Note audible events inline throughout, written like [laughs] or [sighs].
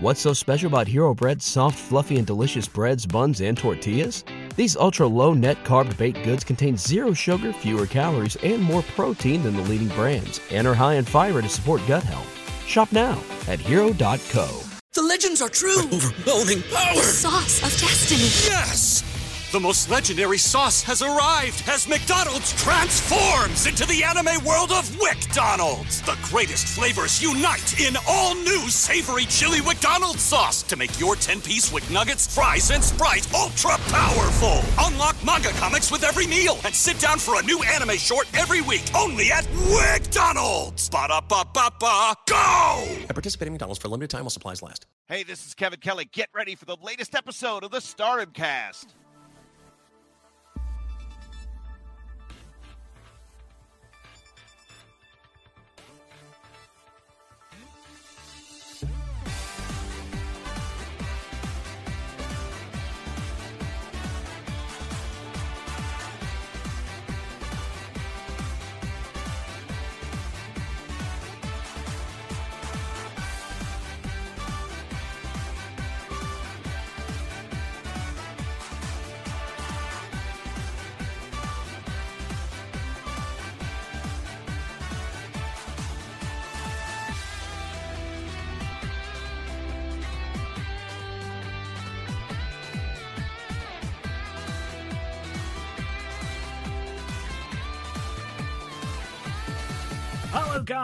What's so special about Hero Bread's soft, fluffy, and delicious breads, buns, and tortillas? These ultra low net carb baked goods contain zero sugar, fewer calories, and more protein than the leading brands, and are high in fiber to support gut health. Shop now at hero.co. The legends are true. Overwhelming power! The sauce of destiny. Yes! The most legendary sauce has arrived as McDonald's transforms into the anime world of WickDonald's. The greatest flavors unite in all new savory chili McDonald's sauce to make your 10-piece Wick Nuggets, fries, and Sprite ultra powerful. Unlock manga comics with every meal and sit down for a new anime short every week only at WickDonald's. Ba-da-ba-ba-ba, go! At participating McDonald's for a limited time while supplies last. Hey, this is Kevin Kelly. Get ready for the latest episode of the Stardom Cast.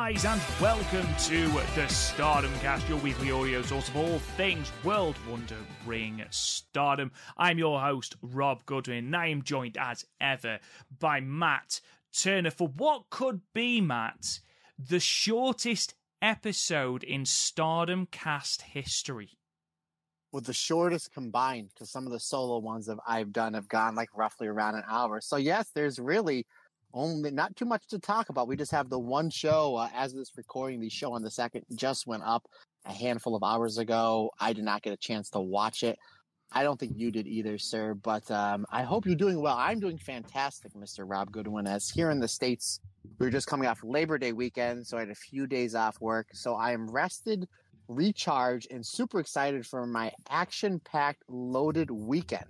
Guys, and welcome to the Stardom Cast, your weekly audio source of all things World Wonder Ring Stardom. I'm your host, Rob Goodwin, and I am joined as ever by Matt Turner for what could be, Matt, the shortest episode in Stardom Cast history. with the shortest combined because some of the solo ones that I've done have gone like roughly around an hour. So yes, there's really only not too much to talk about. We just have the one show uh, as this recording. The show on the second just went up a handful of hours ago. I did not get a chance to watch it. I don't think you did either, sir. But um, I hope you're doing well. I'm doing fantastic, Mr. Rob Goodwin. As here in the states, we were just coming off Labor Day weekend, so I had a few days off work. So I am rested, recharged, and super excited for my action-packed, loaded weekend.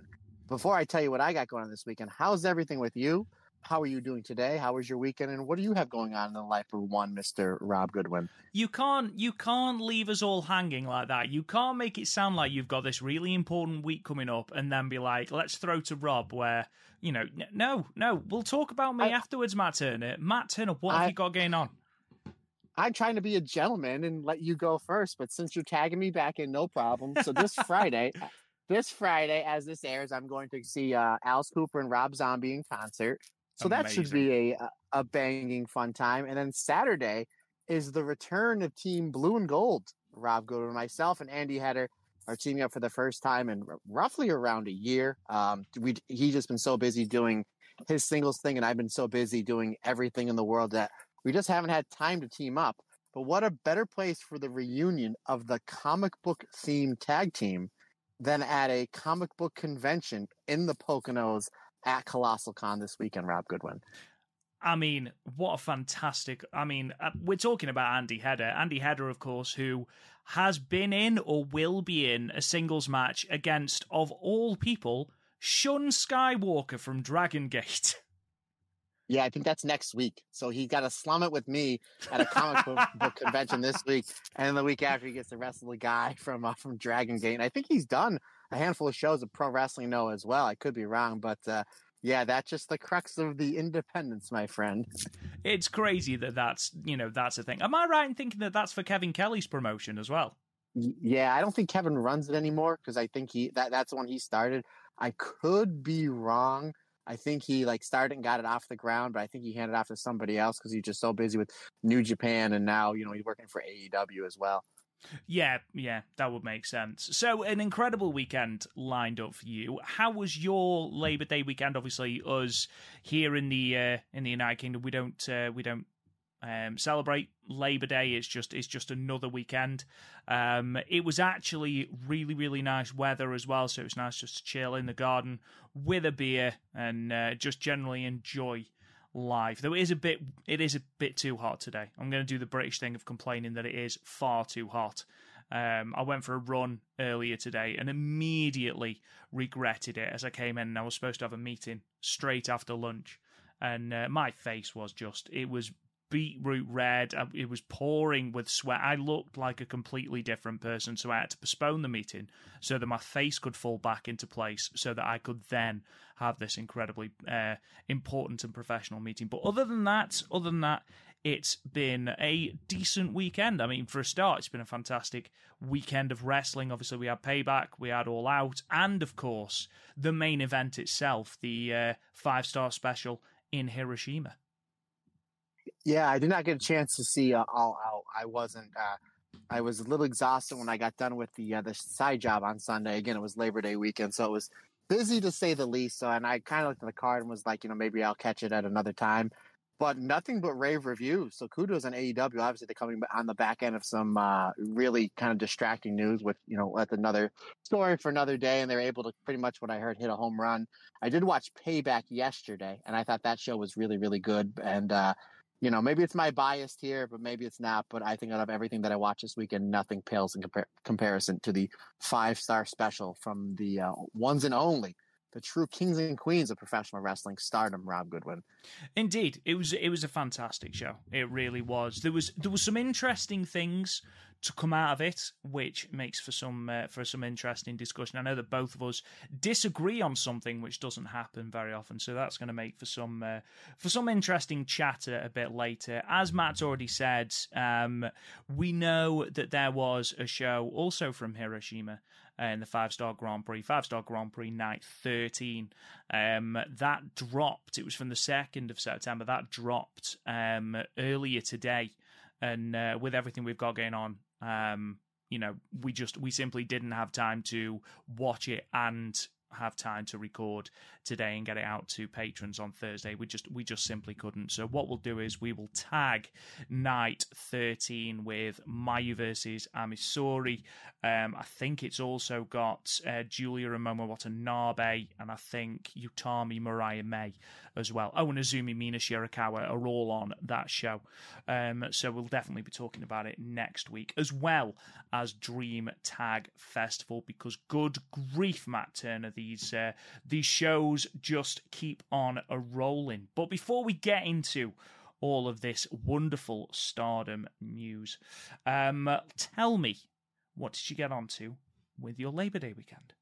Before I tell you what I got going on this weekend, how's everything with you? How are you doing today? How was your weekend? And what do you have going on in the life of one Mr. Rob Goodwin? You can't you can't leave us all hanging like that. You can't make it sound like you've got this really important week coming up and then be like, let's throw to Rob where you know, no, no, we'll talk about me I- afterwards, Matt Turner. Matt Turner, what have you got going on? I'm trying to be a gentleman and let you go first, but since you're tagging me back in, no problem. So this Friday, [laughs] this Friday, as this airs, I'm going to see uh, Alice Cooper and Rob Zombie in concert. So that should be a a banging fun time. And then Saturday is the return of Team Blue and Gold. Rob Goodwin, myself, and Andy Header are teaming up for the first time in r- roughly around a year. Um, we he's just been so busy doing his singles thing, and I've been so busy doing everything in the world that we just haven't had time to team up. But what a better place for the reunion of the comic book themed tag team than at a comic book convention in the Poconos at Colossal Con this weekend, Rob Goodwin. I mean, what a fantastic. I mean, uh, we're talking about Andy Header. Andy Header, of course, who has been in or will be in a singles match against, of all people, Shun Skywalker from Dragon Gate. [laughs] Yeah, I think that's next week. So he got to slum it with me at a comic book, [laughs] book convention this week, and then the week after he gets to wrestle the guy from uh, from Dragon Gate. And I think he's done a handful of shows of Pro Wrestling No as well. I could be wrong, but uh, yeah, that's just the crux of the independence, my friend. It's crazy that that's you know that's a thing. Am I right in thinking that that's for Kevin Kelly's promotion as well? Yeah, I don't think Kevin runs it anymore because I think he that that's when he started. I could be wrong. I think he like started and got it off the ground, but I think he handed it off to somebody else because he's just so busy with New Japan and now you know he's working for AEW as well. Yeah, yeah, that would make sense. So, an incredible weekend lined up for you. How was your Labor Day weekend? Obviously, us here in the uh, in the United Kingdom, we don't uh, we don't um, celebrate Labor Day. It's just it's just another weekend. Um, it was actually really really nice weather as well, so it was nice just to chill in the garden with a beer and uh, just generally enjoy life. Though it is a bit it is a bit too hot today. I'm going to do the British thing of complaining that it is far too hot. Um, I went for a run earlier today and immediately regretted it as I came in and I was supposed to have a meeting straight after lunch. And uh, my face was just, it was beetroot red. Uh, It was pouring with sweat. I looked like a completely different person. So I had to postpone the meeting so that my face could fall back into place so that I could then have this incredibly uh, important and professional meeting. But other than that, other than that, it's been a decent weekend. I mean, for a start, it's been a fantastic weekend of wrestling. Obviously, we had Payback, we had All Out, and of course, the main event itself, the uh, five star special in Hiroshima. Yeah, I did not get a chance to see uh, All Out. I wasn't. Uh, I was a little exhausted when I got done with the uh, the side job on Sunday. Again, it was Labor Day weekend, so it was busy to say the least. So, and I kind of looked at the card and was like, you know, maybe I'll catch it at another time. But nothing but rave reviews. So kudos on AEW. Obviously, they're coming on the back end of some uh, really kind of distracting news. With you know, that's another story for another day, and they're able to pretty much what I heard hit a home run. I did watch Payback yesterday, and I thought that show was really, really good. And uh, you know, maybe it's my bias here, but maybe it's not. But I think out of everything that I watched this weekend, nothing pales in compar- comparison to the five star special from the uh, ones and only, the true kings and queens of professional wrestling, Stardom, Rob Goodwin. Indeed, it was it was a fantastic show. It really was. There was there was some interesting things to come out of it, which makes for some uh, for some interesting discussion. I know that both of us disagree on something, which doesn't happen very often, so that's going to make for some uh, for some interesting chatter a bit later. As Matt's already said, um, we know that there was a show also from Hiroshima in the five star Grand Prix, five star Grand Prix night 13. Um, that dropped. It was from the 2nd of September. That dropped um, earlier today. And uh, with everything we've got going on, um, you know, we just, we simply didn't have time to watch it and have time to record today and get it out to patrons on Thursday. We just we just simply couldn't. So what we'll do is we will tag night 13 with Mayu versus Amisori. Um, I think it's also got uh, Julia and Momo Watanabe and I think Utami Mariah May as well. Oh, and Azumi Mina Shirakawa are all on that show. Um, so we'll definitely be talking about it next week as well as Dream Tag Festival because good grief, Matt Turner, these uh, these shows just keep on a rolling. But before we get into all of this wonderful stardom news, um, tell me what did you get onto with your Labor Day weekend?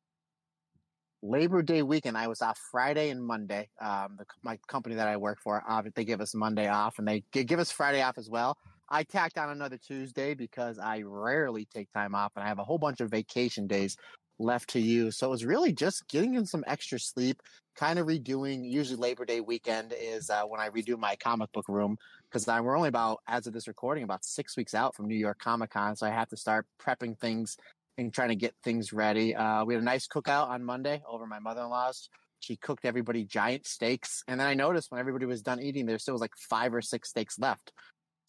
Labor Day weekend, I was off Friday and Monday. Um, the, my company that I work for, uh, they give us Monday off, and they give us Friday off as well. I tacked on another Tuesday because I rarely take time off, and I have a whole bunch of vacation days left to you. So it was really just getting in some extra sleep, kind of redoing. Usually Labor Day weekend is uh, when I redo my comic book room because we're only about, as of this recording, about six weeks out from New York Comic Con. So I have to start prepping things and trying to get things ready. Uh, we had a nice cookout on Monday over my mother in law's. She cooked everybody giant steaks. And then I noticed when everybody was done eating, there still was like five or six steaks left.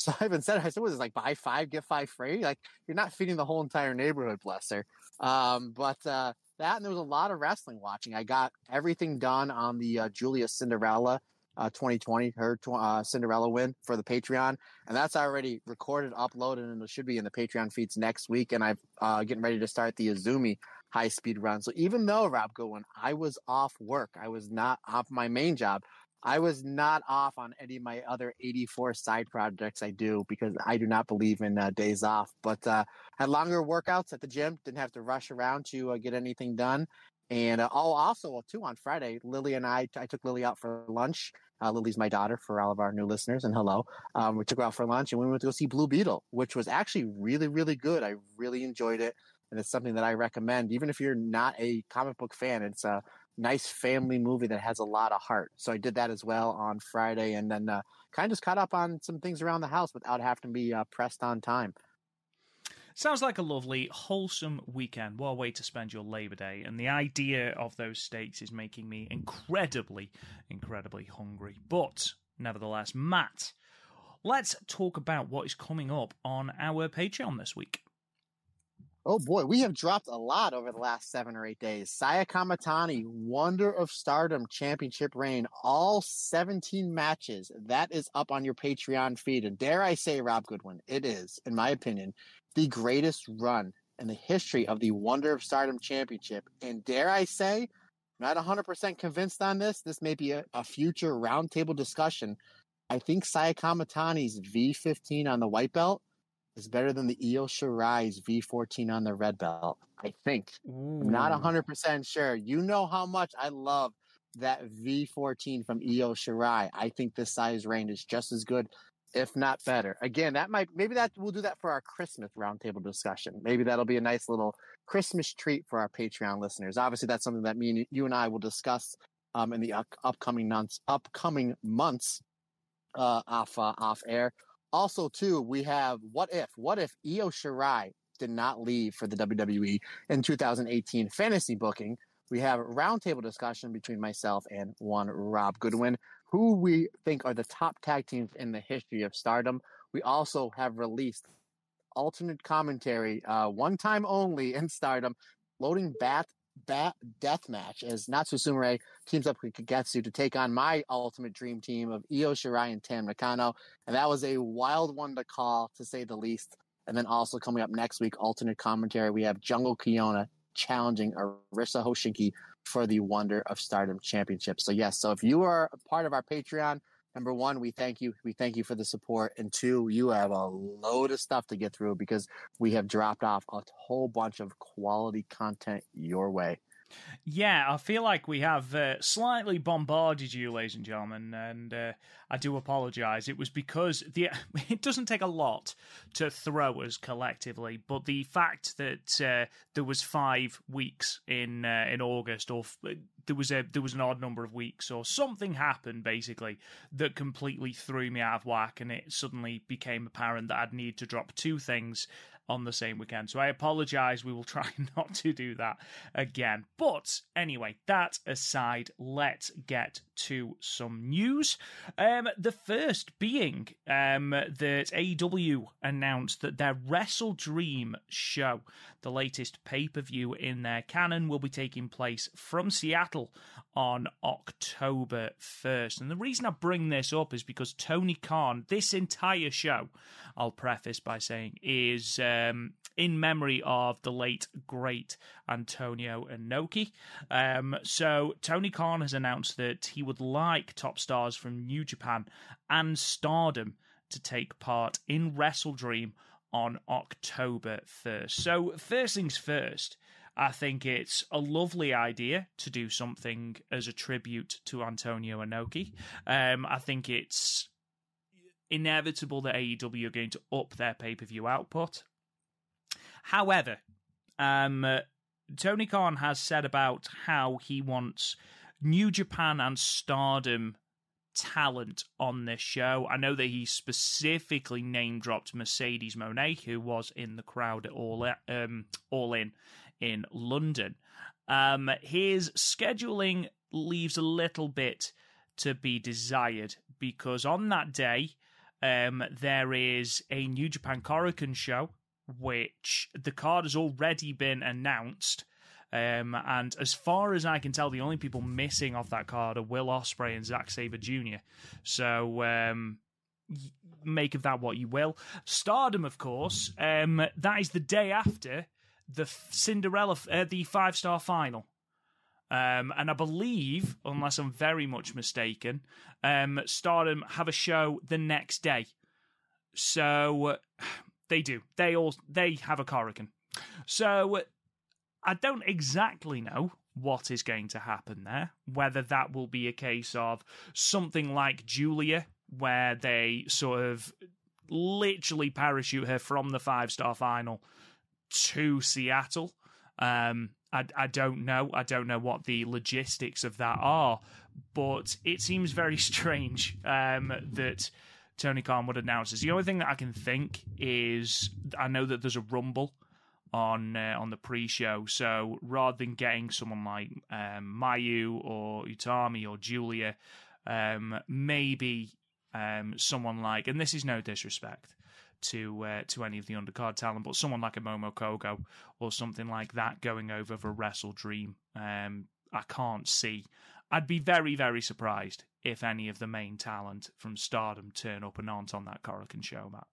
So I even said, I said, was it like buy five, get five free? Like you're not feeding the whole entire neighborhood, bless her. Um, but uh, that and there was a lot of wrestling watching. I got everything done on the uh, Julia Cinderella uh, 2020, her uh, Cinderella win for the Patreon, and that's already recorded, uploaded, and it should be in the Patreon feeds next week. And I'm uh, getting ready to start the Azumi high speed run. So even though Rob Goodwin, I was off work, I was not off my main job. I was not off on any of my other 84 side projects I do because I do not believe in uh, days off. But uh, had longer workouts at the gym, didn't have to rush around to uh, get anything done. And uh, oh, also too on Friday, Lily and I, I took Lily out for lunch. Uh, Lily's my daughter for all of our new listeners, and hello. Um, we took her out for lunch and we went to go see Blue Beetle, which was actually really, really good. I really enjoyed it, and it's something that I recommend, even if you're not a comic book fan. It's a nice family movie that has a lot of heart. So I did that as well on Friday, and then uh, kind of just caught up on some things around the house without having to be uh, pressed on time. Sounds like a lovely, wholesome weekend. What a way to spend your Labor Day. And the idea of those steaks is making me incredibly, incredibly hungry. But nevertheless, Matt, let's talk about what is coming up on our Patreon this week. Oh boy, we have dropped a lot over the last seven or eight days. Saya Kamitani, Wonder of Stardom Championship reign, all 17 matches. That is up on your Patreon feed. And dare I say, Rob Goodwin, it is, in my opinion, the greatest run in the history of the Wonder of Stardom Championship. And dare I say, not 100% convinced on this. This may be a, a future roundtable discussion. I think Saya Kamitani's V15 on the white belt is better than the Io Shirai's V14 on the red belt. I think. I'm not 100% sure. You know how much I love that V14 from Io Shirai. I think this size range is just as good, if not better. Again, that might maybe that we'll do that for our Christmas roundtable discussion. Maybe that'll be a nice little Christmas treat for our Patreon listeners. Obviously, that's something that me and you and I will discuss um, in the up- upcoming months. Upcoming months uh, off uh, off air. Also, too, we have what if? What if Io Shirai did not leave for the WWE in 2018 fantasy booking? We have a roundtable discussion between myself and one Rob Goodwin, who we think are the top tag teams in the history of Stardom. We also have released alternate commentary, uh, one time only in Stardom, loading Bat Bat Death Match as Natsu Sumire teams up with Kagetsu to take on my ultimate dream team of Io Shirai and Tam Nakano. And that was a wild one to call, to say the least. And then also coming up next week, alternate commentary, we have Jungle Kyona challenging Arisa Hoshiki for the Wonder of Stardom Championship. So yes, so if you are a part of our Patreon, number one, we thank you. We thank you for the support. And two, you have a load of stuff to get through because we have dropped off a whole bunch of quality content your way. Yeah, I feel like we have uh, slightly bombarded you, ladies and gentlemen, and uh, I do apologise. It was because the [laughs] it doesn't take a lot to throw us collectively, but the fact that uh, there was five weeks in uh, in August, or f- there was a there was an odd number of weeks, or something happened basically that completely threw me out of whack, and it suddenly became apparent that I'd need to drop two things on the same weekend. So I apologize. We will try [laughs] not to do that again. But anyway, that aside, let's get to some news. Um, the first being um, that AEW announced that their Wrestle Dream show, the latest pay per view in their canon, will be taking place from Seattle on October 1st. And the reason I bring this up is because Tony Khan, this entire show, I'll preface by saying, is um, in memory of the late, great Antonio Inoki. Um, so Tony Khan has announced that he would like top stars from New Japan and Stardom to take part in Wrestle Dream on October 1st. So, first things first, I think it's a lovely idea to do something as a tribute to Antonio Inoki. Um, I think it's inevitable that AEW are going to up their pay per view output. However, um, uh, Tony Khan has said about how he wants New Japan and Stardom talent on this show. I know that he specifically name dropped Mercedes Moné, who was in the crowd at All um, All In in London. Um, his scheduling leaves a little bit to be desired because on that day um, there is a New Japan Korakuen show, which the card has already been announced. Um, and as far as I can tell, the only people missing off that card are Will Ospreay and Zack Sabre Jr. So um, make of that what you will. Stardom, of course, um, that is the day after the Cinderella, uh, the five star final. Um, and I believe, unless I'm very much mistaken, um, Stardom have a show the next day. So they do. They all they have a Korakuen. So I don't exactly know what is going to happen there. Whether that will be a case of something like Julia, where they sort of literally parachute her from the five star final to Seattle. Um, I, I don't know. I don't know what the logistics of that are, but it seems very [laughs] strange um, that Tony Khan would announce this. The only thing that I can think is I know that there's a rumble on uh, on the pre-show, so rather than getting someone like um, Mayu or Utami or Julia, um, maybe um, someone like, and this is no disrespect, to uh, to any of the undercard talent, but someone like a Momo Kohgo or something like that going over for Wrestle Dream, um, I can't see. I'd be very very surprised if any of the main talent from Stardom turn up and aren't on that Korakuen show, Matt.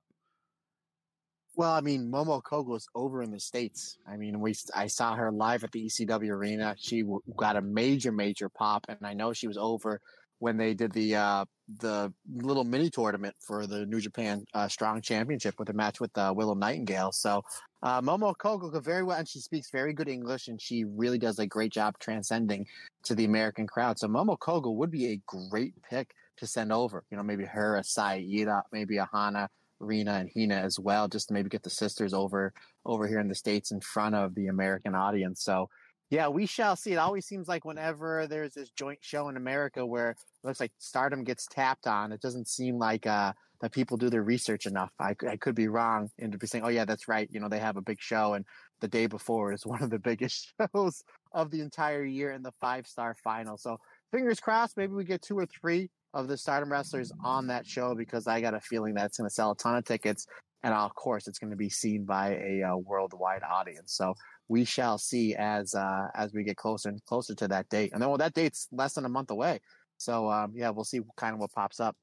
Well, I mean, Momo Kohgo's over in the states. I mean, we I saw her live at the ECW arena. She w- got a major, major pop, and I know she was over when they did the uh, the little mini tournament for the New Japan uh, Strong Championship with a match with uh, Willow Nightingale. So uh, Momo Kohgo could very well, and she speaks very good English, and she really does a great job transcending to the American crowd. So Momo Kohgo would be a great pick to send over. You know, maybe her, a Saida, maybe a Hana, Rina, and Hina as well, just to maybe get the sisters over over here in the states in front of the American audience. So yeah, we shall see. It always seems like whenever there's this joint show in America where it looks like Stardom gets tapped on, it doesn't seem like uh, that people do their research enough. I, I could be wrong and to be saying, oh yeah, that's right. You know, they have a big show, and the day before is [laughs] one of the biggest shows of the entire year in the five star final. So fingers crossed, maybe we get two or three of the Stardom wrestlers on that show because I got a feeling that's going to sell a ton of tickets, and of course, it's going to be seen by a uh, worldwide audience. So we shall see as uh, as we get closer and closer to that date. And then, well, that date's less than a month away. So um, yeah, we'll see kind of what pops up.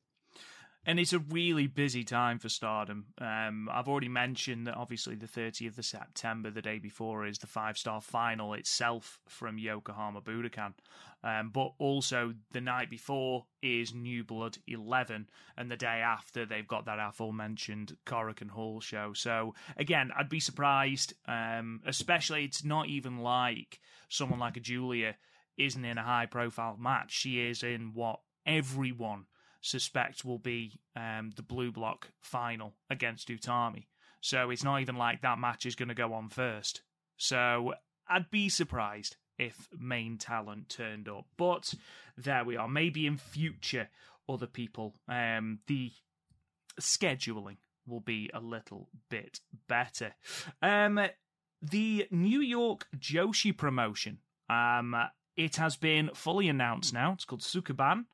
And it's a really busy time for Stardom. Um, I've already mentioned that obviously the 30th of September, the day before, is the five star final itself from Yokohama Budokan. Um, but also the night before is New Blood 11, and the day after they've got that aforementioned Korakuen Hall show. So again, I'd be surprised, um, especially it's not even like someone like a Julia isn't in a high profile match. She is in what everyone suspect will be um, the Blue Block final against Utami. So it's not even like that match is going to go on first. So I'd be surprised if main talent turned up. But there we are. Maybe in future, other people, um, the scheduling will be a little bit better. Um, the New York Joshi promotion. Um, it has been fully announced now. It's called Sukeban,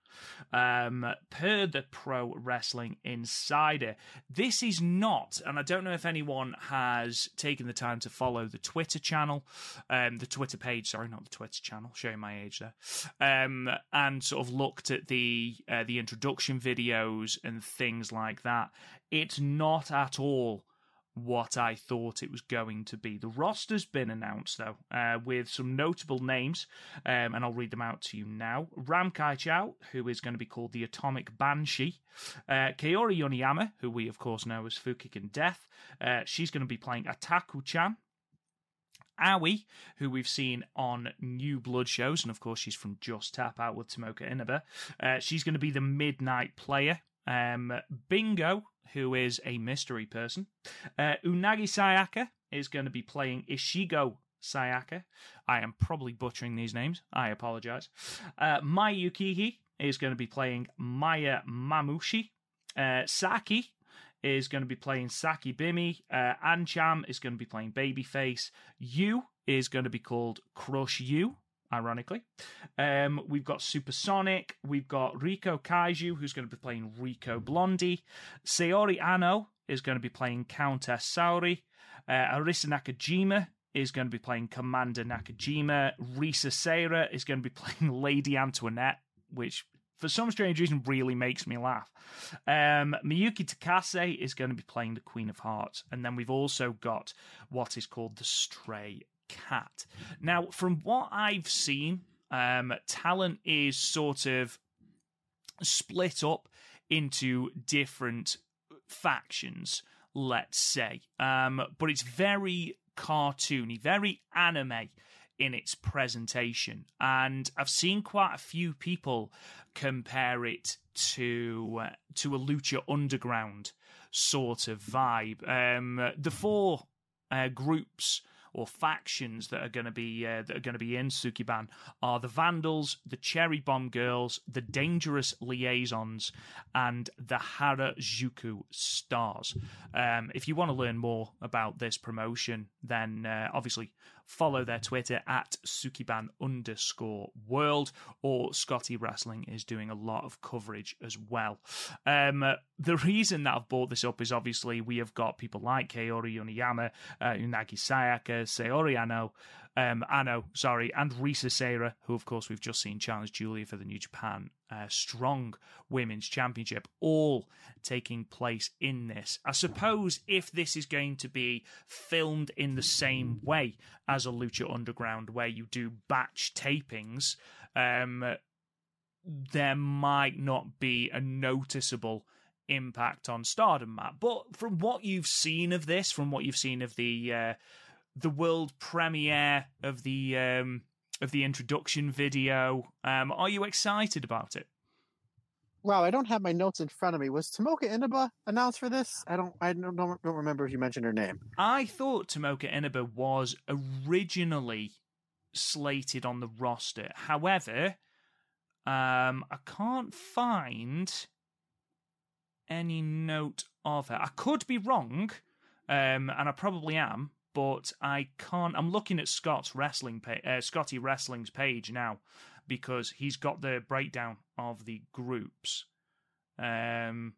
um, per the Pro Wrestling Insider. This is not, and I don't know if anyone has taken the time to follow the Twitter channel, um, the Twitter page. Sorry, not the Twitter channel. Showing my age there, um, and sort of looked at the uh, the introduction videos and things like that. It's not at all what I thought it was going to be. The roster's been announced, though, uh, with some notable names, um, and I'll read them out to you now. Ram Kaicho, who is going to be called the Atomic Banshee. Uh, Kaori Yoneyama, who we, of course, know as Fukigen Death. Uh, she's going to be playing Ataku Chan. Aoi, who we've seen on New Blood shows, and of course she's from Just Tap Out with Tomoka Inaba. Uh, she's going to be the Midnight Player. Um, Bingo, who is a mystery person. Uh, Unagi Sayaka is going to be playing Ichigo Sayaka. I am probably butchering these names. I apologize. Uh, Mai Yukihi is going to be playing Maya Mamushi. Uh, Saki is going to be playing Saki Bimi. Uh, Ancham is going to be playing Babyface. Yu is going to be called Crush You ironically. Um, we've got Supersonic. We've got Rico Kaiju, who's going to be playing Rico Blondie. Saori Anou is going to be playing Countess Saori. Uh, Arisa Nakajima is going to be playing Commander Nakajima. Risa Sera is going to be [laughs] playing Lady Antoinette, which for some strange reason really makes me laugh. Um, Miyuki Takase is going to be playing the Queen of Hearts. And then we've also got what is called the Stray cat. Now, from what I've seen, um, talent is sort of split up into different factions, let's say. Um, but it's very cartoony, very anime in its presentation. And I've seen quite a few people compare it to uh, to a Lucha Underground sort of vibe. Um, the four uh, groups or factions that are going to be uh, that are going to be in Sukeban are the Vandals, the Cherry Bomb Girls, the Dangerous Liaisons, and the Harajuku Stars. Um, if you want to learn more about this promotion, then uh, obviously follow their Twitter at Sukeban underscore world, or Scotty Wrestling is doing a lot of coverage as well. Um, the reason that I've brought this up is obviously we have got people like Kaori Yoneyama, uh, Unagi Sayaka, Saori Anou, Um, Anou, sorry, and Risa Sera, who of course we've just seen challenge Julia for the New Japan uh, Strong Women's Championship, all taking place in this. I suppose if this is going to be filmed in the same way as a Lucha Underground, where you do batch tapings, um, there might not be a noticeable impact on Stardom, Matt. But from what you've seen of this, from what you've seen of the uh, the world premiere of the um, of the introduction video, um, are you excited about it? Wow, I don't have my notes in front of me. Was Tomoka Inaba announced for this? I don't. I don't, don't remember if you mentioned her name. I thought Tomoka Inaba was originally slated on the roster. However, um, I can't find any note of her. I could be wrong, um, and I probably am, but I can't. I'm looking at Scott's wrestling pa- uh, Scotty Wrestling's page now because he's got the breakdown of the groups. Um,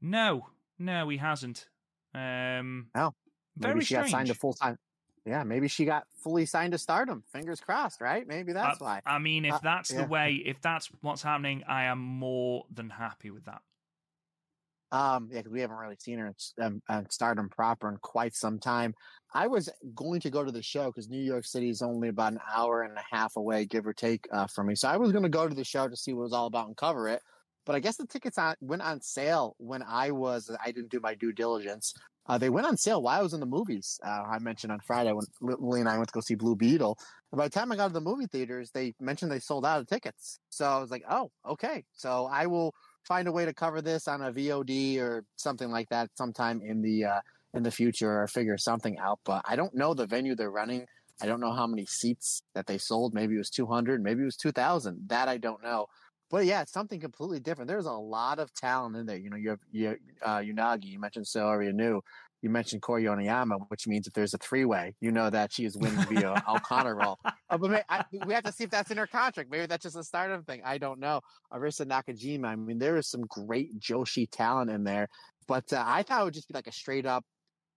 no, no, he hasn't. Um, oh, maybe very she strange. got signed to full time. Yeah, maybe she got fully signed to Stardom. Fingers crossed, right? Maybe that's I, why. I mean, if Uh, that's yeah. the way, if that's what's happening, I am more than happy with that. Um, yeah, because we haven't really seen her in, um, Stardom proper in quite some time. I was going to go to the show because New York City is only about an hour and a half away, give or take, uh, from me. So I was going to go to the show to see what it was all about and cover it. But I guess the tickets on, went on sale when I was. I didn't do my due diligence. Uh, they went on sale while I was in the movies. Uh, I mentioned on Friday when Lily and I went to go see Blue Beetle. And by the time I got to the movie theaters, they mentioned they sold out of tickets. So I was like, oh, okay. So I will find a way to cover this on a VOD or something like that sometime in the uh, in the future or figure something out. But I don't know the venue they're running. I don't know how many seats that they sold. Maybe it was 200, maybe it was 2,000. That I don't know. But yeah, it's something completely different. There's a lot of talent in there. You know, you have you, uh, Unagi, you mentioned Saori Anou, you mentioned Kaori Yoneyama, which means if there's a three way, you know that she is winning via [laughs] O'Connor roll. Uh, but may, I, we have to see if that's in her contract. Maybe that's just a Stardom thing. I don't know. Arisa Nakajima. I mean, there is some great Joshi talent in there, but uh, I thought it would just be like a straight up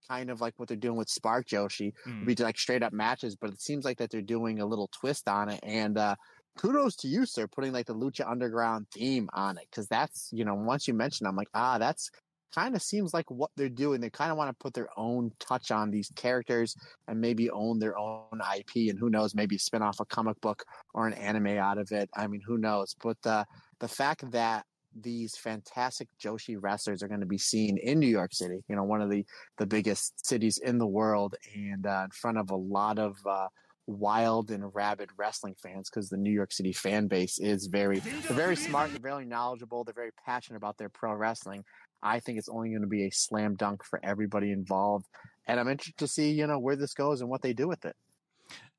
kind of like what they're doing with Spark Joshi, would be like straight up matches. But it seems like that they're doing a little twist on it, and uh, kudos to you, sir, putting like the Lucha Underground theme on it because that's you know once you mention, it, I'm like ah, that's kind of seems like what they're doing. They kind of want to put their own touch on these characters and maybe own their own IP. And who knows, maybe spin off a comic book or an anime out of it. I mean, who knows? But uh, the fact that these fantastic Joshi wrestlers are going to be seen in New York City, you know, one of the, the biggest cities in the world, and uh, in front of a lot of uh, wild and rabid wrestling fans, because the New York City fan base is very, they're very smart, they're very knowledgeable, they're very passionate about their pro wrestling. I think it's only going to be a slam dunk for everybody involved, and I'm interested to see, you know, where this goes and what they do with it.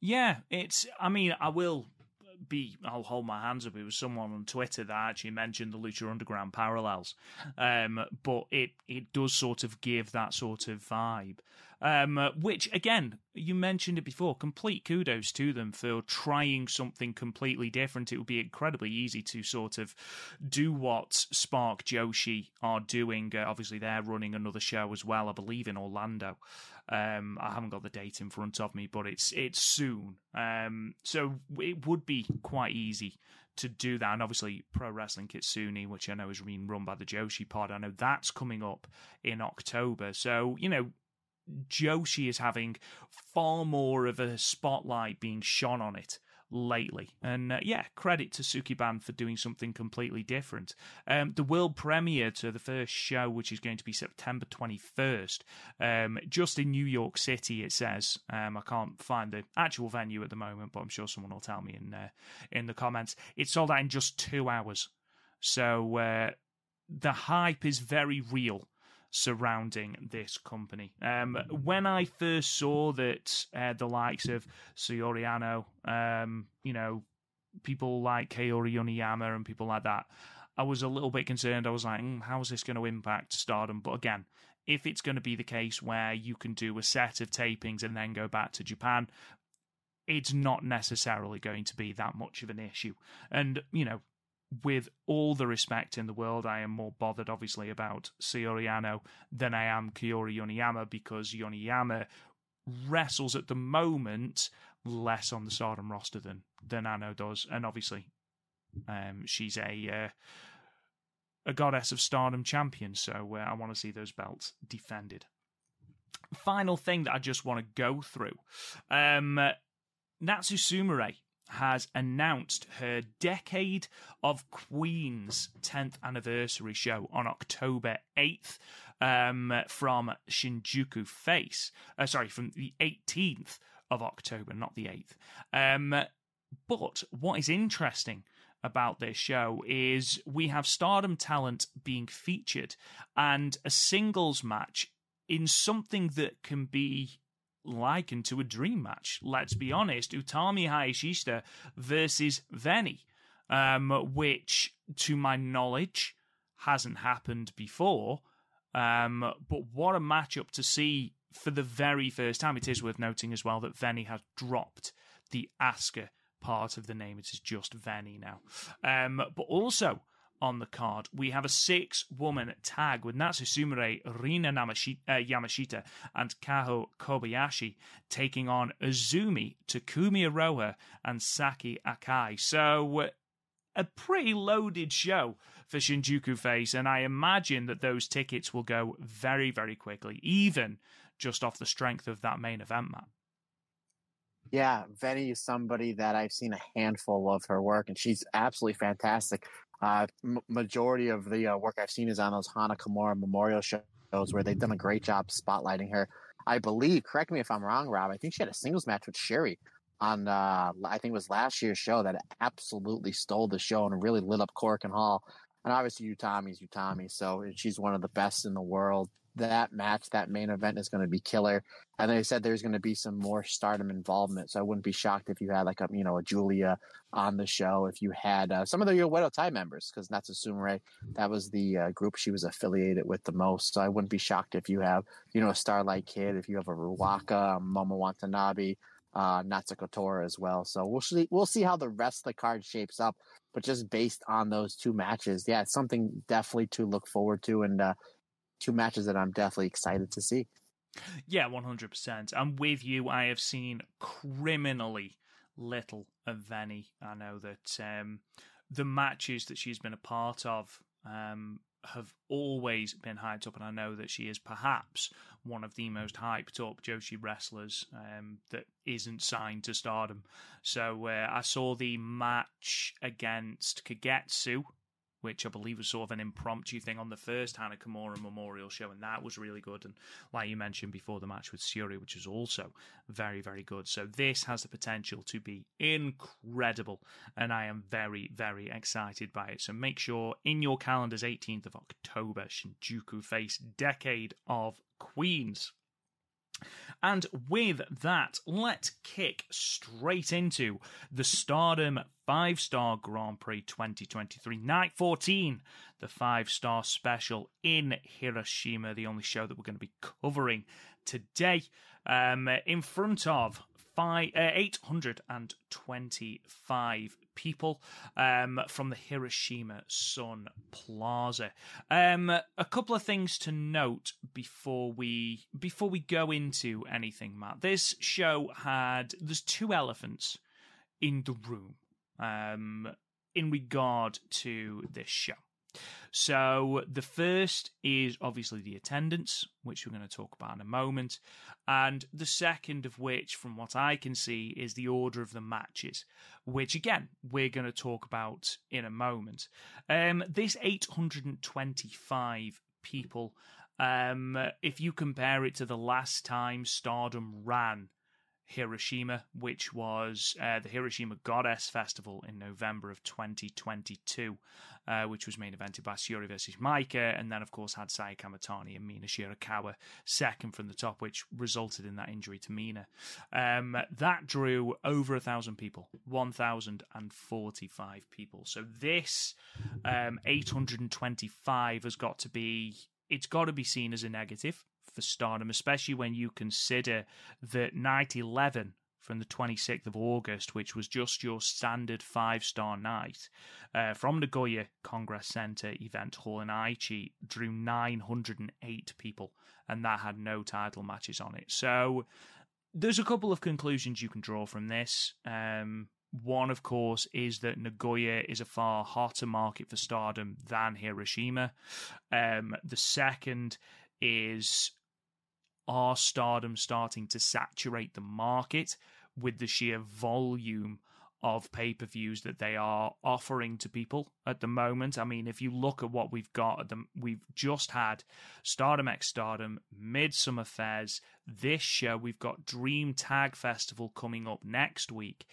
Yeah, it's. I mean, I will be. I'll hold my hands up. It was someone on Twitter that actually mentioned the Lucha Underground parallels, um, but it it does sort of give that sort of vibe. Um, which again, you mentioned it before. Complete kudos to them for trying something completely different. It would be incredibly easy to sort of do what Spark Joshi are doing. Uh, obviously, they're running another show as well, I believe, in Orlando. Um, I haven't got the date in front of me, but it's it's soon. Um, so it would be quite easy to do that. And obviously, Pro Wrestling Kitsune, which I know is being run by the Joshi Pod, I know that's coming up in October. So you know, Joshi is having far more of a spotlight being shone on it lately. And uh, yeah, credit to Sukeban for doing something completely different. Um, the world premiere to the first show, which is going to be September 21st, um, just in New York City, it says. Um, I can't find the actual venue at the moment, but I'm sure someone will tell me in, uh, in the comments. It sold out in just two hours. So uh, the hype is very real surrounding this company. Um, when I first saw that uh, the likes of Saori Anou, um, you know, people like Kaori Yoneyama and people like that, I was a little bit concerned. I was like, mm, how is this going to impact stardom? But again, if it's going to be the case where you can do a set of tapings and then go back to Japan, it's not necessarily going to be that much of an issue. And, you know, with all the respect in the world, I am more bothered, obviously, about Saori Anou than I am Kaori Yoneyama because Yoneyama wrestles at the moment less on the Stardom roster than than Anou does, and obviously, um, she's a uh, a goddess of Stardom champion, so uh, I want to see those belts defended. Final thing that I just want to go through, um, Natsu Sumire has announced her Decade of Queens 10th anniversary show on October 8th um, from Shinjuku Face. Uh, sorry, from the 18th of October, not the 8th. Um, but what is interesting about this show is we have stardom talent being featured and a singles match in something that can be likened to a dream match. Let's be honest, Utami Hayashishita versus Veny, um, which, to my knowledge, hasn't happened before. Um, but what a matchup to see for the very first time. It is worth noting as well that Veny has dropped the Asuka part of the name. It is just Veny now. Um, but also on the card, we have a six woman tag with Natsu Sumire, Rina Namashita, uh, Yamashita, and Kaho Kobayashi taking on Azumi, Takumi Iroha, and Saki Akai. So, a pretty loaded show for Shinjuku Face, and I imagine that those tickets will go very, very quickly, even just off the strength of that main event, Matt. Yeah, Veny is somebody that I've seen a handful of her work, and she's absolutely fantastic. Uh, m- majority of the uh, work I've seen is on those Hana Kimura memorial shows where they've done a great job spotlighting her. I believe, correct me if I'm wrong, Rob. I think she had a singles match with Syuri on, uh, I think it was last year's show that absolutely stole the show and really lit up Korakuen Hall. And obviously, Utami's Utami, so she's one of the best in the world that match, that main event is going to be killer. And they said there's going to be some more stardom involvement. So I wouldn't be shocked if you had like a, you know, a Julia on the show, if you had uh, some of the Oedo Tai members, because Natsu Sumire, that was the uh, group she was affiliated with the most. So I wouldn't be shocked if you have, you know, a Starlight Kid, if you have a Ruaka, a Momo Watanabe, uh, Natsuko Tora as well. So we'll see, we'll see how the rest of the card shapes up. But just based on those two matches, yeah, it's something definitely to look forward to. And uh, two matches that I'm definitely excited to see. Yeah, 100%. I'm with you. I have seen criminally little of Veny. I know that um, the matches that she's been a part of um, have always been hyped up, and I know that she is perhaps one of the most hyped up Joshi wrestlers um, that isn't signed to Stardom. So uh, I saw the match against Kagetsu which I believe was sort of an impromptu thing on the first Kimura Memorial show, and that was really good. And like you mentioned before, the match with Syuri, which was also very, very good. So this has the potential to be incredible, and I am very, very excited by it. So make sure in your calendars, 18th of October, Shinjuku face Decade of Queens. And with that, let's kick straight into the Stardom 5 Star Grand Prix 2023, Night 14, the 5 star special in Hiroshima, the only show that we're going to be covering today, um, in front of five, uh, 825 people um, from the Hiroshima Sun Plaza. Um, a couple of things to note before we before we go into anything, Matt. This show had there's two elephants in the room um, in regard to this show. So the first is obviously the attendance, which we're going to talk about in a moment, and the second of which, from what I can see, is the order of the matches, which again we're going to talk about in a moment. Um, this 825 people, um, if you compare it to the last time Stardom ran Hiroshima, which was uh, the Hiroshima Goddess Festival in November of 2022, uh, which was main evented by Syuri versus Maika, and then of course had Saya Kamitani and Mina Shirakawa second from the top, which resulted in that injury to Mina. Um, that drew over a thousand people, 1,045 people. So this um, 825 has got to be, it's got to be seen as a negative for Stardom, especially when you consider that night 11 from the 26th of August, which was just your standard five star night, uh, from Nagoya Congress Center event hall in Aichi, drew 908 people, and that had no title matches on it. So there's a couple of conclusions you can draw from this. Um, one, of course, is that Nagoya is a far hotter market for stardom than Hiroshima. Um, the second is are stardom starting to saturate the market with the sheer volume of pay per views that they are offering to people at the moment. I mean, if you look at what we've got at the, we've just had Stardom X Stardom, Midsummer Fairs. This show, we've got Dream Tag Festival coming up next week.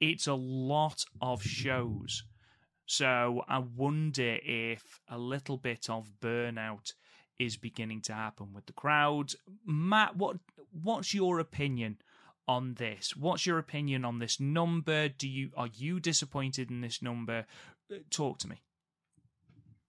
It's a lot of shows. So I wonder if a little bit of burnout is beginning to happen with the crowd. Matt, what what's your opinion on this? What's your opinion on this number? Do you are you disappointed in this number? Uh, Talk to me.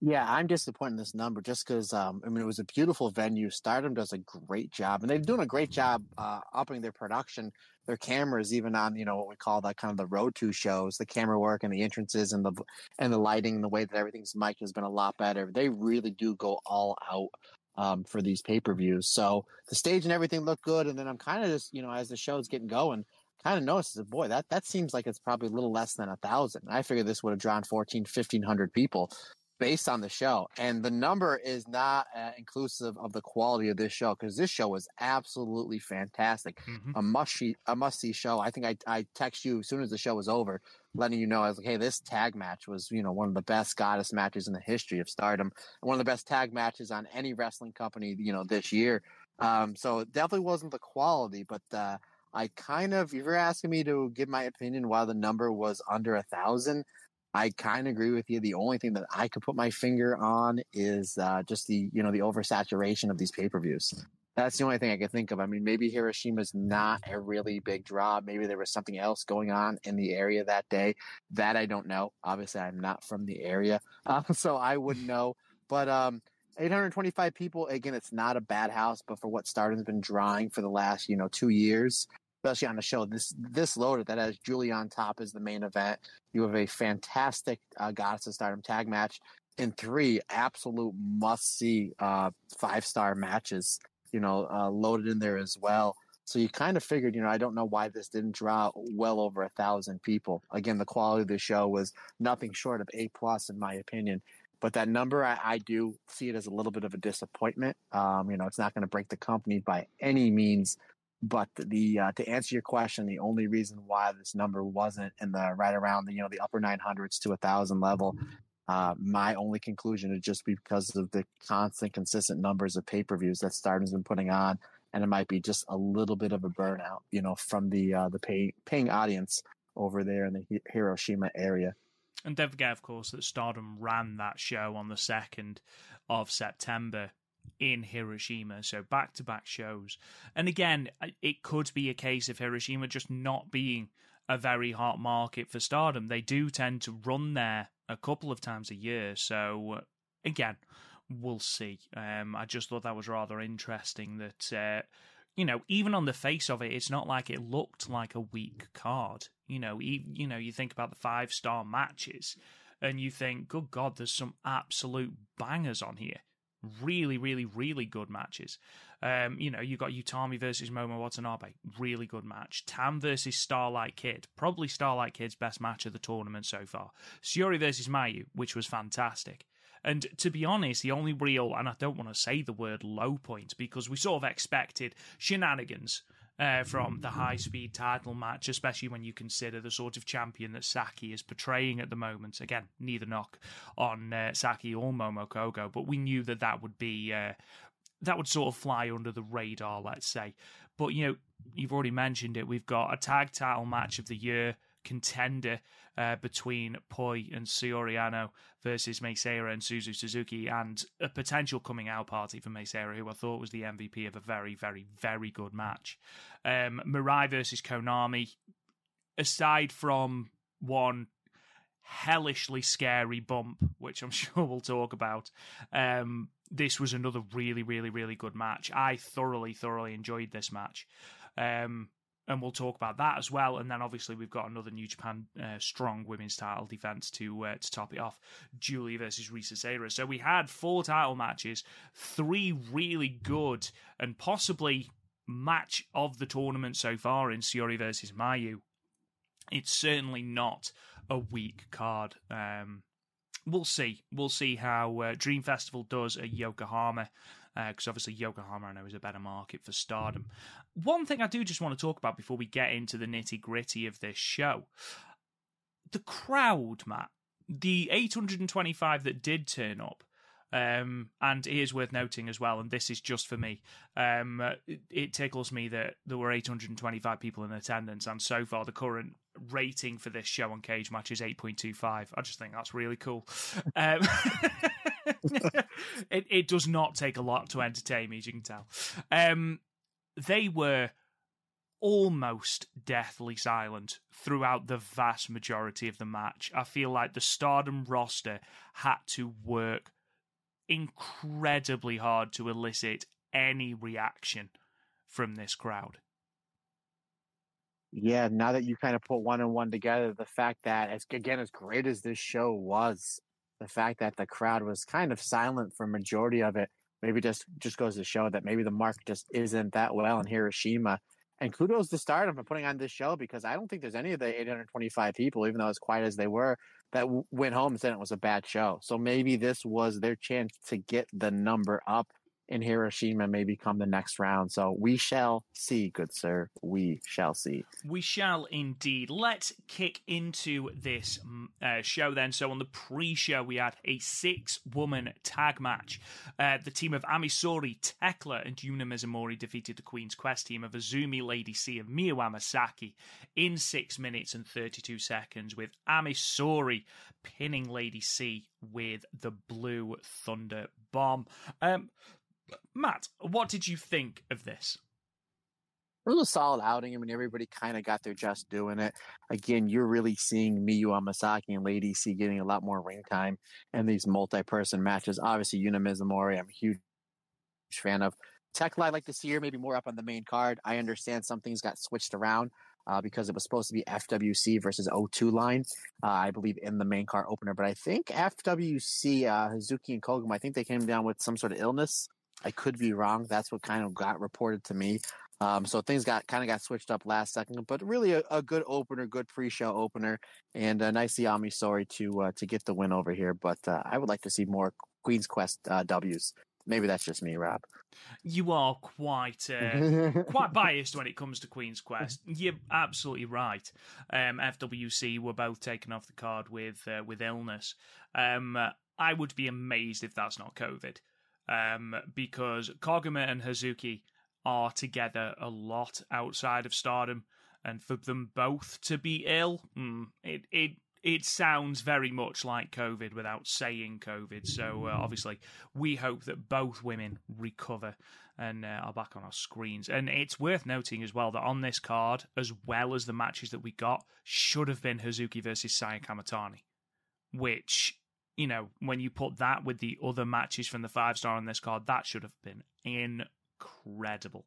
Yeah, I'm disappointed in this number just because um, I mean it was a beautiful venue. Stardom does a great job, and they're doing a great job uh, upping their production, their cameras, even on you know what we call that kind of the road to shows. The camera work and the entrances and the and the lighting, and the way that everything's mic'd has been a lot better. They really do go all out um, for these pay per views. So the stage and everything looked good, and then I'm kind of just you know as the show's getting going, kind of notices, boy, that that seems like it's probably a little less than a thousand. I figured this would have drawn 14, 1500 people based on the show. And the number is not uh, inclusive of the quality of this show because this show was absolutely fantastic. Mhm. A must see, a must see show. I think I, I text you as soon as the show was over, letting you know I was like, hey, this tag match was you know one of the best goddess matches in the history of Stardom, one of the best tag matches on any wrestling company you know this year. Um, so it definitely wasn't the quality, but uh, I kind of, if you're asking me to give my opinion why the number was under a thousand, I kind of agree with you. The only thing that I could put my finger on is uh, just the you know the oversaturation of these pay per views. That's the only thing I can think of. I mean, maybe Hiroshima's not a really big draw. Maybe there was something else going on in the area that day. That I don't know. Obviously, I'm not from the area, [laughs] uh, so I wouldn't [laughs] know. But um, 825 people. Again, it's not a bad house, but for what Stardom's been drawing for the last you know two years, especially on a show this this loaded that has Giulia on top as the main event. You have a fantastic uh, Goddess of Stardom tag match and three absolute must see uh, five star matches. You know, uh, loaded in there as well. So you kind of figured, you know, I don't know why this didn't draw well over a thousand people. Again, the quality of the show was nothing short of A plus in my opinion. But that number, I, I do see it as a little bit of a disappointment. Um, you know, it's not going to break the company by any means, but the uh, to answer your question, the only reason why this number wasn't in the right around the you know the upper 900s to a thousand level, uh, my only conclusion is just because of the constant, consistent numbers of pay per views that Stardom's been putting on, and it might be just a little bit of a burnout, you know, from the uh, the pay, paying audience over there in the Hiroshima area. And don't forget, of course, that Stardom ran that show on the 2nd of September in Hiroshima. So back to back shows. And again, it could be a case of Hiroshima just not being a very hot market for Stardom. They do tend to run there a couple of times a year. So again, we'll see. Um, I just thought that was rather interesting that. Uh, you know, even on the face of it, it's not like it looked like a weak card. You know, e- you know, you think about the five star matches, and you think, good God, there's some absolute bangers on here. Really, really, really good matches. Um, you know, you got Utami versus Momo Watanabe, really good match. Tam versus Starlight Kid, probably Starlight Kid's best match of the tournament so far. Syuri versus Mayu, which was fantastic. And to be honest, the only real, and I don't want to say the word low point because we sort of expected shenanigans uh, from the high speed title match, especially when you consider the sort of champion that Saki is portraying at the moment. Again, neither knock on uh, Saki or Momo Kohgo, but we knew that that would be. Uh, that would sort of fly under the radar, let's say. But, you know, you've already mentioned it. We've got a tag title match of the year contender uh, between Poi and Saori Anou versus Mei Seira and Suzu Suzuki, and a potential coming out party for Mei Seira, who I thought was the MVP of a very, very, very good match. Um, Mirai versus Konami, aside from one hellishly scary bump, which I'm [laughs] sure we'll talk about. Um, this was another really, really, really good match. I thoroughly, thoroughly enjoyed this match. Um, and we'll talk about that as well. And then obviously we've got another New Japan uh, strong women's title defense to uh, to top it off, Giulia versus Risa Sera. So we had four title matches, three really good and possibly match of the tournament so far in Syuri versus Mayu. It's certainly not a weak card. Um, we'll see. We'll see how uh, Dream Festival does at Yokohama, because uh, obviously Yokohama I know is a better market for Stardom. One thing I do just want to talk about before we get into the nitty gritty of this show, the crowd, Matt, the 825 that did turn up. Um, and it is worth noting as well, and this is just for me. Um, it, it tickles me that there were 825 people in attendance, and so far the current rating for this show on Cagematch is 8.25. I just think that's really cool. Um, [laughs] it, it does not take a lot to entertain me, as you can tell. Um, they were almost deathly silent throughout the vast majority of the match. I feel like the Stardom roster had to work incredibly hard to elicit any reaction from this crowd. Yeah, now that you kind of put one and one together, the fact that as again as great as this show was, the fact that the crowd was kind of silent for majority of it, maybe just just goes to show that maybe the market just isn't that well in Hiroshima. And kudos to Stardom for putting on this show because I don't think there's any of the 825 people, even though as quiet as they were, that w- went home and said it was a bad show. So maybe this was their chance to get the number up in Hiroshima may become the next round. So we shall see, good sir. We shall see. We shall indeed. Let's kick into this mm, uh, show then. So on the pre-show, we had a six-woman tag match. Uh, the team of Ami Sourei, Tekla, and Yuna Mizumori defeated the Queen's Quest team of Azumi, Lady C, and Miyu Amasaki in six minutes and 32 seconds, with Ami Sourei pinning Lady C with the Blue Thunder Bomb. Um, Matt, what did you think of this? It was a solid outing. I mean, everybody kind of got their just doing it. Again, you're really seeing Miyu Amasaki and Lady C getting a lot more ring time in these multi-person matches. Obviously, Yuna Mizumori, I'm a huge fan of. I'd like to see her maybe more up on the main card. I understand some things got switched around uh, because it was supposed to be FWC versus O2 line, uh, I believe, in the main card opener. But I think FWC, uh, Hazuki and Koguma, I think they came down with some sort of illness I could be wrong. That's what kind of got reported to me. Um, so things got kind of got switched up last second, but really a, a good opener, good pre-show opener, and a nice Ami Sourei to uh, to get the win over here. But uh, I would like to see more Queen's Quest uh, Ws. Maybe that's just me, Rob. You are quite uh, quite biased when it comes to Queen's Quest. You're absolutely right. Um, FWC were both taken off the card with uh, with illness. Um, I would be amazed if that's not COVID um, because Koguma and Hazuki are together a lot outside of Stardom, and for them both to be ill, mm, it it it sounds very much like COVID without saying COVID. So uh, obviously, we hope that both women recover and uh, are back on our screens. And it's worth noting as well that on this card, as well as the matches that we got, should have been Hazuki versus Saya Kamitani, which you know, when you put that with the other matches from the five star on this card, that should have been incredible.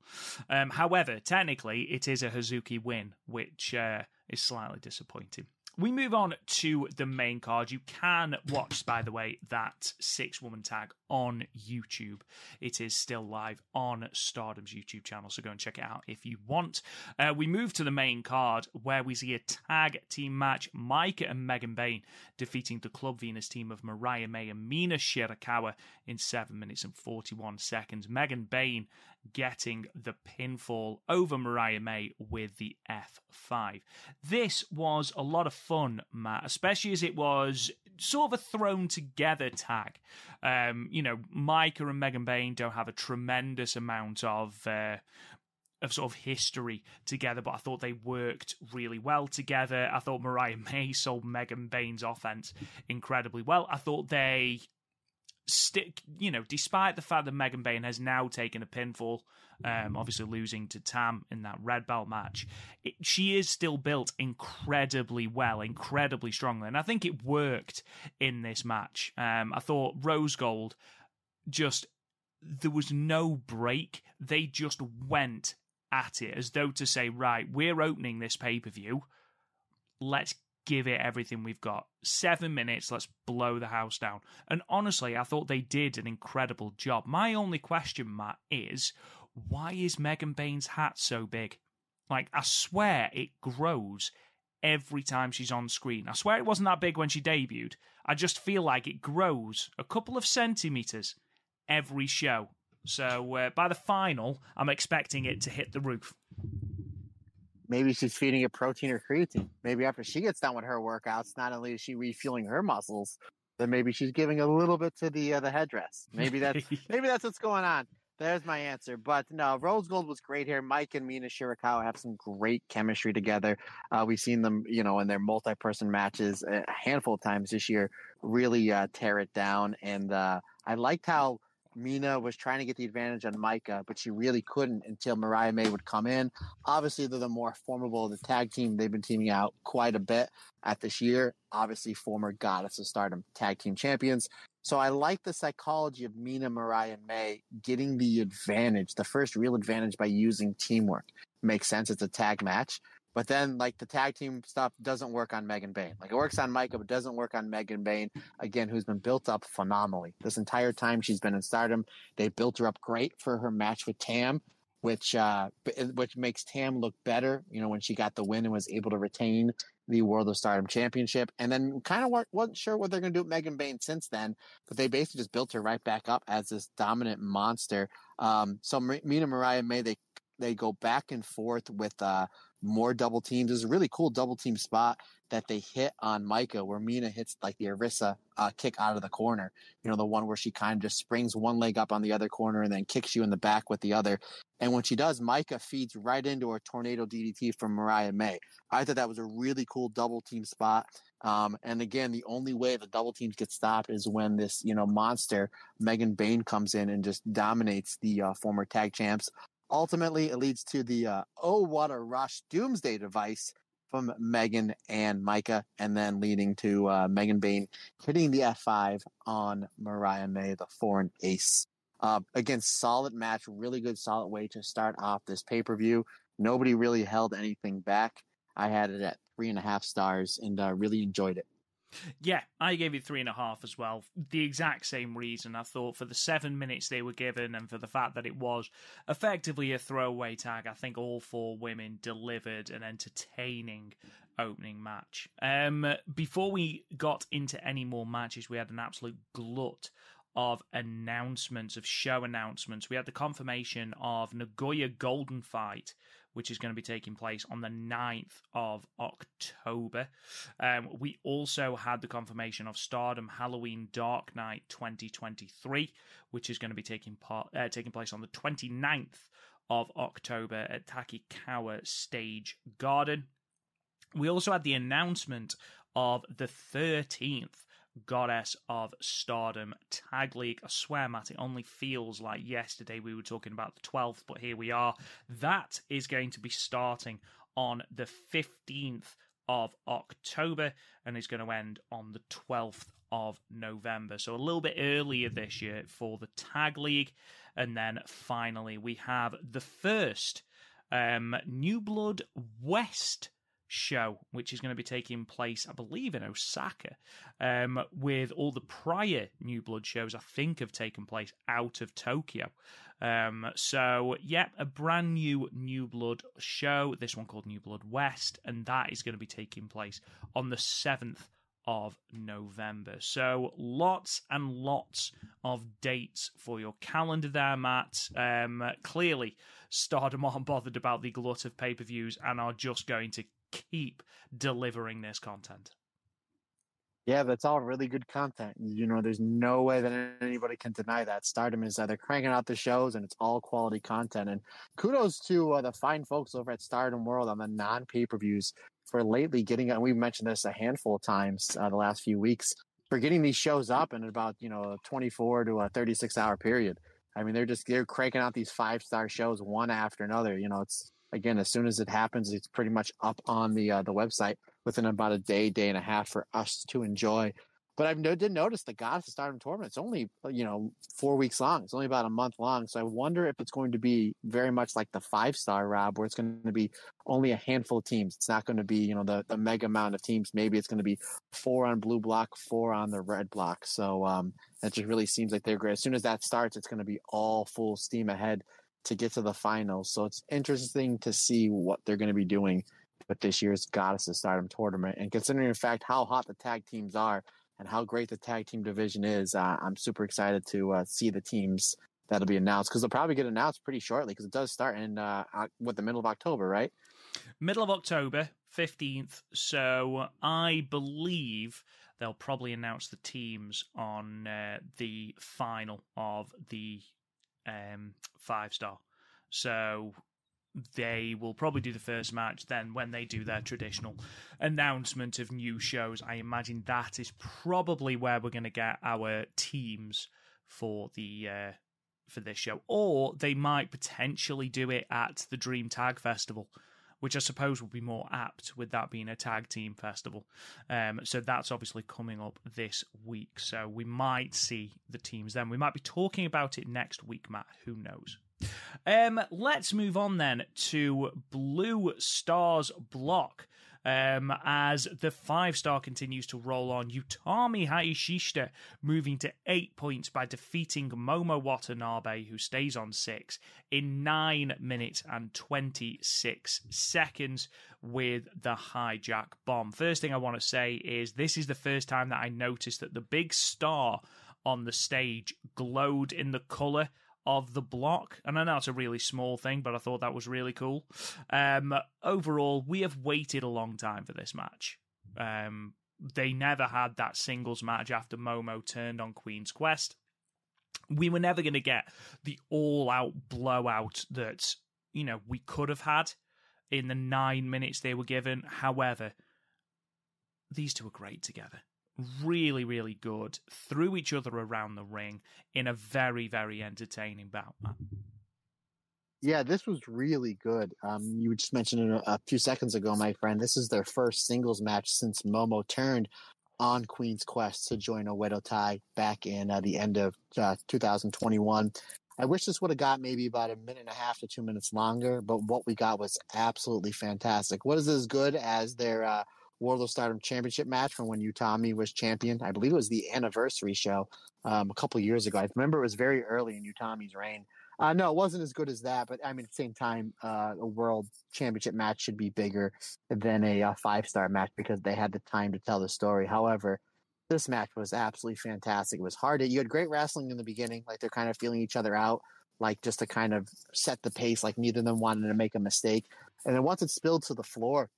Um, however, technically, it is a Hazuki win, which uh, is slightly disappointing we move on to the main card. You can watch, by the way, that six woman tag on YouTube. It is still live on Stardom's YouTube channel, so go and check it out if you want. Uh, we move to the main card where we see a tag team match Maika and Megan Bayne defeating the Club Venus team of Mariah May and Mina Shirakawa in 7 minutes and 41 seconds. Megan Bayne getting the pinfall over Mariah May with the F5. This was a lot of fun, Matt, especially as it was sort of a thrown together tag. Um, you know, Maika and Megan Bayne don't have a tremendous amount of. Uh, of sort of history together, but I thought they worked really well together. I thought Mariah May [laughs] sold Megan Bayne's offense incredibly well. I thought they stick, you know, despite the fact that Megan Bayne has now taken a pinfall, um, obviously losing to Tam in that red belt match, it, she is still built incredibly well, incredibly strongly, and I think it worked in this match. Um, I thought Rose Gold just there was no break; they just went at it as though to say, right, we're opening this pay per view. Let's give it everything we've got. Seven minutes, let's blow the house down. And honestly, I thought they did an incredible job. My only question, Matt, is why is Megan Bayne's hat so big? Like, I swear it grows every time she's on screen. I swear it wasn't that big when she debuted. I just feel like it grows a couple of centimeters every show. So uh, by the final, I'm expecting it to hit the roof. Maybe she's feeding it protein or creatine. Maybe after she gets done with her workouts, not only is she refueling her muscles, then maybe she's giving a little bit to the uh, the headdress. Maybe that's [laughs] maybe that's what's going on. There's my answer. But no, Rose Gold was great here. Mike and Mina Shirakawa have some great chemistry together. Uh, we've seen them, you know, in their multi-person matches a handful of times this year, really uh, tear it down. And uh, I liked how Mina was trying to get the advantage on Maika, but she really couldn't until Mariah May would come in. Obviously, they're the more formidable of the tag team. They've been teaming out quite a bit at this year. Obviously, former Goddess of Stardom tag team champions. So I like the psychology of Mina, Mariah, May getting the advantage, the first real advantage by using teamwork. Makes sense. It's a tag match. But then, like the tag team stuff doesn't work on Megan Bayne. Like it works on Maika, but doesn't work on Megan Bayne. Again, who's been built up phenomenally this entire time she's been in Stardom. They built her up great for her match with Tam, which uh, which makes Tam look better. You know, when she got the win and was able to retain the World of Stardom Championship, and then kind of wasn't sure what they're going to do with Megan Bayne since then. But they basically just built her right back up as this dominant monster. Um, so Mina Mariah May they they go back and forth with uh, more double teams. There's a really cool double team spot that they hit on Maika where Mina hits like the Arisa uh, kick out of the corner. You know, the one where she kind of just springs one leg up on the other corner and then kicks you in the back with the other. And when she does, Maika feeds right into a tornado DDT from Mariah May. I thought that was a really cool double team spot. Um, and again, the only way the double teams get stopped is when this, you know, monster Megan Bayne comes in and just dominates the uh, former tag champs Ultimately, it leads to the uh, oh what a rush doomsday device from Megan and Maika, and then leading to uh, Megan Bayne hitting the F5 on Mariah May, the foreign ace. Uh, again, solid match, really good, solid way to start off this pay per view. Nobody really held anything back. I had it at three and a half stars and uh, really enjoyed it. Yeah, I gave it three and a half as well. The exact same reason. I thought for the seven minutes they were given and for the fact that it was effectively a throwaway tag, I think all four women delivered an entertaining opening match. Um, before we got into any more matches, we had an absolute glut of announcements, of show announcements. We had the confirmation of Nagoya Golden Fight which is going to be taking place on the 9th of October. Um, we also had the confirmation of Stardom Halloween Dark Night 2023, which is going to be taking part uh, taking place on the 29th of October at Tachikawa Stage Garden. We also had the announcement of the 13th Goddess of Stardom Tag League. I swear, Matt, it only feels like yesterday we were talking about the 12th, but here we are. That is going to be starting on the 15th of October and is going to end on the 12th of November. So a little bit earlier this year for the Tag League. And then finally, we have the first um, New Blood West show, which is going to be taking place, I believe, in Osaka, um, with all the prior New Blood shows, I think, have taken place out of Tokyo. Um, so, yeah, a brand new New Blood show, this one called New Blood West, and that is going to be taking place on the 7th of November. So lots and lots of dates for your calendar there, Matt. Um, clearly, Stardom aren't bothered about the glut of pay per views and are just going to keep delivering this content. Yeah, that's all really good content. You know, there's no way that anybody can deny that. Stardom is uh, they're cranking out the shows and it's all quality content. And kudos to uh, the fine folks over at Stardom World on the non pay per views for lately getting, and we mentioned this a handful of times uh, the last few weeks, for getting these shows up in about, you know, a 24 to a 36 hour period. I mean, they're just, they're cranking out these five star shows one after another. You know, it's, again, as soon as it happens, it's pretty much up on the uh, the website within about a day, day and a half for us to enjoy. But I did notice the God of Stardom tournament. It's only you know four weeks long. It's only about a month long. So I wonder if it's going to be very much like the five star Rob, where it's going to be only a handful of teams. It's not going to be you know the the mega amount of teams. Maybe it's going to be four on blue block, four on the red block. So um, that just really seems like they're great. As soon as that starts, it's going to be all full steam ahead to get to the finals. So it's interesting to see what they're going to be doing with this year's Goddesses Stardom tournament. And considering, in fact, how hot the tag teams are and how great the tag team division is, uh, I'm super excited to uh, see the teams that'll be announced because they'll probably get announced pretty shortly because it does start in uh, what the middle of October, right? Middle of October, 15th. So I believe they'll probably announce the teams on uh, the final of the um, five star. So they will probably do the first match. Then, when they do their traditional announcement of new shows, I imagine that is probably where we're going to get our teams for the uh, for this show. Or they might potentially do it at the Dream Tag Festival which I suppose would be more apt with that being a tag team festival. Um, so that's obviously coming up this week. So we might see the teams then. We might be talking about it next week, Matt. Who knows? Um, let's move on then to Blue Stars Block um, as the five star continues to roll on. Utami Hayashishita moving to eight points by defeating Momo Watanabe, who stays on six, in nine minutes and 26 seconds with the hijack bomb. First thing I want to say is this is the first time that I noticed that the big star on the stage glowed in the color of the block. And I know it's a really small thing, but I thought that was really cool. Um, overall, we have waited a long time for this match. Um, they never had that singles match after Momo turned on Queen's Quest. We were never going to get the all out blowout that, you know, we could have had in the nine minutes they were given. However, these two are great together really, really good, threw each other around the ring in a very, very entertaining bout. Yeah, this was really good. Um, you just mentioned it a, few seconds ago, my friend. This is their first singles match since Momo turned on Queen's Quest to join Oedo Tai back in uh, the end of uh, 2021. I wish this would have got maybe about a minute and a half to two minutes longer, but what we got was absolutely fantastic. What is as good as their uh, World of Stardom Championship match from when Utami was champion. I believe it was the anniversary show um, a couple years ago. I remember it was very early in Utami's reign. Uh, no, it wasn't as good as that, but I mean, at the same time, uh, a World Championship match should be bigger than a, a five star match because they had the time to tell the story. However, this match was absolutely fantastic. It was hard. You had great wrestling in the beginning, like they're kind of feeling each other out, like just to kind of set the pace, like neither of them wanted to make a mistake. And then once it spilled to the floor,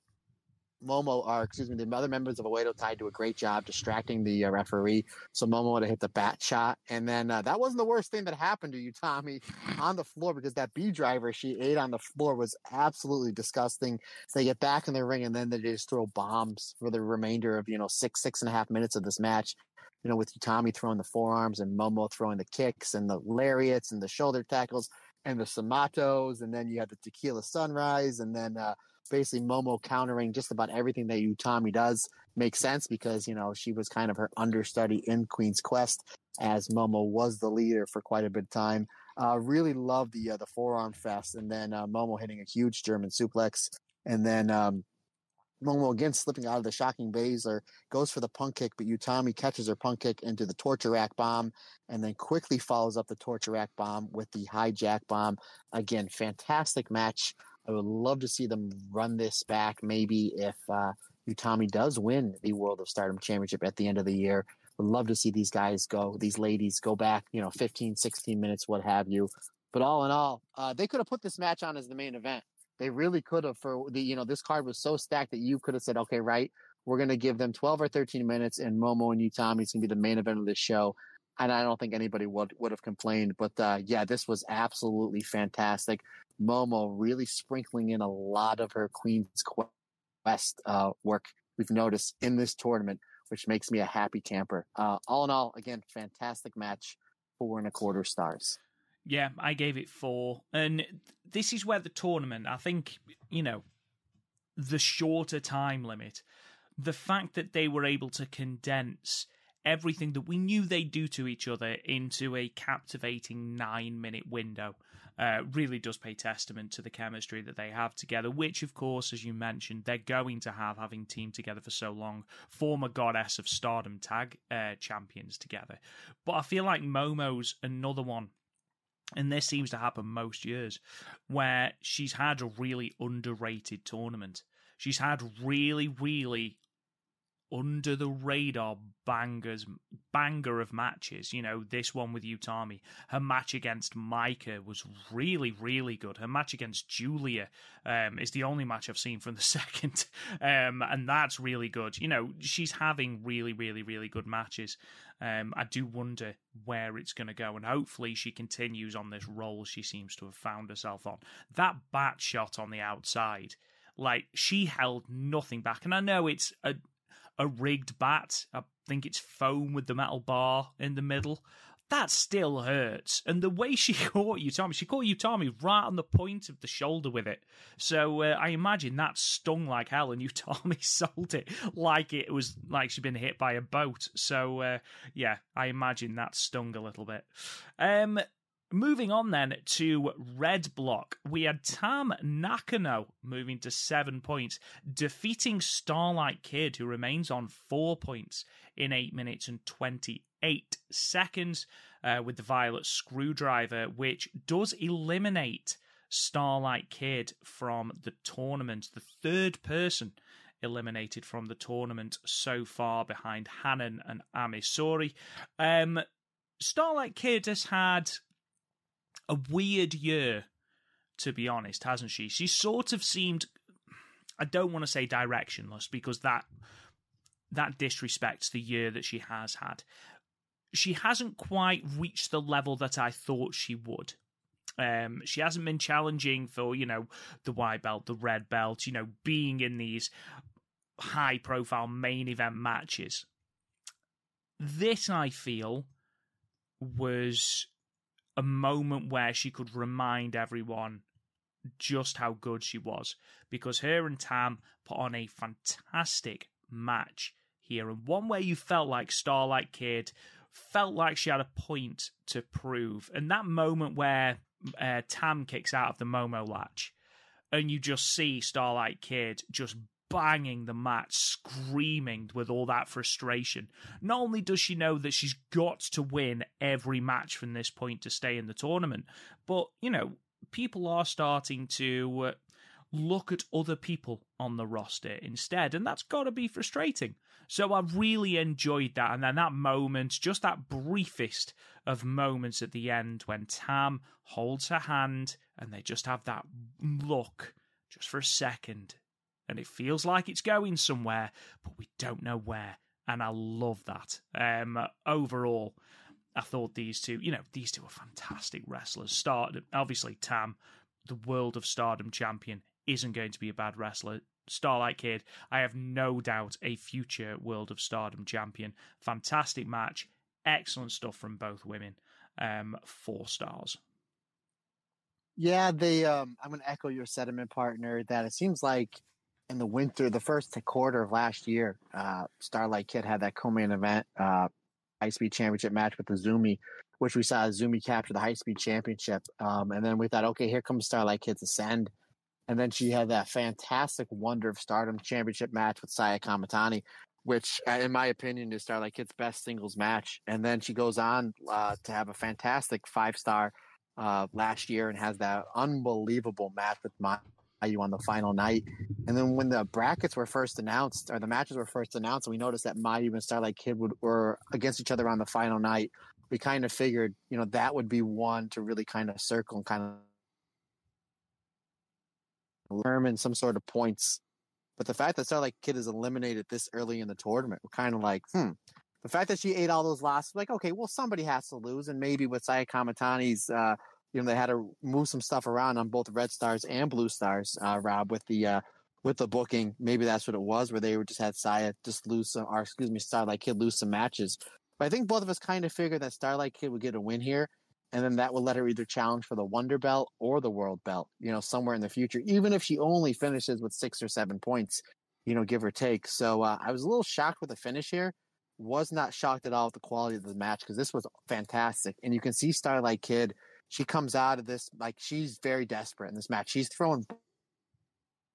Momo, or excuse me, the other members of Oedo Tai do a great job distracting the uh, referee. So Momo would have hit the bat shot, and then uh, that wasn't the worst thing that happened to Utami on the floor because that B driver she ate on the floor was absolutely disgusting. They get back in the ring, and then they just throw bombs for the remainder of you know six six and a half minutes of this match. You know, with Utami throwing the forearms and Momo throwing the kicks and the lariats and the shoulder tackles and the Samatos, and then you had the Tequila Sunrise, and then. Uh, basically Momo countering just about everything that Utami does makes sense because, you know, she was kind of her understudy in Queen's Quest as Momo was the leader for quite a bit of time. Uh, really love the uh, the forearm fest and then uh, Momo hitting a huge German suplex and then um, Momo again slipping out of the shocking Baszler goes for the punk kick, but Utami catches her punk kick into the torture rack bomb and then quickly follows up the torture rack bomb with the hijack bomb. Again, fantastic match. I would love to see them run this back. Maybe if uh, Utami does win the World of Stardom Championship at the end of the year, would love to see these guys go, these ladies go back, you know, 15, 16 minutes, what have you. But all in all, uh, they could have put this match on as the main event. They really could have for the, you know, this card was so stacked that you could have said, okay, right, we're going to give them 12 or 13 minutes and Momo and Utami is going to be the main event of this show. And I don't think anybody would, would have complained. But uh, yeah, this was absolutely fantastic. Momo really sprinkling in a lot of her Queen's Quest uh, work we've noticed in this tournament, which makes me a happy camper. Uh, all in all, again, fantastic match, four and a quarter stars. Yeah, I gave it four. And this is where the tournament, I think, you know, the shorter time limit, the fact that they were able to condense everything that we knew they'd do to each other into a captivating nine minute window uh, really does pay testament to the chemistry that they have together, which, of course, as you mentioned, they're going to have having teamed together for so long, former goddess of stardom tag uh, champions together. But I feel like Momo's another one and this seems to happen most years, where she's had a really underrated tournament. She's had really, really under the radar bangers banger of matches. You know, this one with Utami. Her match against Maika was really, really good. Her match against Giulia um, is the only match I've seen from the [laughs] second. Um, and that's really good. You know, she's having really, really, really good matches. Um, I do wonder where it's going to go, and hopefully she continues on this role she seems to have found herself on. That bat shot on the outside, like she held nothing back, and I know it's a a rigged bat. I think it's foam with the metal bar in the middle. That still hurts. And the way she [laughs] caught Utami, she caught Utami right on the point of the shoulder with it. So uh, I imagine that stung like hell, and [laughs] Utami sold it like it was like she'd been hit by a boat. So uh, yeah, I imagine that stung a little bit. Um, Moving on then to Red Block, we had Tam Nakano moving to seven points, defeating Starlight Kid, who remains on four points in eight minutes and 28 seconds uh, with the Violet Screwdriver, which does eliminate Starlight Kid from the tournament, the third person eliminated from the tournament so far behind Hanan and Ami Sourei. Um, Starlight Kid has had a weird year, to be honest, hasn't she? She sort of seemed. I don't want to say directionless because that that disrespects the year that she has had. She hasn't quite reached the level that I thought she would. Um, she hasn't been challenging for you know the white belt, the red belt, you know, being in these high profile main event matches. This I feel was a moment where she could remind everyone just how good she was because her and Tam put on a fantastic match here and one where you felt like Starlight Kid felt like she had a point to prove and that moment where uh, Tam kicks out of the Momo latch and you just see Starlight Kid just banging the mat, screaming with all that frustration. Not only does she know that she's got to win every match from this point to stay in the tournament, but, you know, people are starting to uh, look at other people on the roster instead, and that's got to be frustrating. So I really enjoyed that. And then that moment, just that briefest of moments at the end when Tam holds her hand and they just have that look just for a second and it feels like it's going somewhere, but we don't know where. And I love that. Um, overall, I thought these two, you know, these two are fantastic wrestlers. Start obviously Tam, the World of Stardom champion, isn't going to be a bad wrestler. Starlight Kid, I have no doubt a future World of Stardom champion. Fantastic match, excellent stuff from both women. Um, four stars. Yeah, they. Um, I'm going to echo your sentiment, partner. That it seems like in the winter, the first quarter of last year, uh, Starlight Kid had that co-main event, uh, high speed championship match with Azumi, which we saw Azumi capture the high speed championship. Um, and then we thought, okay, here comes Starlight Kid's ascend. And then she had that fantastic Wonder of Stardom championship match with Saya Kamitani, which, uh, in my opinion, is Starlight Kid's best singles match. And then she goes on uh, to have a fantastic five star uh, last year and has that unbelievable match with my you on the final night. And then when the brackets were first announced, or the matches were first announced, we noticed that Mayu and Starlight Kid would, were against each other on the final night, we kind of figured, you know, that would be one to really kind of circle and kind of determine some sort of points. But the fact that Starlight Kid is eliminated this early in the tournament, we're kind of like, hmm. The fact that she ate all those losses, like, okay, well, somebody has to lose. And maybe with Saya Kamitani's uh, you know they had to move some stuff around on both red stars and blue stars uh, rob with the uh, with the booking. Maybe that's what it was where they just had Saya just lose some or excuse me starlight kid lose some matches. But i think both of us kind of figured that starlight kid would get a win here and then that would let her either challenge for the wonder belt or the world belt you know somewhere in the future even if she only finishes with six or seven points you know give or take. So uh, i was a little shocked with the finish here. Was not shocked at all with the quality of the match because this was fantastic and you can see starlight kid she comes out of this like she's very desperate in this match. She's throwing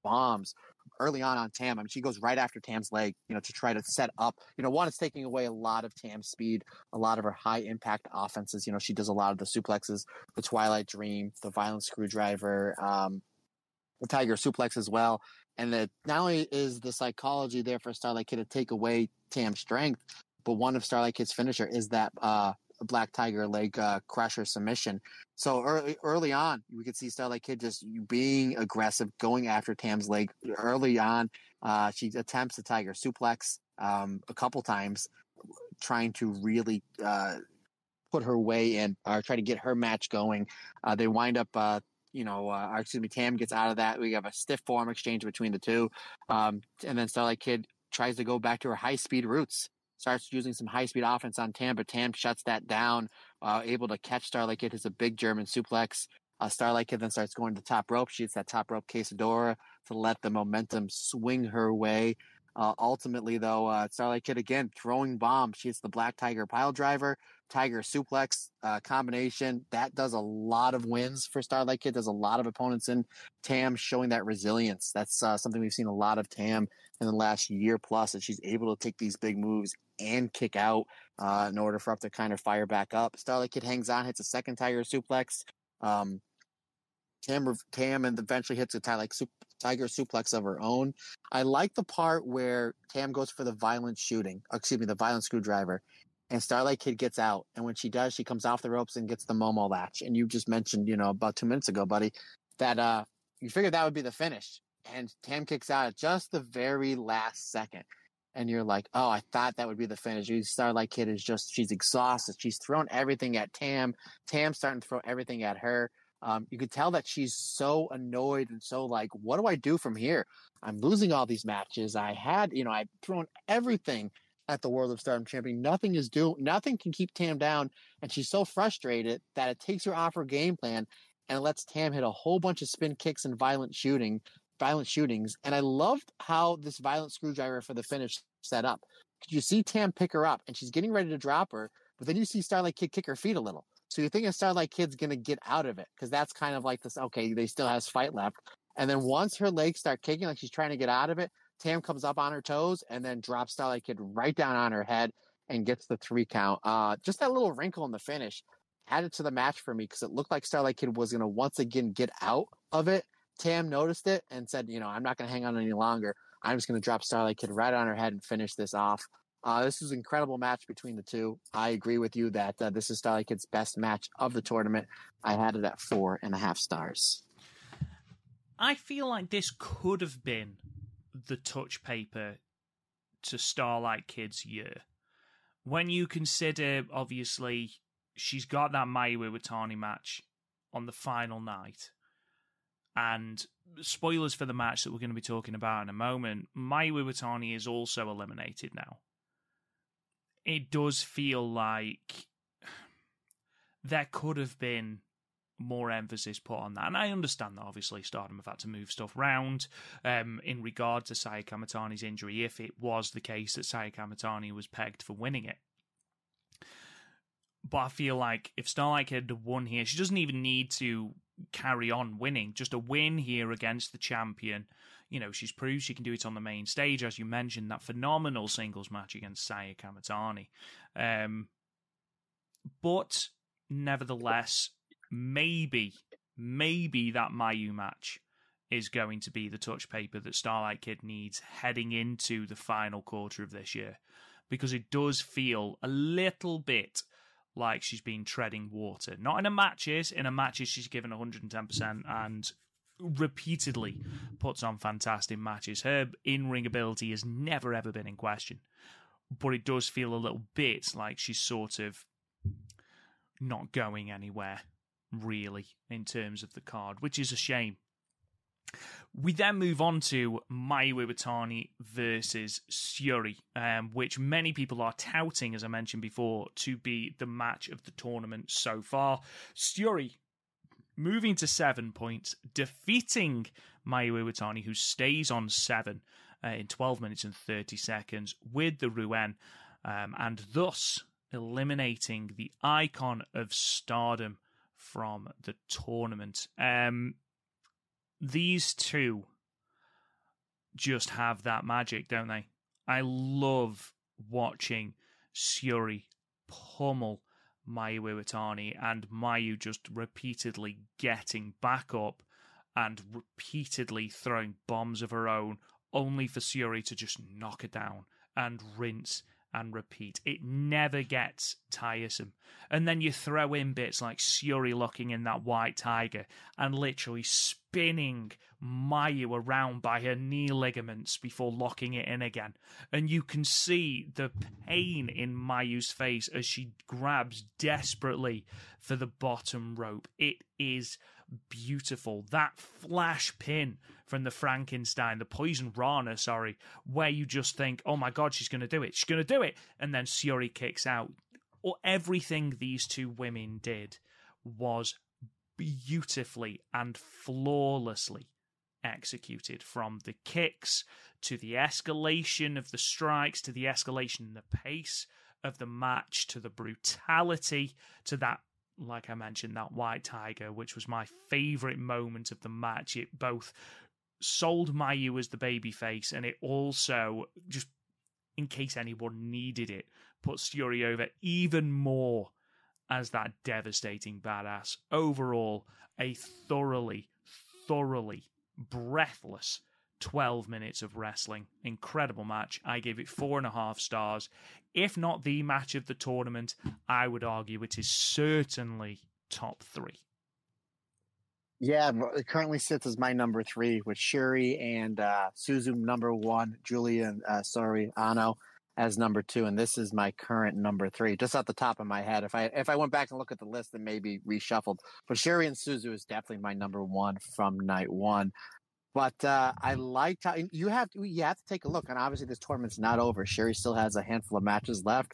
bombs early on on Tam. I mean, she goes right after Tam's leg, you know, to try to set up. You know, one, it's taking away a lot of Tam's speed, a lot of her high impact offenses. You know, she does a lot of the suplexes, the Twilight Dream, the Violet Screwdriver, um, the Tiger Suplex as well. And that not only is the psychology there for Starlight Kid to take away Tam's strength, but one of Starlight Kid's finisher is that uh, Black Tiger leg uh, crusher submission. So early early on, we could see Starlight Kid just being aggressive, going after Tam's leg early on. Uh, she attempts the Tiger suplex um, a couple times, trying to really uh, put her way in or try to get her match going. Uh, they wind up uh, you know, uh, excuse me, Tam gets out of that. We have a stiff form exchange between the two. Um, and then Starlight Kid tries to go back to her high speed roots, starts using some high speed offense on Tam, but Tam shuts that down, uh, able to catch Starlight Kid. Hits a big German suplex. Uh, Starlight Kid then starts going to the top rope. She hits that top rope quesadora to let the momentum swing her way. Uh, ultimately, though, uh, Starlight Kid again throwing bombs. She hits the Black Tiger pile driver, Tiger suplex uh, combination. That does a lot of wins for Starlight Kid. Does a lot of opponents in Tam showing that resilience. That's uh, something we've seen a lot of Tam in the last year plus. That she's able to take these big moves and kick out uh, in order for up to kind of fire back up. Starlight Kid hangs on, hits a second Tiger suplex. Um, Tam, Tam, and eventually hits a Tiger, Tiger suplex of her own. I like the part where Tam goes for the violet shooting, excuse me, the violet screwdriver, and Starlight Kid gets out. And when she does, she comes off the ropes and gets the Momo latch. And you just mentioned, you know, about two minutes ago, buddy, that uh, you figured that would be the finish. And Tam kicks out at just the very last second. And you're like, oh, I thought that would be the finish. Starlight Kid is just, she's exhausted. She's thrown everything at Tam. Tam's starting to throw everything at her. Um, you could tell that she's so annoyed and so like, what do I do from here? I'm losing all these matches. I had, you know, I've thrown everything at the World of Stardom champion. Nothing is doing, nothing can keep Tam down. And she's so frustrated that it takes her off her game plan and lets Tam hit a whole bunch of spin kicks and violet shooting, violet shootings. And I loved how this violet screwdriver for the finish set up. You see Tam pick her up and she's getting ready to drop her, but then you see Starlight Kid kick her feet a little. So you think a Starlight Kid's to get out of it because that's kind of like this. Okay, they still has fight left, and then once her legs start kicking, like she's trying to get out of it, Tam comes up on her toes and then drops Starlight Kid right down on her head and gets the three count. Uh, just that little wrinkle in the finish added to the match for me because it looked like Starlight Kid was going to once again get out of it. Tam noticed it and said, you know, I'm not going to hang on any longer. I'm just going to drop Starlight Kid right on her head and finish this off. Uh, this was an incredible match between the two. I agree with you that uh, this is Starlight Kid's best match of the tournament. I had it at four and a half stars. I feel like this could have been the touch paper to Starlight Kid's year. When you consider, obviously, she's got that Mayu Iwatani match on the final night. And spoilers for the match that we're going to be talking about in a moment, Mayu Iwatani is also eliminated now it does feel like there could have been more emphasis put on that. And I understand that obviously Stardom have had to move stuff around um, in regard to Saya Kamitani's injury, if it was the case that Saya Kamitani was pegged for winning it. But I feel like if Starlight had won here, she doesn't even need to carry on winning. Just a win here against the champion you know, she's proved she can do it on the main stage, as you mentioned, that phenomenal singles match against Saya Kamitani. Um, but nevertheless, maybe, maybe that Mayu match is going to be the touch paper that Starlight Kid needs heading into the final quarter of this year. Because it does feel a little bit like she's been treading water. Not in a matches, in a matches she's given 110% and repeatedly puts on fantastic matches. Her in ring ability has never ever been in question, but it does feel a little bit like she's sort of not going anywhere really in terms of the card, which is a shame. We then move on to Mayu Iwatani versus Syuri, um, which many people are touting, as I mentioned before, to be the match of the tournament so far. Syuri moving to seven points, defeating Mayu Iwatani, who stays on seven uh, in 12 minutes and 30 seconds with the Ruan, um, and thus eliminating the icon of stardom from the tournament. Um, these two just have that magic, don't they? I love watching Syuri pummel Mayu Iwatani and Mayu just repeatedly getting back up and repeatedly throwing bombs of her own, only for Syuri to just knock it down and rinse and repeat. It never gets tiresome. And then you throw in bits like Syuri locking in that white tiger and literally spinning Mayu around by her knee ligaments before locking it in again. And you can see the pain in Mayu's face as she grabs desperately for the bottom rope. It is beautiful. That flash pin from the Frankenstein, the Poison Rana, sorry, where you just think, oh my God, she's going to do it. She's going to do it. And then Syuri kicks out. Or everything these two women did was beautifully and flawlessly executed from the kicks to the escalation of the strikes to the escalation in the pace of the match to the brutality to that like I mentioned, that white tiger, which was my favorite moment of the match. It both sold Mayu as the babyface, and it also just, in case anyone needed it, put Syuri over even more as that devastating badass. Overall, a thoroughly, thoroughly breathless 12 minutes of wrestling. Incredible match. I gave it four and a half stars. If not the match of the tournament, I would argue it is certainly top three. Yeah, it currently sits as my number three with Syuri and uh, Suzu number one, Julian, uh, sorry, Anou as number two, and this is my current number three, just at the top of my head. If I if I went back and look at the list, it maybe reshuffled. But Syuri and Suzu is definitely my number one from night one. But uh, I liked how you have to you have to take a look, and obviously this tournament's not over. Syuri still has a handful of matches left,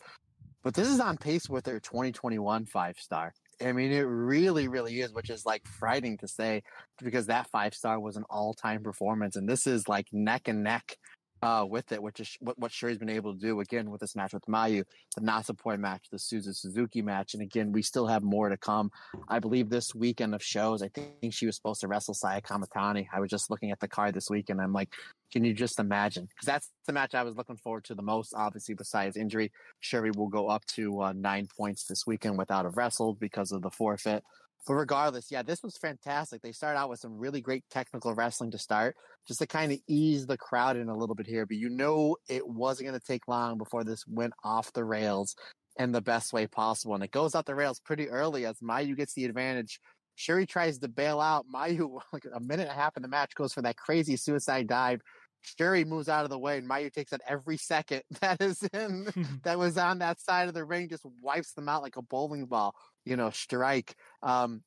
but this is on pace with her 2021 five star. I mean, it really, really is, which is like frightening to say because that five star was an all time performance, and this is like neck and neck uh, with it, which is what, what Syuri's been able to do again with this match with Mayu, the Natsupoi match, the Suzu Suzuki match. And again, we still have more to come. I believe this weekend of shows, I think she was supposed to wrestle Saya Kamitani. I was just looking at the card this week and I'm like, can you just imagine? Because that's the match I was looking forward to the most, obviously, besides injury. Syuri will go up to uh, nine points this weekend without a wrestled because of the forfeit. But regardless, yeah, this was fantastic. They started out with some really great technical wrestling to start, just to kind of ease the crowd in a little bit here. But you know, it wasn't going to take long before this went off the rails in the best way possible. And it goes off the rails pretty early as Mayu gets the advantage. Syuri tries to bail out. [laughs] Mayu, like a minute and a half in the match, goes for that crazy suicide dive. Syuri moves out of the way, and Mayu takes out every second [laughs] that is in [laughs] that was on that side of the ring, just wipes them out like a bowling ball you know, strike. Um,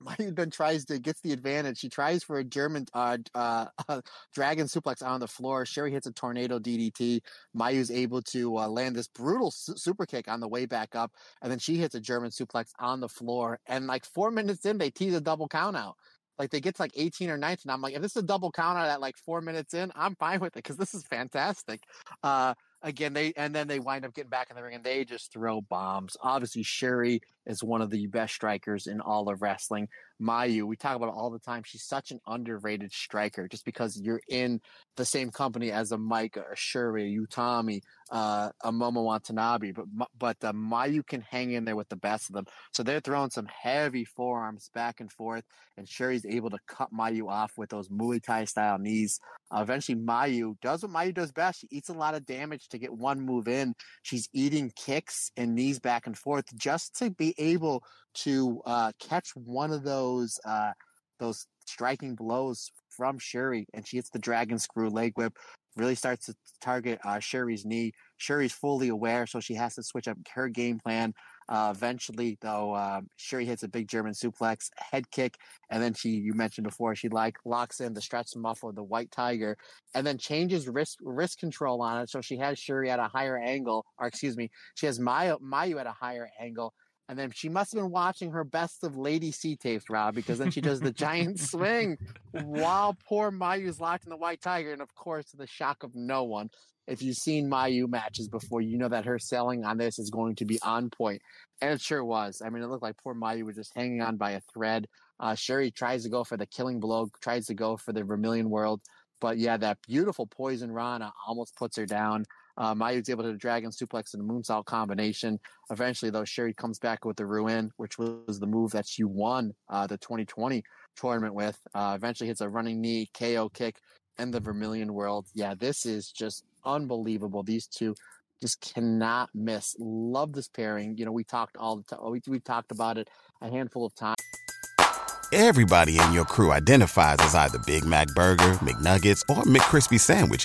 [laughs] then tries to gets the advantage. She tries for a German uh, uh, [laughs] dragon suplex on the floor. Syuri hits a tornado DDT. Mayu's able to uh, land this brutal su- super kick on the way back up, and then she hits a German suplex on the floor. And like four minutes in, they tease a double count out. Like they get to like 18 or 19. I'm like, if this is a double count out at like four minutes in, I'm fine with it because this is fantastic. Uh, again, they and then they wind up getting back in the ring and they just throw bombs. Obviously, Syuri is one of the best strikers in all of wrestling. Mayu, we talk about it all the time. She's such an underrated striker just because you're in the same company as a Maika, a Syuri, Utami, uh, a Momo Watanabe, but but uh, Mayu can hang in there with the best of them. So they're throwing some heavy forearms back and forth, and Syuri's able to cut Mayu off with those Muay Thai style knees. Uh, eventually, Mayu does what Mayu does best. She eats a lot of damage to get one move in. She's eating kicks and knees back and forth just to be able to uh, catch one of those uh, those striking blows from Syuri, and she hits the dragon screw leg whip. Really starts to target uh, knee. Syuri's fully aware, so she has to switch up her game plan. Uh, eventually, though, Syuri hits a big German suplex, head kick, and then she, you mentioned before, she like locks in the stretch muffler, the white tiger, and then changes wrist wrist control on it. So she has Syuri at a higher angle, or excuse me, she has Mayu, Mayu at a higher angle, and then she must have been watching her best of Lady C tapes, Rob, because then she does the giant [laughs] swing while poor Mayu's locked in the white tiger. And of course, to the shock of no one, if you've seen Mayu matches before, you know that her selling on this is going to be on point. And it sure was. I mean, it looked like poor Mayu was just hanging on by a thread. Uh, Syuri tries to go for the killing blow, tries to go for the Vermilion World. but yeah, that beautiful poison Rana almost puts her down. Uh, Mayu's able to dragon suplex and moonsault combination. Eventually, though, Syuri comes back with the ruin, which was the move that she won uh, the 2020 tournament with. Uh, eventually hits a running knee, KO kick, and the Vermilion World. Yeah, this is just unbelievable. These two just cannot miss. Love this pairing. You know, we talked all the time. We, we talked about it a handful of times. Everybody in your crew identifies as either Big Mac Burger, McNuggets, or McCrispy Sandwich.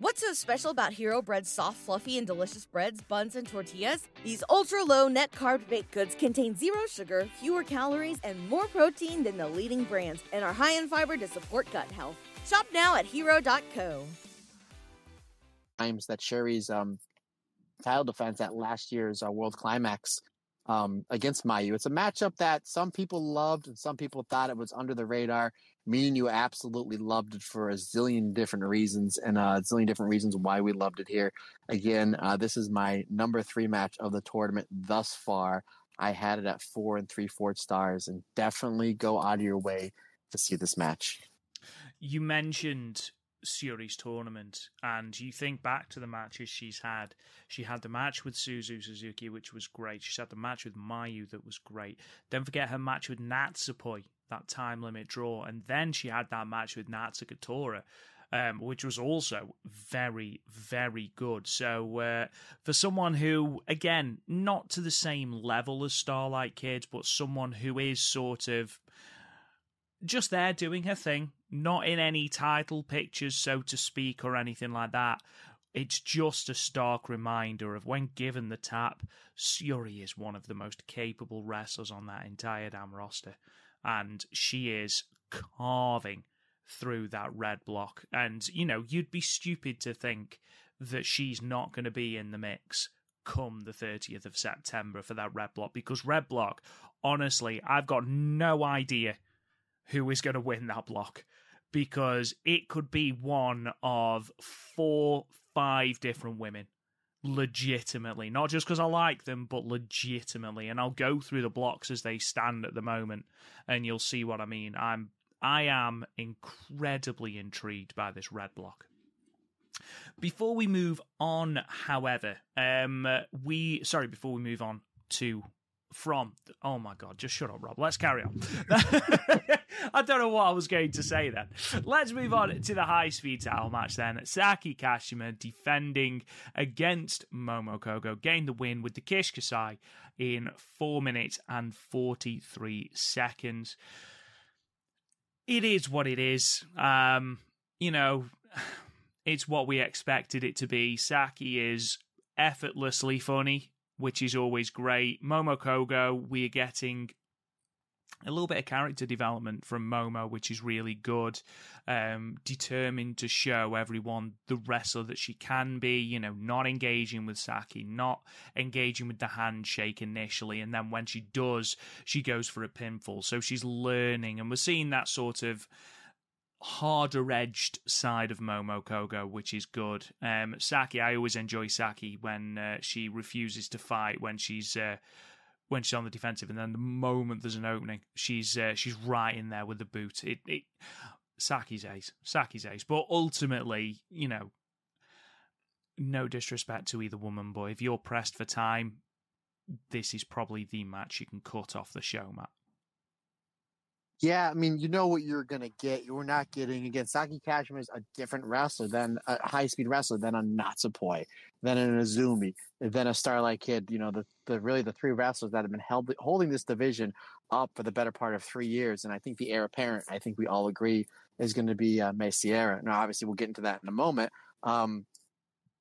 What's so special about Hero Bread's soft, fluffy, and delicious breads, buns, and tortillas? These ultra low net carb baked goods contain zero sugar, fewer calories, and more protein than the leading brands, and are high in fiber to support gut health. Shop now at hero.co. Times that Syuri's um, title defense at last year's uh, World Climax um, against Mayu. It's a matchup that some people loved and some people thought it was under the radar. Me and you absolutely loved it for a zillion different reasons and a zillion different reasons why we loved it here. Again, uh, this is my number three match of the tournament thus far. I had it at four and three fourths stars and definitely go out of your way to see this match. You mentioned Syuri's tournament, and you think back to the matches she's had. She had the match with Suzu Suzuki, which was great. She had the match with Mayu, that was great. Don't forget her match with Natsupoi, that time limit draw, and then she had that match with Natsuko um, which was also very, very good. So, uh, for someone who, again, not to the same level as Starlight Kids, but someone who is sort of just there doing her thing, not in any title pictures, so to speak, or anything like that. It's just a stark reminder of when given the tap, Syuri is one of the most capable wrestlers on that entire damn roster. And she is carving through that red block. And, you know, you'd be stupid to think that she's not going to be in the mix come the 30th of September for that red block because red block, honestly, I've got no idea who is going to win that block because it could be one of four, five different women. Legitimately, not just because I like them, but legitimately. And I'll go through the blocks as they stand at the moment, and you'll see what I mean. I'm, I am incredibly intrigued by this red block. Before we move on, however, um, we sorry, before we move on to from oh my god just shut up rob let's carry on [laughs] i don't know what i was going to say then. Let's move on to the high speed title match then. Saki kashima defending against momo kohgo gained the win with the kishi kaisei in 4 minutes and 43 seconds. It is what it is. Um you know [sighs] it's what we expected it to be. Saki is effortlessly funny which is always great. Momo Kohgo, we are getting a little bit of character development from Momo, which is really good. Um, determined to show everyone the wrestler that she can be, you know, not engaging with Saki, not engaging with the handshake initially, and then when she does, she goes for a pinfall. So she's learning, and we're seeing that sort of harder edged side of Momo Kohgo, which is good. Um, Saki, I always enjoy Saki when uh, she refuses to fight when she's uh, when she's on the defensive, and then the moment there's an opening, she's uh, she's right in there with the boot. It, it Saki's ace, Saki's ace, but ultimately, you know, no disrespect to either woman, but if you're pressed for time, this is probably the match you can cut off the show, Matt. Yeah, I mean, you know what you're gonna get. You're not getting again. Saki Kashima is a different wrestler than a high speed wrestler than a Natsupoi, than an Azumi, than a Starlight Kid. You know, the, the really the three wrestlers that have been held, holding this division up for the better part of three years. And I think the heir apparent, I think we all agree, is going to be uh, Seira. Now, obviously, we'll get into that in a moment. Um,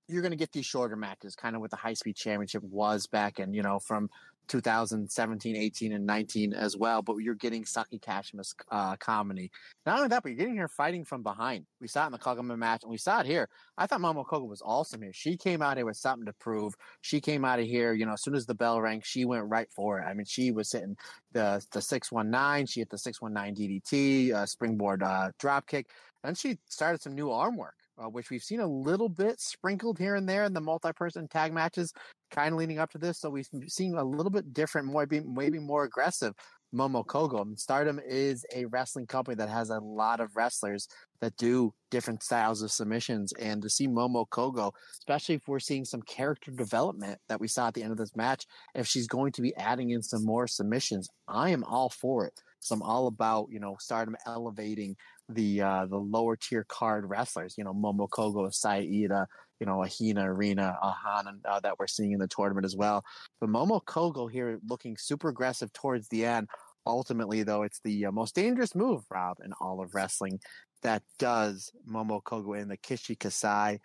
you're going to get these shorter matches, kind of what the high speed championship was back in, you know, from 2017, 18, and 19 as well. But you're getting Saki Kashima's uh, comedy. Not only that, but you're getting her fighting from behind. We saw it in the Koguma match, and we saw it here. I thought Momo Kohgo was awesome here. She came out here with something to prove. She came out of here, you know, as soon as the bell rang, she went right for it. I mean, she was hitting the the 619, she hit the 619 DDT, uh, springboard uh, drop kick, and she started some new arm work uh, which we've seen a little bit sprinkled here and there in the multi-person tag matches, kind of leading up to this. So we've seen a little bit different, more maybe more aggressive Momo Kohgo. Stardom is a wrestling company that has a lot of wrestlers that do different styles of submissions. And to see Momo Kohgo, especially if we're seeing some character development that we saw at the end of this match, if she's going to be adding in some more submissions, I am all for it. So I'm all about, you know, Stardom elevating the uh, the lower tier card wrestlers, you know, Momo Kohgo, Saida, you know, Ahina, Arena, Ahan, uh, that we're seeing in the tournament as well. But Momo Kohgo here looking super aggressive towards the end. Ultimately, though, it's the uh, most dangerous move, Rob, in all of wrestling that does Momo Kohgo in the Kishi Kaisei.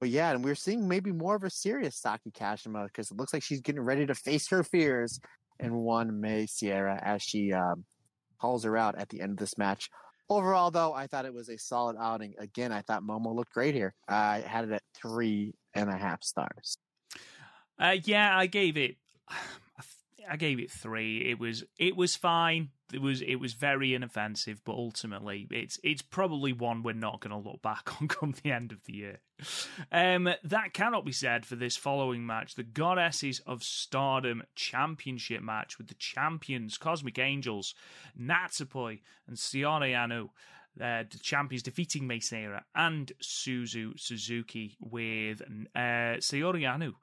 But yeah, and we're seeing maybe more of a serious Saki Kashima because it looks like she's getting ready to face her fears in one Mei Seira as she um, calls her out at the end of this match Overall, though, I thought it was a solid outing. Again, I thought Momo looked great here. I had it at three and a half stars. Uh, yeah, I gave it. [sighs] I gave it three. It was it was fine. It was it was very inoffensive, but ultimately, it's it's probably one we're not going to look back [laughs] on come the end of the year. Um, that cannot be said for this following match: the Goddesses of Stardom Championship match with the champions Cosmic Angels, Natsupoi and Saori Anou. Uh, the champions defeating Mei Seira and Suzu Suzuki with uh, Saori Anou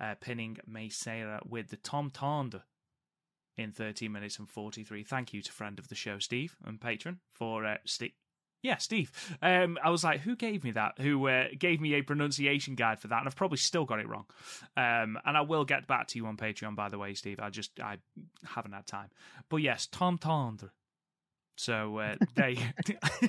uh, pinning Mei Seira with the Tom Tendre in 13 minutes and 43. Thank you to friend of the show, Steve, and patron for uh, Steve. Yeah, Steve. Um, I was like, who gave me that? Who uh, gave me a pronunciation guide for that? And I've probably still got it wrong. Um, and I will get back to you on Patreon, by the way, Steve. I just I haven't had time. But yes, Tom Tendre. So uh, they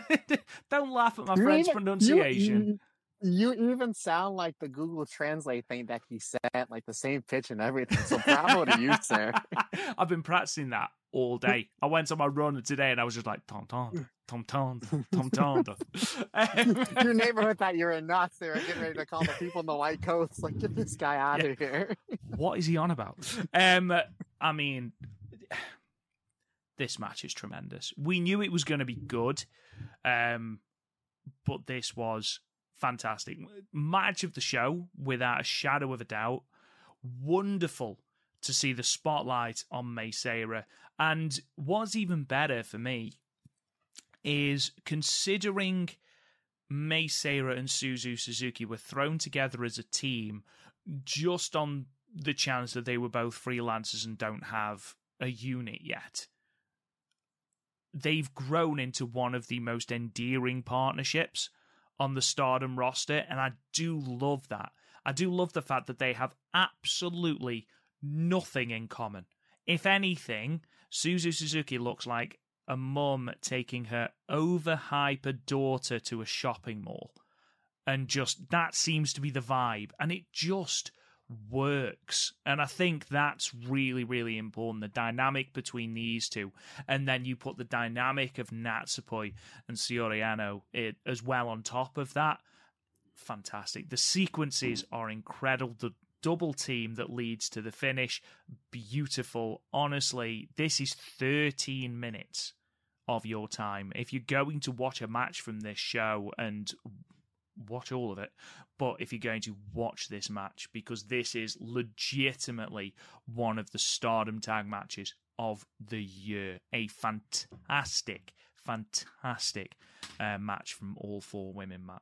[laughs] don't laugh at my friend's pronunciation. You, even sound like the Google Translate thing that he said, like the same pitch and everything. So bravo to you, sir. [laughs] I've been practicing that all day. I went on my run today and I was just like tom tom [laughs] tom tom tom tom. [laughs] Your neighborhood thought you were a nuts. They were getting ready to call the people in the white coats, like get this guy out yeah. of here. what is he on about? Um, I mean, this match is tremendous. We knew it was going to be good, um, but this was fantastic. Match of the show, without a shadow of a doubt. Wonderful to see the spotlight on Mei Seira. And what's even better for me is considering Mei Seira and Suzu Suzuki were thrown together as a team just on the chance that they were both freelancers and don't have a unit yet. They've grown into one of the most endearing partnerships on the Stardom roster, and I do love that. I do love the fact that they have absolutely nothing in common. If anything, Suzu Suzuki looks like a mum taking her overhyper daughter to a shopping mall. And just that seems to be the vibe. And it just works. And I think that's really, really important. The dynamic between these two. And then you put the dynamic of Natsupoi and Saori Anou as well on top of that. Fantastic. The sequences are incredible. The double team that leads to the finish, beautiful. Honestly, this is 13 minutes of your time. If you're going to watch a match from this show and watch all of it. But if you're going to watch this match, because this is legitimately one of the stardom tag matches of the year, a fantastic, fantastic uh, match from all four women, Matt.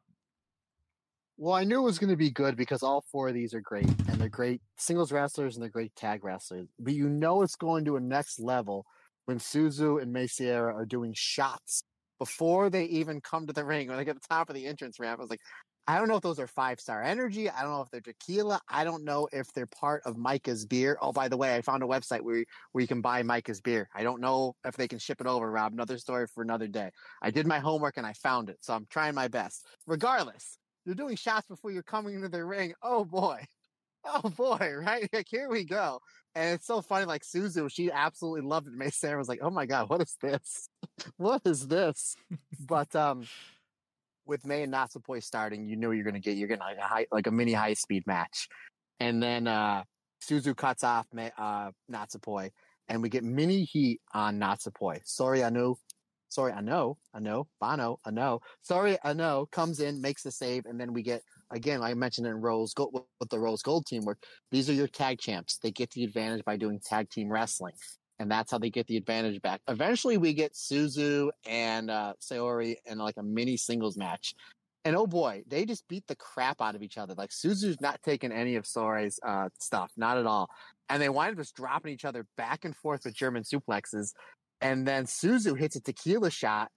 Well, I knew it was going to be good because all four of these are great, and they're great singles wrestlers and they're great tag wrestlers. But you know it's going to a next level when Suzu and Mei Seira are doing shots before they even come to the ring, when they get the top of the entrance ramp, I was like, I don't know if those are five star energy. I don't know if they're tequila. I don't know if they're part of Maika's beer. Oh, by the way, I found a website where where you can buy Maika's beer. I don't know if they can ship it over, Rob. Another story for another day. I did my homework and I found it, so I'm trying my best. Regardless, you're doing shots before you're coming into the ring. Oh boy, [laughs] oh boy, right? Like here we go. And it's so funny, like Suzu, she absolutely loved it. Mei Seira was like, "Oh my god, what is this? [laughs] what is this?" but um, with Mei and Natsupoi starting, you knew you're to get you're getting like a high, like a mini high speed match, and then uh, Suzu cuts off Mei, uh, Natsupoi, and we get mini heat on Natsupoi. Sorry, I knew. Sorry, I know, I know, Bono, I know. Sorry, I know. Comes in, makes the save, and then we get again. I mentioned in Rose Gold with the Rose Gold team teamwork. These are your tag champs. They get the advantage by doing tag team wrestling, and that's how they get the advantage back. Eventually, we get Suzu and uh, Sayori in like a mini singles match, and oh boy, they just beat the crap out of each other. Like Suzu's not taking any of Sayori's uh, stuff, not at all, and they wind up just dropping each other back and forth with German suplexes. And then Suzu hits a tequila shot,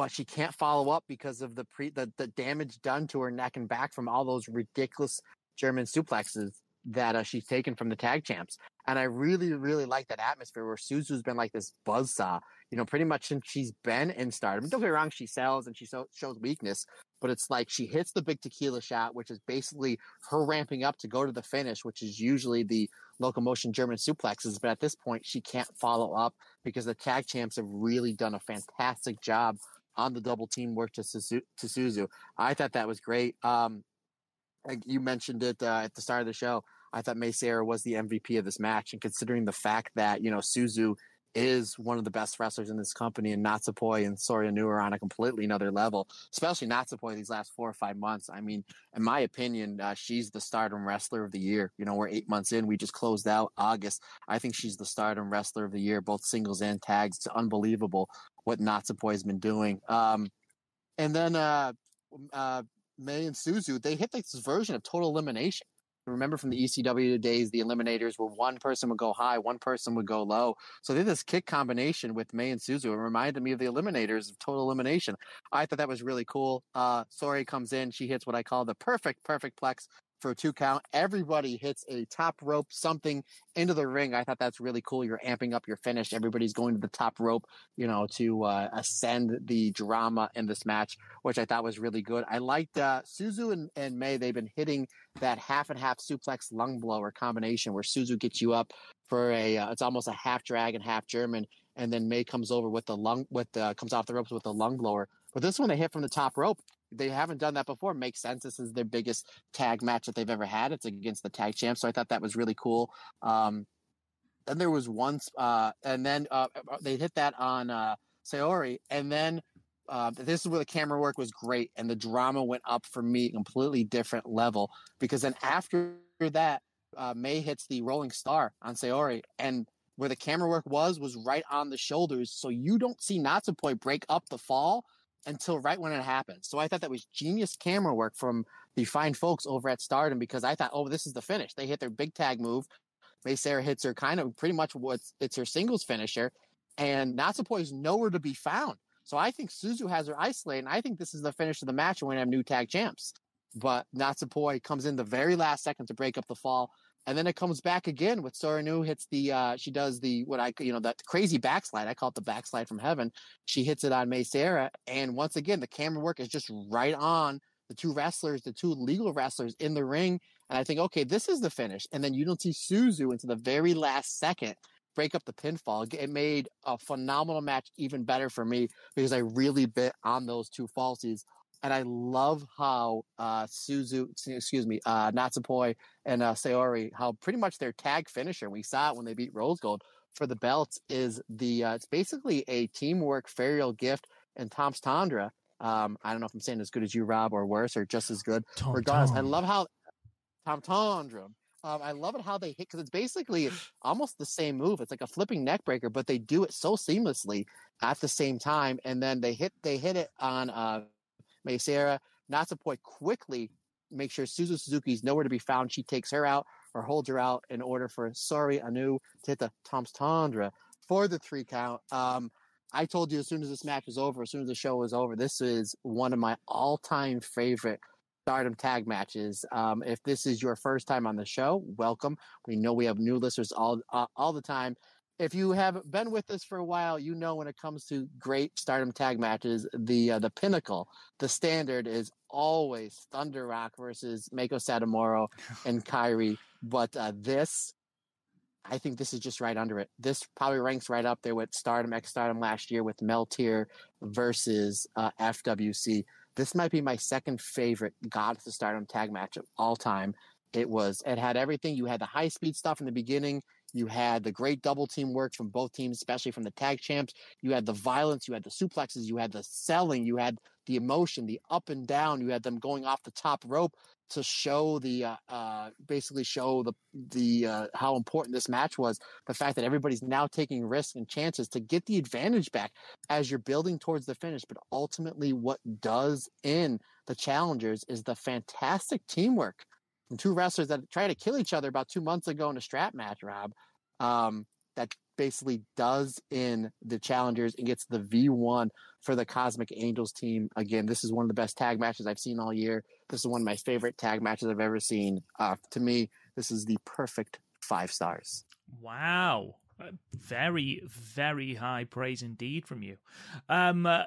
but she can't follow up because of the pre the, the damage done to her neck and back from all those ridiculous German suplexes that uh, she's taken from the tag champs. And I really, really like that atmosphere where Suzu's been like this buzzsaw, you know, pretty much since she's been in stardom. Don't get me wrong, she sells and she so, shows weakness, but it's like she hits the big tequila shot, which is basically her ramping up to go to the finish, which is usually the locomotion German suplexes. But at this point, she can't follow up because the tag champs have really done a fantastic job on the double team work to, Suzu- to Suzu. I thought that was great. Um, you mentioned it uh, at the start of the show. I thought Mei Seira was the MVP of this match, and considering the fact that you know Suzu is one of the best wrestlers in this company, and Natsupoi and Saori Anou are on a completely another level. Especially Natsupoi these last four or five months. I mean, in my opinion, uh, she's the Stardom Wrestler of the Year. You know, we're eight months in. We just closed out August. I think she's the Stardom Wrestler of the Year, both singles and tags. It's unbelievable what Natsupoi has been doing. Um, and then uh, uh, Mei and Suzu, they hit this version of total elimination. Remember from the ECW days, the eliminators were one person would go high, one person would go low. So they did this kick combination with Mei and Suzu. It reminded me of the eliminators of total elimination. I thought that was really cool. Uh, Sori comes in. She hits what I call the perfect, perfect plex for a two count. Everybody hits a top rope something into the ring. I thought that's really cool. You're amping up your finish. Everybody's going to the top rope, you know, to uh, ascend the drama in this match, which I thought was really good. I liked uh, Suzu and, and Mei. They've been hitting that half and half suplex lung blower combination where Suzu gets you up for a, uh, it's almost a half dragon, half German. And then Mei comes over with the lung, with the, comes off the ropes with the lung blower. But this one they hit from the top rope they haven't done that before. Makes sense. This is their biggest tag match that they've ever had. It's against the tag champs, so I thought that was really cool. Um, then there was once, uh, and then uh, uh, they hit that on uh, Sayori, and then uh, this is where the camera work was great, and the drama went up for me completely different level because then after that, uh, Mei hits the Rolling Star on Sayori, and where the camera work was was right on the shoulders, so you don't see Natsupoi break up the fall until right when it happened. So I thought that was genius camera work from the fine folks over at Stardom because I thought, oh, this is the finish. They hit their big tag move. Mei Seira hits her kind of pretty much what's it's her singles finisher, and Natsupoi is nowhere to be found. So I think Suzu has her isolated, and I think this is the finish of the match, and we're gonna have new tag champs. But Natsupoi comes in the very last second to break up the fall. And then it comes back again with Saori Anou hits the uh she does the what I you know that crazy backslide. I call it the backslide from heaven. She hits it on Mei Seira. And once again, the camera work is just right on the two wrestlers, the two legal wrestlers in the ring. And I think, okay, this is the finish. And then you don't see Suzu into the very last second break up the pinfall. It made a phenomenal match even better for me because I really bit on those two falsies and I love how uh, Suzu, excuse me, uh, Natsupoi and uh, Sayori, how pretty much their tag finisher, we saw it when they beat Rose Gold for the belts, is the, uh, it's basically a teamwork Ferial gift and Tom's Tundra. Um, I don't know if I'm saying as good as you, Rob, or worse, or just as good. Tom, Regardless, Tom. I love how Tom Tundra. Um, I love it how they hit because it's basically almost the same move. It's like a flipping neck breaker, but they do it so seamlessly at the same time, and then they hit they hit it on uh, Mei Seira Natsupoi quickly make sure Suzu Suzuki is nowhere to be found. She takes her out or holds her out in order for Saori Anou to hit the Tom's Tundra for the three count. Um, I told you as soon as this match was over, as soon as the show was over, this is one of my all time favorite stardom tag matches. Um, if this is your first time on the show, welcome. We know we have new listeners all uh, all the time if you have been with us for a while, you know when it comes to great Stardom tag matches, the uh, the pinnacle, the standard is always Thunder Rock versus Meiko Satomura and [laughs] Kairi. But uh, this, I think this is just right under it. This probably ranks right up there with Stardom X Stardom last year with Meltear versus uh, FWC. This might be my second favorite Goddess of the Stardom tag match of all time. It was it had everything. You had the high speed stuff in the beginning. You had the great double team work from both teams, especially from the tag champs. You had the violence, you had the suplexes, you had the selling, you had the emotion, the up and down. You had them going off the top rope to show the uh, uh, basically show the the uh, how important this match was. The fact that everybody's now taking risks and chances to get the advantage back as you're building towards the finish. But ultimately, what does in the challengers is the fantastic teamwork from two wrestlers that tried to kill each other about two months ago in a strap match. Rob, um, that basically does in the challengers and gets the V1 for the Cosmic Angels team. Again, this is one of the best tag matches I've seen all year. This is one of my favorite tag matches I've ever seen. Uh, to me, this is the perfect five stars. Wow. Uh, very, very high praise indeed from you. Um, uh,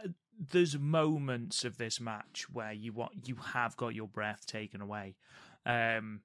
there's moments of this match where you want you have got your breath taken away. Um,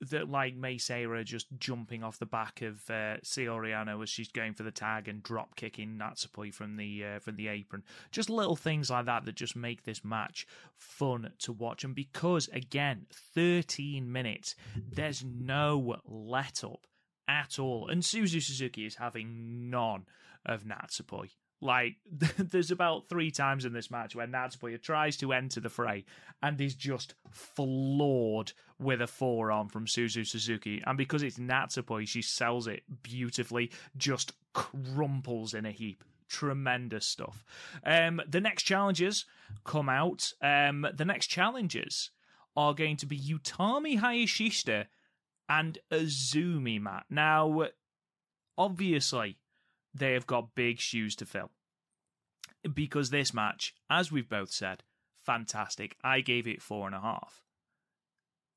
that like Mei Seira just jumping off the back of uh, Saori Anou as she's going for the tag and drop kicking Natsupoi from the uh, from the apron. Just little things like that that just make this match fun to watch. And because again, 13 minutes, there's no let up at all. And Suzu Suzuki is having none of Natsupoi. Like, [laughs] there's about three times in this match where Natsupoi tries to enter the fray and is just floored with a forearm from Suzu Suzuki. And because it's Natsupoi, she sells it beautifully, just crumples in a heap. Tremendous stuff. Um, the next challenges come out. Um, the next challenges are going to be Utami Hayashishita and Azumi Matt. Now, obviously, they have got big shoes to fill. Because this match, as we've both said, fantastic. I gave it four and a half.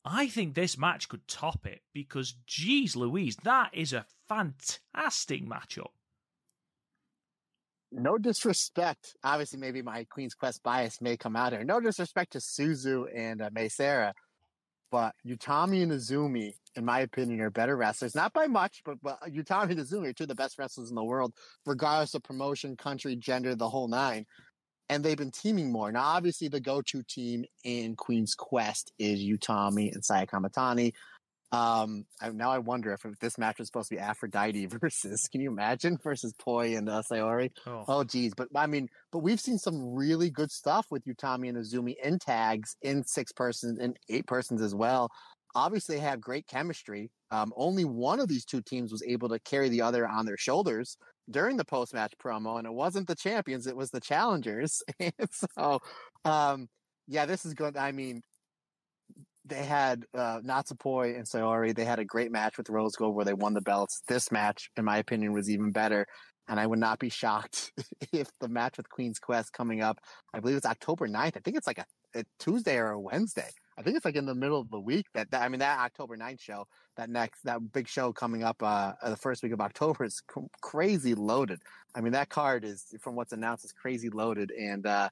I think this match could top it because, geez Louise, that is a fantastic matchup. No disrespect. Obviously, maybe my Queen's Quest bias may come out here. No disrespect to Suzu and uh, Mei Seira, but Utami and Azumi in my opinion, are better wrestlers. Not by much, but, but Utami and Azumi are two of the best wrestlers in the world, regardless of promotion, country, gender, the whole nine. And they've been teaming more. Now, obviously, the go-to team in Queen's Quest is Utami and Saya Kamitani. Um, I, now I wonder if, if this match was supposed to be Aphrodite [laughs] versus, can you imagine, versus Poi and uh, Sayori? Oh. oh, geez. But I mean, but we've seen some really good stuff with Utami and Azumi in tags, in six persons, in eight persons as well obviously have great chemistry. Um, only one of these two teams was able to carry the other on their shoulders during the post match promo, and it wasn't the champions, it was the challengers. [laughs] and so, um, yeah, this is good. I mean, they had uh, Natsupoi and Sayori. They had a great match with Rose Gold where they won the belts. This match, in my opinion, was even better. And I would not be [laughs] shocked if the match with Queen's Quest coming up, I believe it's October 9th. I think it's like a, a Tuesday or a Wednesday. I think it's like in the middle of the week that, that I mean that October 9th show that next that big show coming up uh, the first week of October is cr- crazy loaded. I mean that card is from what's announced is crazy loaded and uh,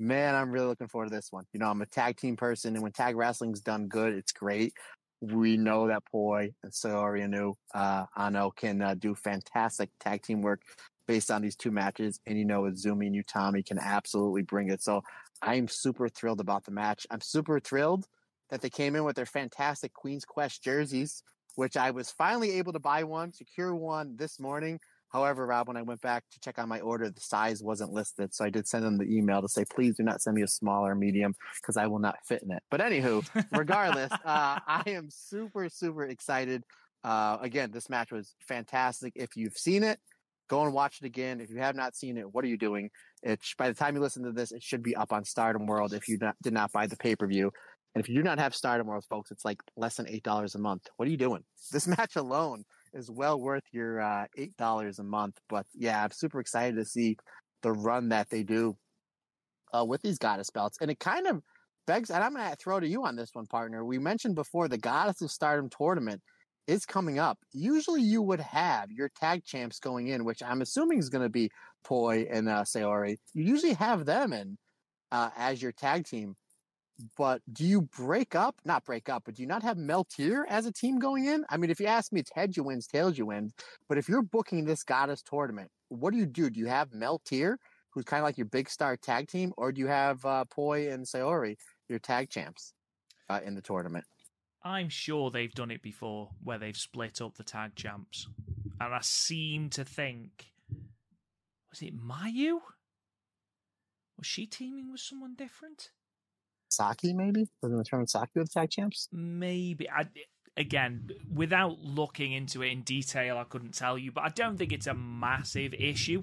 man I'm really looking forward to this one. You know I'm a tag team person and when tag wrestling's done good it's great. We know that Poi and Sayori Anou uh, Anou can uh, do fantastic tag team work based on these two matches and you know Azumi and Utami can absolutely bring it. So I'm super thrilled about the match. I'm super thrilled that they came in with their fantastic Queen's Quest jerseys, which I was finally able to buy one, secure one this morning. However, Rob, when I went back to check on my order, the size wasn't listed. So I did send them the email to say, please do not send me a small or medium because I will not fit in it. But anywho, regardless, [laughs] uh, I am super, super excited. Uh, again, this match was fantastic. If you've seen it, Go and watch it again. If you have not seen it, what are you doing? It's by the time you listen to this, it should be up on Stardom World if you not, did not buy the pay per view. And if you do not have Stardom World, folks, it's like less than eight dollars a month. What are you doing? This [laughs] match alone is well worth your uh, eight dollars a month. But yeah, I'm super excited to see the run that they do uh, with these goddess belts, and it kind of begs. And I'm to throw to you on this one, partner. We mentioned before the Goddess of Stardom tournament is coming up. Usually you would have your tag champs going in, which I'm assuming is going to be Poi and uh, Sayori. You usually have them in uh, as your tag team. But do you break up? Not break up, but do you not have Meltear as a team going in? I mean, if you ask me, it's heads you wins, tails you win. But if you're booking this goddess tournament, what do you do? Do you have Meltear, who's kind of like your big star tag team, or do you have uh, Poi and Sayori, your tag champs, uh, in the tournament? I'm sure they've done it before where they've split up the tag champs. And I seem to think was it Mayu? Was she teaming with someone different? Saki, maybe? In the tournament Saki with tag champs? Maybe. I, again, without looking into it in detail, I couldn't tell you, but I don't think it's a massive issue.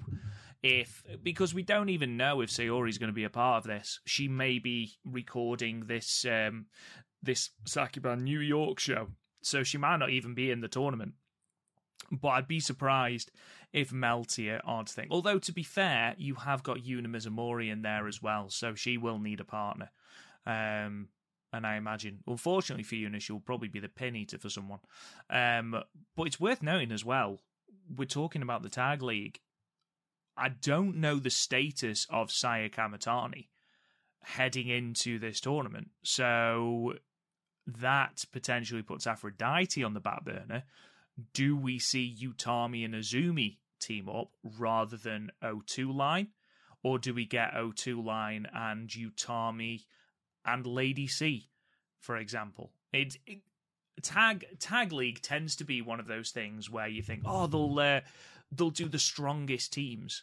If because we don't even know if Sayori's going to be a part of this, she may be recording this um, this Sukeban New York show, so she might not even be in the tournament. But I'd be surprised if Meltear aren't thing. Although to be fair, you have got Yuna Mizumori in there as well, so she will need a partner. Um, and I imagine, unfortunately for Yuna, she'll probably be the pin eater for someone. Um, but it's worth noting as well. We're talking about the tag league. I don't know the status of Saya Kamitani heading into this tournament, so that potentially puts Aphrodite on the back burner. Do we see Utami and Azumi team up rather than O2 line? Or do we get O2 line and Utami and Lady C, for example? It, it tag tag league tends to be one of those things where you think, oh, they'll uh, they'll do the strongest teams,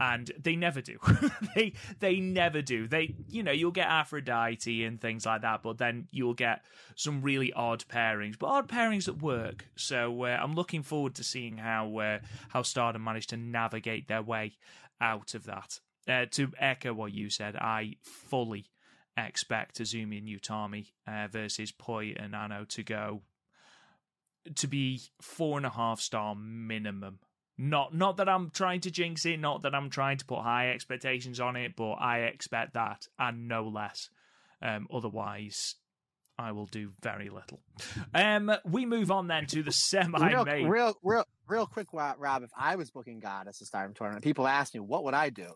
and they never do. [laughs] they they never do. They you know you'll get Aphrodite and things like that, but then you'll get some really odd pairings, but odd pairings that work. So uh, I'm looking forward to seeing how uh, how Stardom managed to navigate their way out of that. Uh, to echo what you said, I fully expect Azumi and Utami uh, versus Poi and Anou to go to be four and a half star minimum. Not not that I'm trying to jinx it, not that I'm trying to put high expectations on it, but I expect that and no less. Um, otherwise, I will do very little. Um, we move on then to the [laughs] semi Real, main. real, real, real quick, Rob. If I was booking Goddess to Stardom tournament, people ask me what would I do.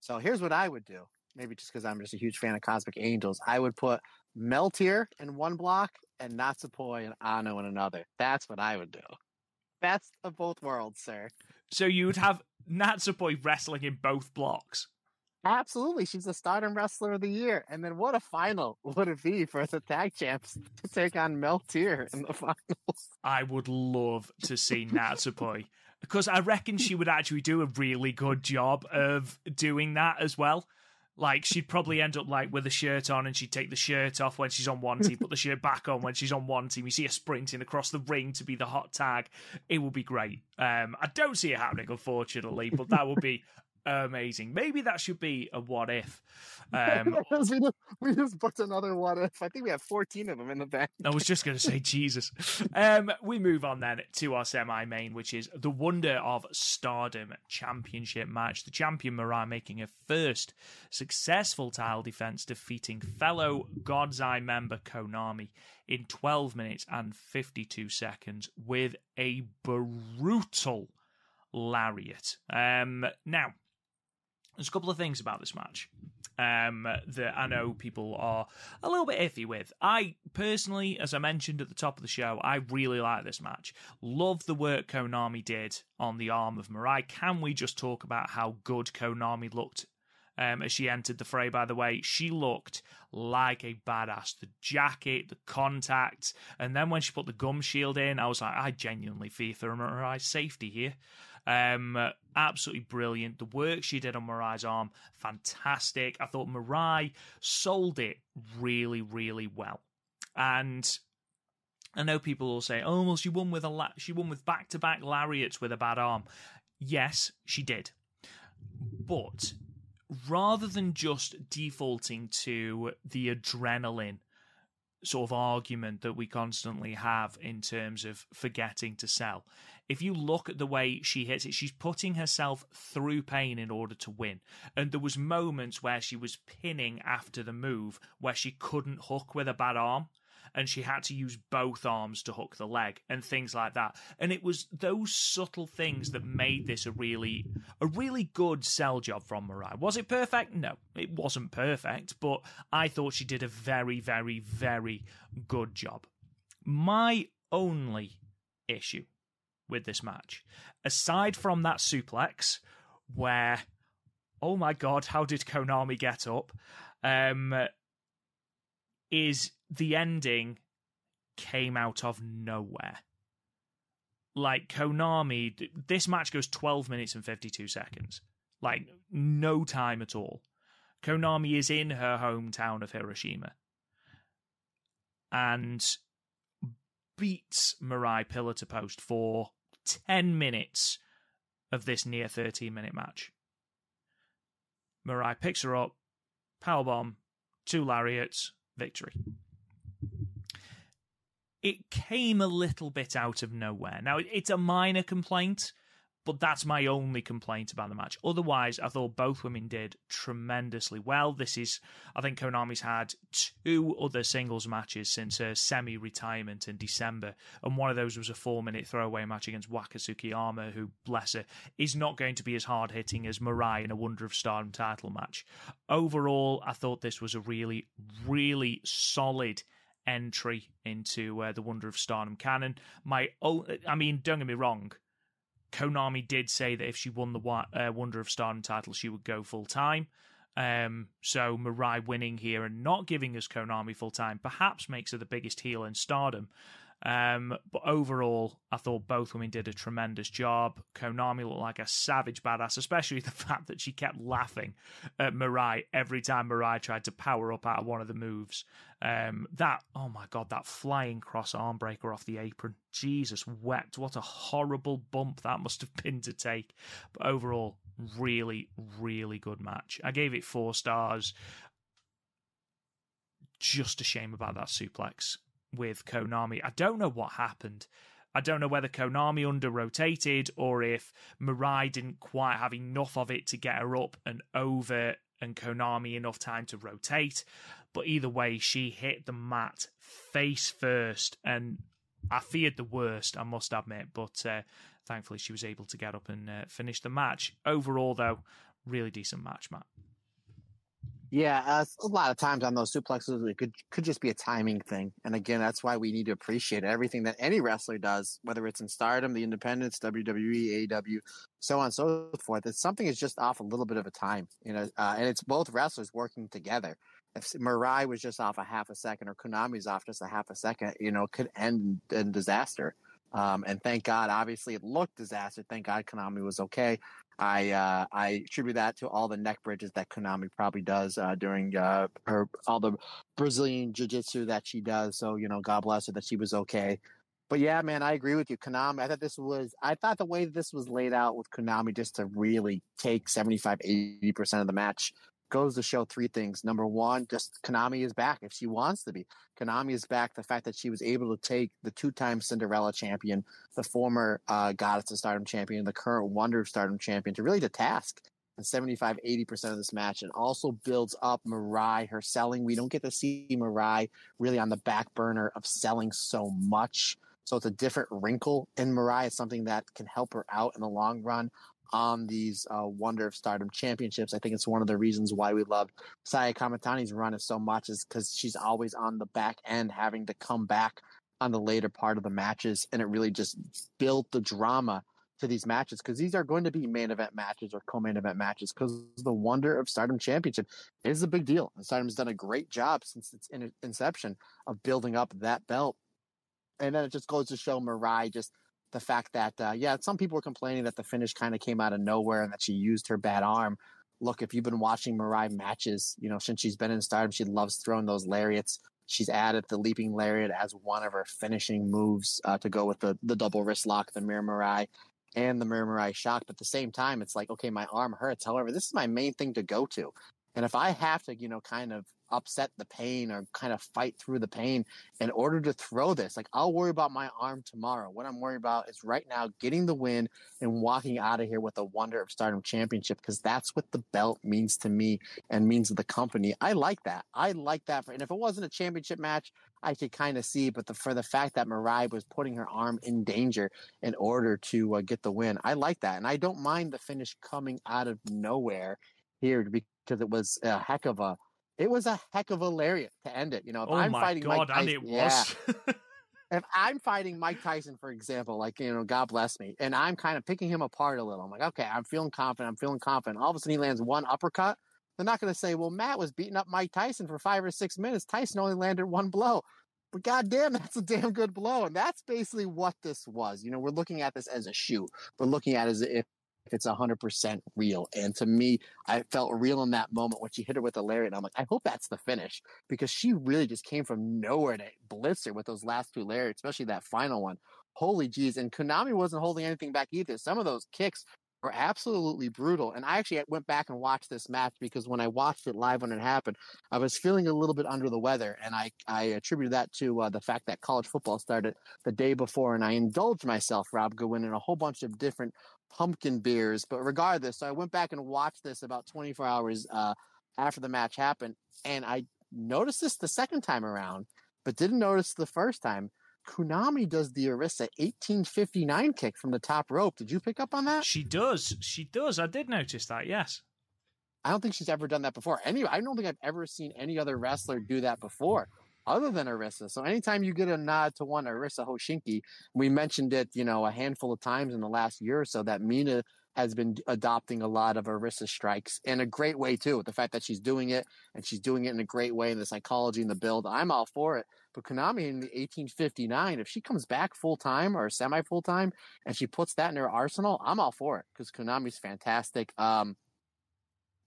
So here's what I would do. Maybe just because I'm just a huge fan of Cosmic Angels, I would put Meltear in one block and Natsupoi and Anou in another. That's what I would do. Best of both worlds, sir. So you would have Natsupoi wrestling in both blocks. Absolutely, she's the Stardom Wrestler of the Year. And then what a final [laughs] would it be for the tag champs to take on Meltear in the [laughs] finals? I would love to see Natsupoi because I reckon she would actually do a really good job of doing that as well. Like she'd probably end up like with a shirt on, and she'd take the shirt off when she's on one team, put the shirt back on when she's on one team. You see her sprinting across the ring to be the hot tag. It would be great. Um, I don't see it happening, unfortunately, but that would be amazing. Maybe that should be a what if. [laughs] Um, we, just, we just booked another what if. I think we have 14 of them in the bank. I was just going to say [laughs] Jesus. Um, we move on then to our semi main, which is the Wonder of Stardom Championship match. The champion Mirai making her first successful title defense, defeating fellow God's Eye member Konami in 12 minutes and 52 seconds with a brutal lariat. Um, now, there's a couple of things about this match um, that I know people are a little bit iffy with. I personally, as I mentioned at the top of the show, I really like this match. Love the work Konami did on the arm of Mirai. Can we just talk about how good Konami looked um, as she entered the fray, by the way, she looked like a badass. The jacket, the contact, and then when she put the gum shield in, I was like, I genuinely fear for Mirai's safety here. Um, absolutely brilliant. The work she did on Mirai's arm, fantastic. I thought Mirai sold it really, really well. And I know people will say, "Oh, well, she won with a la- she won with back to back lariats with a bad arm." Yes, she did, but rather than just defaulting to the adrenaline sort of argument that we constantly have in terms of forgetting to sell. If you look at the way she hits it, she's putting herself through pain in order to win. And there was moments where she was pinning after the move where she couldn't hook with a bad arm. and she had to use both arms to hook the leg and things like that. And it was those subtle things that made this a really a really good sell job from Mirai. Was it perfect? No, it wasn't perfect, but I thought she did a very, very, very good job. My only issue with this match, aside from that suplex, where oh my god, how did Konami get up? Um, is the ending came out of nowhere. Like Konami, this match goes 12 minutes and 52 seconds. Like, no time at all. Konami is in her hometown of Hiroshima and beats Mirai pillar to post for 10 minutes of this near 13 minute match. Mirai picks her up, powerbomb, two lariats, victory. It came a little bit out of nowhere. Now, it's a minor complaint, but that's my only complaint about the match. Otherwise, I thought both women did tremendously well. This is, I think Konami's had two other singles matches since her semi retirement in December, and one of those was a four minute throwaway match against Waka Tsukiyama, who, bless her, is not going to be as hard hitting as Mirai in a Wonder of Stardom title match. Overall, I thought this was a really, really solid entry into uh, the Wonder of Stardom canon. My, own, I mean, don't get me wrong. Konami did say that if she won the uh, Wonder of Stardom title, she would go full time. Um, so Mirai winning here and not giving us Konami full time perhaps makes her the biggest heel in Stardom. Um, but overall, I thought both women did a tremendous job. Konami looked like a savage badass, especially [laughs] the fact that she kept laughing at Mirai every time Mirai tried to power up out of one of the moves. Um, that, oh my god, that flying cross arm breaker off the apron. Jesus wept. What a horrible bump that must have [laughs] been to take. But overall, really, really good match. I gave it four stars. Just a shame about that suplex with Konami. I don't know what happened. I don't know whether Konami under rotated or if Mirai didn't quite have enough of it to get her up and over and Konami enough time to rotate. But either way, she hit the mat face first and I feared the worst, I must admit. But uh, thankfully, she was able to get up and uh, finish the match. Overall, though, really decent match, Matt. Yeah, uh, a lot of times on those suplexes, it could could just be a timing thing. And again, that's why we need to appreciate everything that any wrestler does, whether it's in Stardom, the Independents, WWE, AEW, so on and so forth. It's something is just off a little bit of a time, you know, uh, and it's both wrestlers working together. If Mirai was just off a half a second or Konami's off just a half a second, you know, could end in disaster. Um, and thank God, obviously it looked disaster. Thank God Konami was okay. I uh, I attribute that to all the neck bridges that Konami probably does uh, during uh, her all the Brazilian jiu-jitsu that she does. So you know, God bless her that she was okay. But yeah, man, I agree with you, Konami. I thought this was I thought the way this was laid out with Konami just to really take 75 80% of the match goes to show three things. Number one, just Konami is back if she wants to be. Konami is back. The fact that she was able to take the two-time Cinderella champion, the former uh, Goddess of Stardom champion, the current Wonder of Stardom champion, to really to task and 75, 80% of this match and also builds up Mirai, her selling. We don't get to see Mirai really on the back burner of selling so much. So it's a different wrinkle in Mirai. It's something that can help her out in the long run on these uh, Wonder of Stardom championships. I think it's one of the reasons why we love Saya Kamitani's run so much is because she's always on the back end having to come back on the later part of the matches. And it really just built the drama to these matches because these are going to be main event matches or co-main event matches because the Wonder of Stardom Championship is a big deal. And Stardom has done a great job since its inception of building up that belt. And then it just goes to show Mirai just – the fact that uh, yeah, some people were complaining that the finish kind of came out of nowhere and that she used her bad arm. Look, if you've been watching Mirai matches, you know since she's been in Stardom, she loves throwing those lariats. She's added the leaping lariat as one of her finishing moves uh, to go with the the double wrist lock, the Mirror Mirai, and the Mirror Mirai shock. But at the same time, it's like okay, my arm hurts. However, this is my main thing to go to. And if I have to, you know, kind of upset the pain or kind of fight through the pain in order to throw this. Like I'll worry about my arm tomorrow. What I'm worried about is right now getting the win and walking out of here with a Wonder of Stardom championship because that's what the belt means to me and means to the company. I like that. I like that. For, and if it wasn't a championship match, I could kind of see, but the, for the fact that Mirai was putting her arm in danger in order to uh, get the win, I like that. And I don't mind the finish coming out of nowhere here because it was a heck of a it was a heck of a lariat to end it. You know, if oh I'm my fighting god, Mike Tyson, and it yeah. was. [laughs] if I'm fighting Mike Tyson, for example, like you know, God bless me, and I'm kind of picking him apart a little. I'm like, okay, I'm feeling confident. I'm feeling confident. All of a sudden, he lands one uppercut. They're not going to say, well, Matt was beating up Mike Tyson for five or six minutes. Tyson only landed one blow. But goddamn, [laughs] that's a damn good blow. And that's basically what this was. You know, we're looking at this as a shoot. We're looking at it as if it's 100% real. And to me, I felt real in that moment when she hit her with the lariat. I'm like, I hope that's the finish because she really just came from nowhere to blitz her with those last two lariats, especially that final one. Holy jeez. And Konami wasn't holding anything back either. Some of those kicks were absolutely brutal. And I actually went back and watched this match because when I watched it live when it happened, I was feeling a little bit under the weather. And I, I attributed that to uh, the fact that college football started the day before. And I indulged myself, Rob Goodwin, in a whole bunch of different pumpkin beers. But regardless, so I went back and watched this about 24 hours uh, after the match happened. And I noticed this the second time around, but didn't notice the first time. Konami does the Arisa 1859 kick from the top rope. Did you pick up on that? She does. She does. I did notice that. Yes. I don't think she's ever done that before. Any, I don't think I've ever seen any other wrestler do that before, other than Arisa. So anytime you get a nod to one Arisa Hoshiki, we mentioned it, you know, a handful of times in the last year or so that Mina has been adopting a lot of Arisa strikes in a great way too. The fact that she's doing it and she's doing it in a great way in the psychology and the build, I'm all for it. But Konami in the 1859, if she comes back full time or semi full time and she puts that in her arsenal, I'm all for it because Konami's fantastic. Um,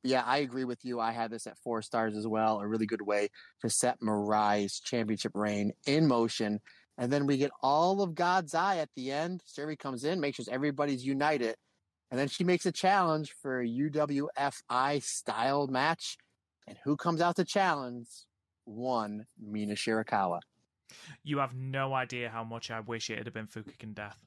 yeah, I agree with you. I had this at four stars as well. A really good way to set Mirai's championship reign in motion. And then we get all of God's eye at the end. Syuri comes in, makes sure everybody's united. And then she makes a challenge for a UWFI style match. And who comes out to challenge? One, Mina Shirakawa. You have no idea how much I wish it had been Fukigen Death.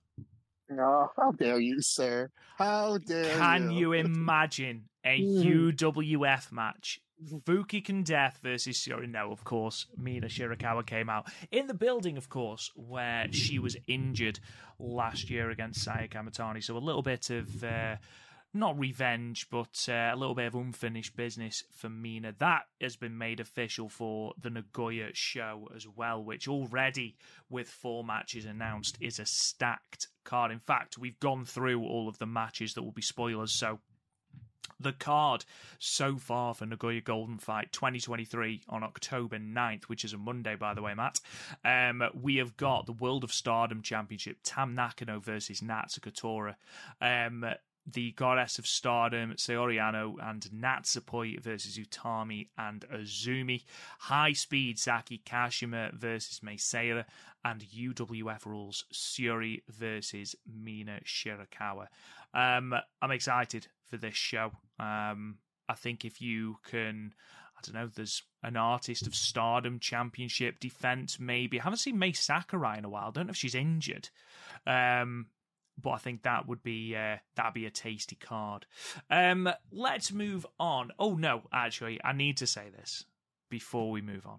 Oh, how dare you, sir? How dare you? Can you? you [laughs] imagine a Hmm. UWF match? Fukigen Death versus Syuri. No, of course, Mina Shirakawa came out in the building, of course, where she was injured last year against Saya Kamitani. So a little bit of uh, not revenge, but uh, a little bit of unfinished business for Mina. That has been made official for the Nagoya show as well, which already, with four matches announced, is a stacked card. In fact, we've gone through all of the matches that will be spoilers, so the card so far for Nagoya Golden Fight 2023 on October 9th, which is a Monday, by the way, Matt. Um, we have got the World of Stardom Championship, Tam Nakano versus Natsuko Tora. Um, the Goddess of Stardom, Saori Anou and Natsupoi versus Utami and Azumi. High Speed Saki Kashima versus Mei Seira. And UWF Rules Syuri versus Mina Shirakawa. Um, I'm excited for this show. Um, I think if you can, I don't know, there's an artist of Stardom Championship defense, maybe. I haven't seen Mai Sakurai in a while. I don't know if she's injured. Um, but I think that would be uh, that'd be a tasty card. Um, let's move on. Oh no, actually, I need to say this before we move on.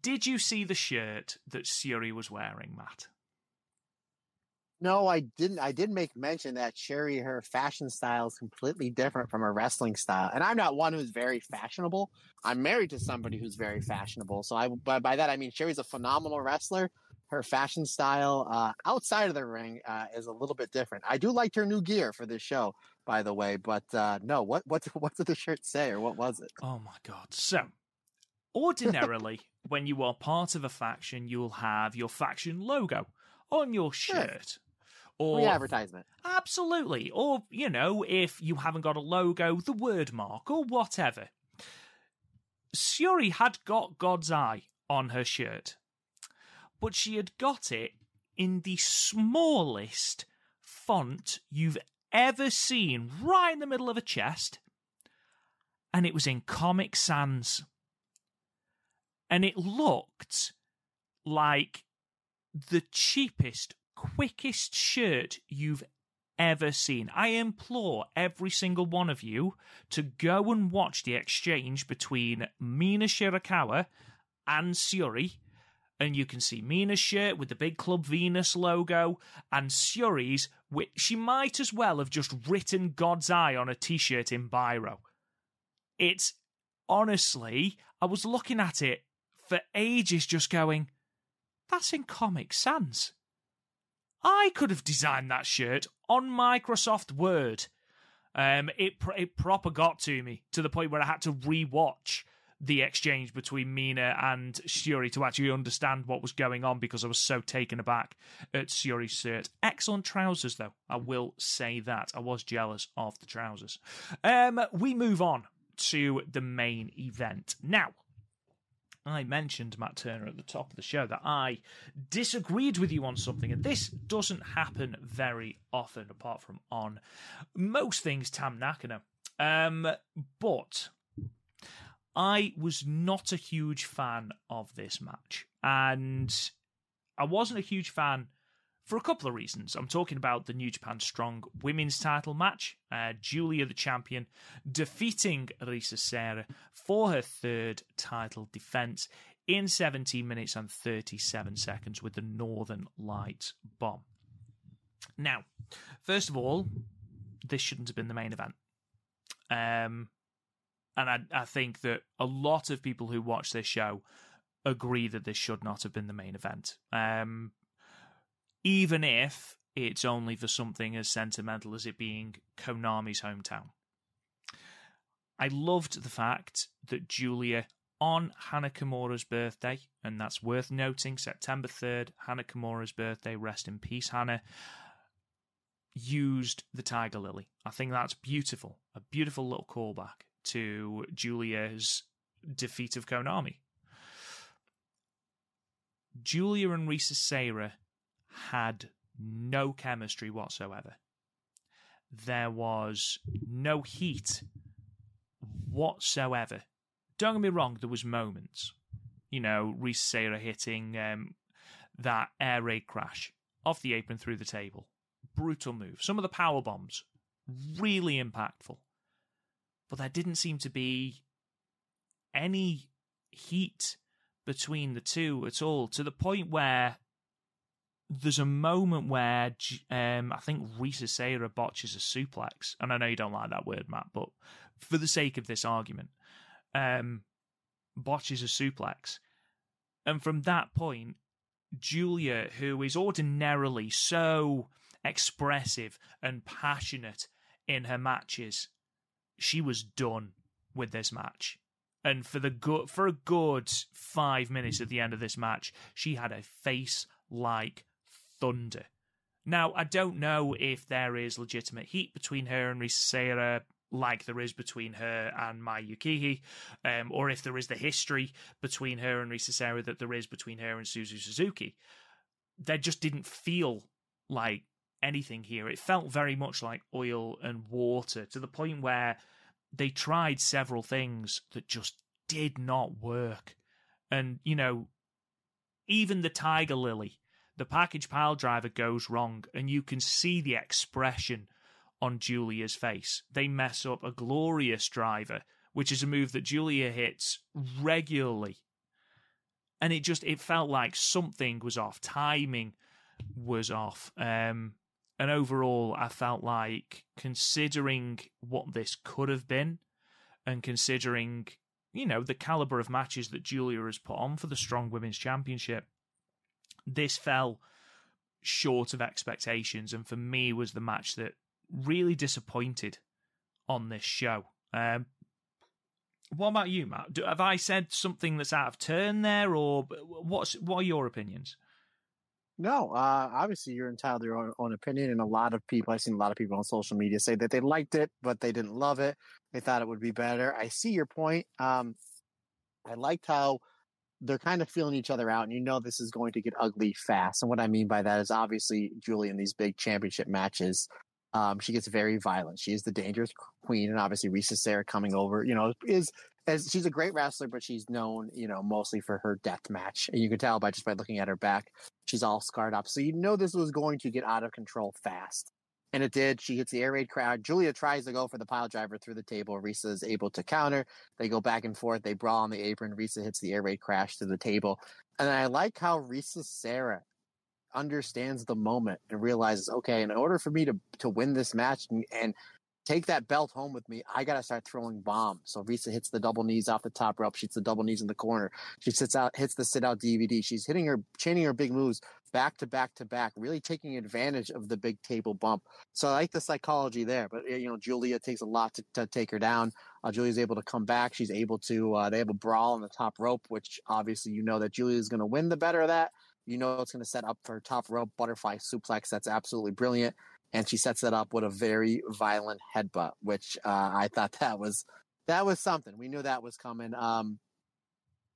Did you see the shirt that Syuri was wearing, Matt? No, I didn't. I did make mention that Syuri, her fashion style is completely different from her wrestling style. And I'm not one who's very fashionable. I'm married to somebody who's very fashionable. So I, by, by that, I mean Syuri's a phenomenal wrestler. Her fashion style uh, outside of the ring uh, is a little bit different. I do like her new gear for this show, by the way. But uh, no, what what [laughs] what did the shirt say, or what was it? Oh my god! So, ordinarily, when you are part of a faction, you'll have your faction logo on your [laughs] shirt. Or Free advertisement. Absolutely. Or, you know, if you haven't got a logo, the word mark or whatever. Syuri had got God's Eye on her shirt, but she had got it in the smallest font you've ever seen, right in the middle of a chest. and it was in Comic Sans. And it looked like the cheapest, quickest shirt you've ever seen. I implore every single one of you to go and watch the exchange between Mina Shirakawa and Syuri. And you can see Mina's shirt with the big Club Venus logo and Syuri's, which she might as well have just written God's Eye on a t shirt in Biro. It's honestly, I was looking at it for ages just going, that's in Comic Sans. I could have designed that shirt on Microsoft Word. Um, it it proper got to me to the point where I had to rewatch the exchange between Mina and Syuri to actually understand what was going on because I was so taken aback at Syuri's shirt. Excellent trousers, though. I will say that. I was jealous of the trousers. Um, we move on to the main event. Now, I mentioned, Matt Turner, at the top of the show that I disagreed with you on something, and this doesn't happen very often, apart from on most things Tam Nakano. Um, but I was not a huge fan of this match, and I wasn't a huge fan for a couple of reasons. I'm talking about the New Japan Strong Women's title match. Uh, Giulia, the champion, defeating Risa Sera for her third title defense in 17 minutes and 37 seconds with the Northern Lights bomb. Now, first of all, this shouldn't have been the main event. Um, and I, I think that a lot of people who watch this show agree that this should not have been the main event. Um, even if it's only for something as sentimental as it being Konami's hometown. I loved the fact that Giulia, on Hana Kimura's birthday, and that's worth noting, September 3rd, Hana Kimura's birthday, rest in peace, Hana, used the Tiger Lily. I think that's beautiful. A beautiful little callback to Giulia's defeat of Konami. Giulia and Risa Sera had no chemistry whatsoever. There was no heat whatsoever. Don't get me wrong, there was moments. You know, Risa Sera hitting um, that air raid crash off the apron through the table. Brutal move. Some of the power bombs, really impactful. But there didn't seem to be any heat between the two at all, to the point where there's a moment where um, I think Risa Sera botches a suplex, and I know you don't like that word, Matt, but for the sake of this argument, um, botches a suplex, and from that point, Giulia, who is ordinarily so expressive and passionate in her matches, she was done with this match. And for the good, for a good five minutes at the end of this match, she had a face like thunder. Now, I don't know if there is legitimate heat between her and Risa like there is between her and Mai Yukihi, um, or if there is the history between her and Risa that there is between her and Suzu Suzuki. There just didn't feel like anything here. It felt very much like oil and water to the point where they tried several things that just did not work. And, you know, even the Tiger Lily the package pile driver goes wrong, and you can see the expression on Giulia's face. They mess up a glorious driver, which is a move that Giulia hits regularly. And it just it felt like something was off. Timing was off. Um, and overall, I felt like considering what this could have been, and considering you know the caliber of matches that Giulia has put on for the Strong Women's Championship, this fell short of expectations, and for me was the match that really disappointed on this show. Um, what about you, Matt? Do, have I said something that's out of turn there, or what's what are your opinions? No, uh, obviously you're entitled to your own, own, opinion, and a lot of people I've seen a lot of people on social media say that they liked it, but they didn't love it. They thought it would be better. I see your point. Um, I liked how they're kind of feeling each other out, and you know this is going to get ugly fast. And what I mean by that is obviously Julie in these big championship matches, Um, she gets very violent. She is the dangerous queen, and obviously Risa Sera coming over, you know, is as she's a great wrestler, but she's known, you know, mostly for her death match. And you can tell by just by looking at her back, she's all scarred up. So you know this was going to get out of control fast. And it did. She hits the air raid crowd. Giulia tries to go for the pile driver through the table. Risa is able to counter. They go back and forth. They brawl on the apron. Risa hits the air raid crash to the table. And I like how Risa Sera understands the moment and realizes, okay, in order for me to to win this match and, and take that belt home with me, I got to start throwing bombs. So Risa hits the double knees off the top rope. She hits the double knees in the corner. She sits out, hits the sit out DVD. She's hitting her, chaining her big moves back to back to back, really taking advantage of the big table bump. So I like the psychology there. But, you know, Giulia takes a lot to, to take her down. Uh, Giulia's able to come back. She's able to, uh, they have a brawl on the top rope, which obviously you know that Giulia is going to win the better of that. You know it's going to set up for top rope butterfly suplex. That's absolutely brilliant and she sets that up with a very violent headbutt, which uh, I thought that was that was something. We knew that was coming. Um,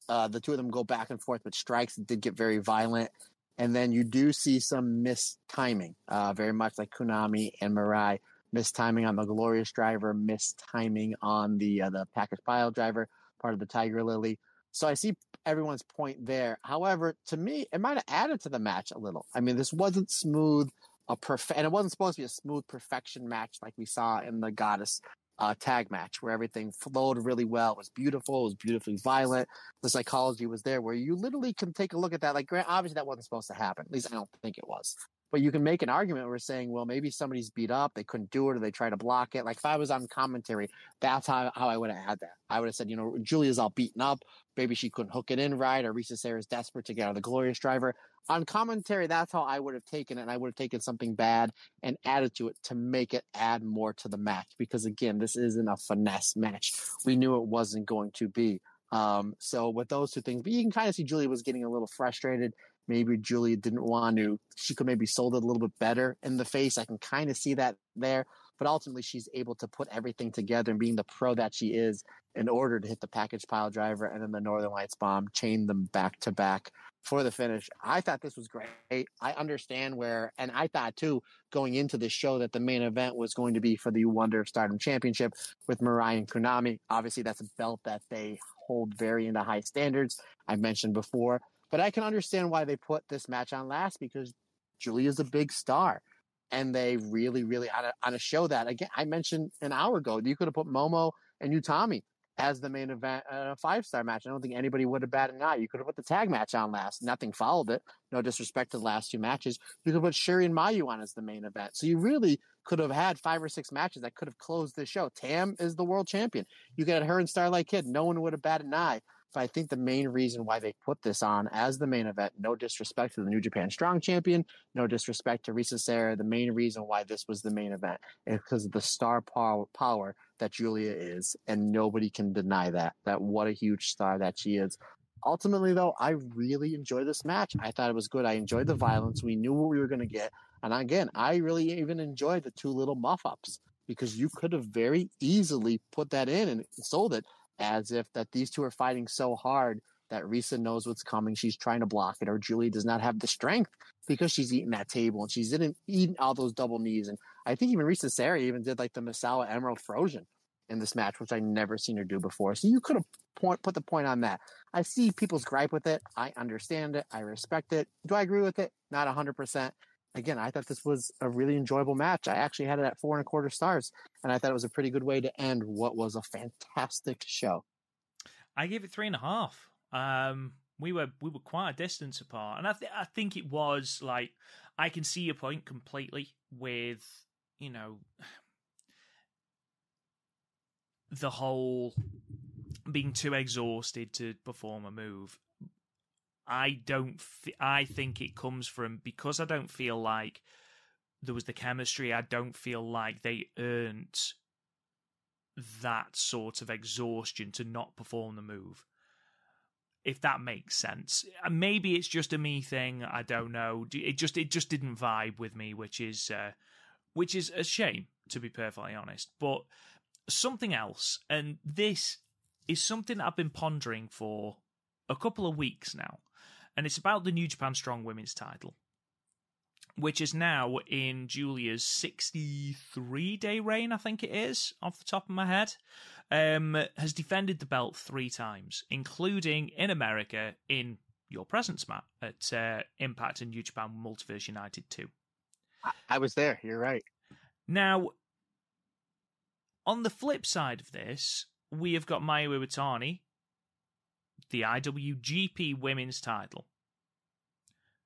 uh, the two of them go back and forth with strikes. It did get very violent, and then you do see some mistiming, uh, very much like Konami and Mirai. Mistiming on the Glorious Driver, mistiming on the uh, the package pile driver, part of the Tiger Lily. So I see everyone's point there. However, to me, it might have added to the match a little. I mean, this wasn't smooth a perfect, and it wasn't supposed to be a smooth perfection match like we saw in the Goddess uh, tag match, where everything flowed really well. It was beautiful. It was beautifully violent. The psychology was there, where you literally can take a look at that. Like, obviously, that wasn't supposed to happen. At least I don't think it was. But you can make an argument where saying, well, maybe somebody's beat up, they couldn't do it, or they try to block it. Like if I was on commentary, that's how, how I would have had that. I would have said, you know, Giulia's all beaten up. Maybe she couldn't hook it in right, or Risa Sera's desperate to get out of the glorious driver. On commentary, that's how I would have taken it. And I would have taken something bad and added to it to make it add more to the match. Because again, this isn't a finesse match. We knew it wasn't going to be. Um, so with those two things, but you can kind of see Giulia was getting a little frustrated maybe Giulia didn't want to. She could maybe sold it a little bit better in the face. I can kind of see that there. But ultimately, she's able to put everything together and being the pro that she is in order to hit the package pile driver and then the Northern Lights bomb, chain them back to back for the finish. I thought this was great. I understand where, and I thought too, going into this show that the main event was going to be for the Wonder Stardom Championship with Mirai and Konami. Obviously, that's a belt that they hold very into high standards. I mentioned before. But I can understand why they put this match on last because Giulia's a big star. And they really, really on a, on a show that again I mentioned an hour ago, you could have put Momo and Utami as the main event, uh, a five star match. I don't think anybody would have batted an eye. You could have put the tag match on last. Nothing followed it. No disrespect to the last two matches. You could put Syuri and Mayu on as the main event. So you really could have had five or six matches that could have closed the show. Tam is the world champion. You could have her and Starlight Kid. No one would have batted an eye. I think the main reason why they put this on as the main event, no disrespect to the New Japan Strong Champion, no disrespect to Risa Sera, the main reason why this was the main event is because of the star power, power that Giulia is, and nobody can deny that. That what a huge star that she is. Ultimately, though, I really enjoyed this match. I thought it was good. I enjoyed the violence. We knew what we were going to get, and again, I really even enjoyed the two little muff ups because you could have very easily put that in and sold it as if that these two are fighting so hard that Risa knows what's coming. She's trying to block it, or Julie does not have the strength because she's eating that table and she's didn't eating all those double knees. And I think even Risa Sera even did like the Misawa Emerald Flowsion in this match, which I never seen her do before. So you could have point, put the point on that. I see people's gripe with it. I understand it. I respect it. Do I agree with it? Not hundred percent again, I thought this was a really enjoyable match. I actually had it at four and a quarter stars, and I thought it was a pretty good way to end what was a fantastic show. I gave it three and a half. Um, we were we were quite a distance apart, and I th- I think it was like I can see your point completely with you know the whole being too exhausted to perform a move I don't. I think it comes from because I don't feel like there was the chemistry. I don't feel like they earned that sort of exhaustion to not perform the move. If that makes sense, maybe it's just a me thing. I don't know. It just it just didn't vibe with me, which is uh, which is a shame to be perfectly honest. But something else, and this is something I've been pondering for a couple of weeks now and it's about the New Japan Strong Women's title. which is now in Giulia's 63 day reign, I think it is, off the top of my head, um, has defended the belt three times, including in America in your presence, Matt, at uh, Impact and New Japan Multiverse United 2. I, I was there. You're right. Now, on the flip side of this, we have got Mayu Iwatani, the IWGP Women's title.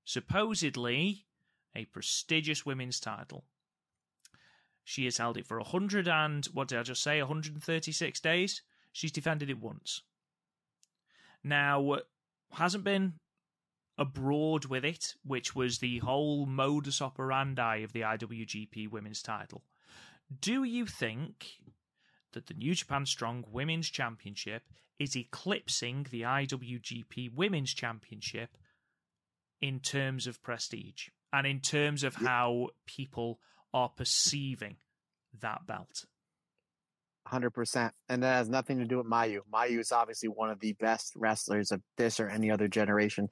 Supposedly a prestigious women's title. She has held it for 100 and, what did I just say, 136 days? She's defended it once. Now, hasn't been abroad with it, which was the whole modus operandi of the IWGP Women's title. Do you think that the New Japan Strong Women's Championship is eclipsing the IWGP Women's Championship in terms of prestige and in terms of how people are perceiving that belt? 100%. And that has nothing to do with Mayu. Mayu is obviously one of the best wrestlers of this or any other generation.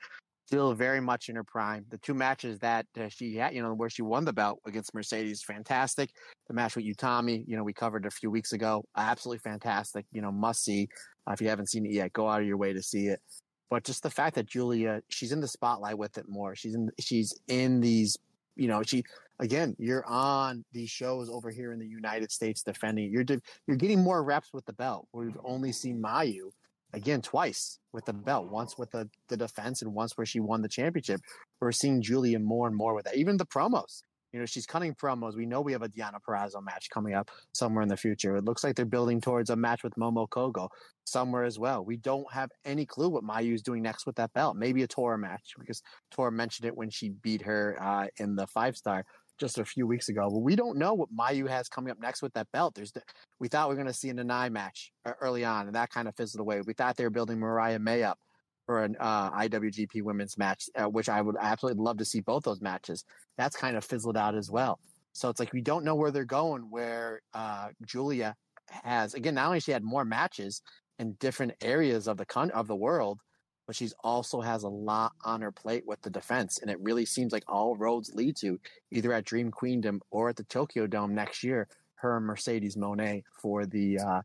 Still very much in her prime. The two matches that uh, she had, you know, where she won the belt against Mercedes, fantastic. The match with Utami, you know, we covered a few weeks ago, absolutely fantastic. You know, must see. Uh, if you haven't seen it yet, go out of your way to see it. But just the fact that Giulia, she's in the spotlight with it more. She's in, she's in these, you know, she again, you're on these shows over here in the United States defending. You're you're getting more reps with the belt. We've only seen Mayu again twice with the belt, once with the, the defense and once where she won the championship. We're seeing Giulia more and more with that. Even the promos. You know, she's cutting promos. We know we have a Deonna Purrazzo match coming up somewhere in the future. It looks like they're building towards a match with Momo Kohgo somewhere as well. We don't have any clue what Mayu's doing next with that belt. Maybe a Tora match because Tora mentioned it when she beat her uh, in the five star just a few weeks ago. But we don't know what Mayu has coming up next with that belt. There's, the, we thought we were going to see an Nanae match uh, early on, and that kind of fizzled away. We thought they were building Mariah May up for an uh, IWGP Women's match, uh, which I would absolutely love to see both those matches. That's kind of fizzled out as well. So it's like we don't know where they're going. Where uh, Giulia has again, not only she had more matches in different areas of the con- of the world, but she's also has a lot on her plate with the defense. And it really seems like all roads lead to either at Dream Queendom or at the Tokyo Dome next year, her Mercedes Moné for the uh,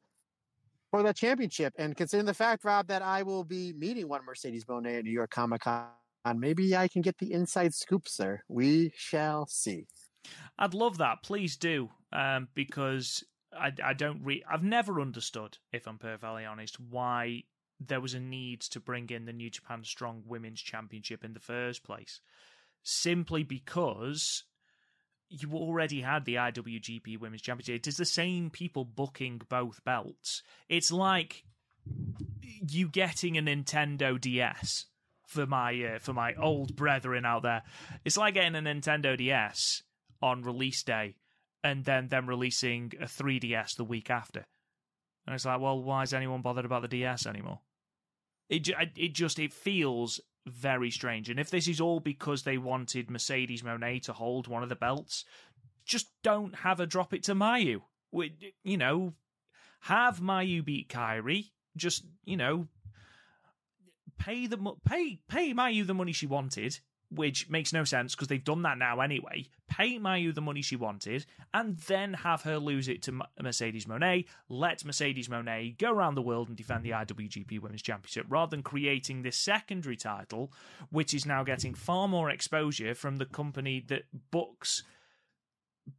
for that championship. And considering the fact, Rob, that I will be meeting one Mercedes Moné at New York Comic Con, maybe I can get the inside scoop, sir. We shall see. I'd love that. Please do, um, because I, I don't re- I've never understood, if I'm perfectly honest, why there was a need to bring in the New Japan Strong Women's Championship in the first place. Simply because you already had the IWGP Women's Championship. It is the same people booking both belts. It's like you getting a Nintendo DS for my uh, for my old brethren out there. It's like getting a Nintendo DS on release day and then them releasing a 3DS the week after. And it's like, well, why is anyone bothered about the DS anymore? It it just it feels very strange. And if this is all because they wanted Mercedes Moné to hold one of the belts, just don't have her drop it to Mayu. You know, have Mayu beat Kairi. Just you know, pay the pay pay Mayu the money she wanted which makes no sense because they've done that now anyway. Pay Mayu the money she wanted, and then have her lose it to Mercedes Moné. Let Mercedes Moné go around the world and defend the IWGP Women's Championship rather than creating this secondary title, which is now getting far more exposure from the company that books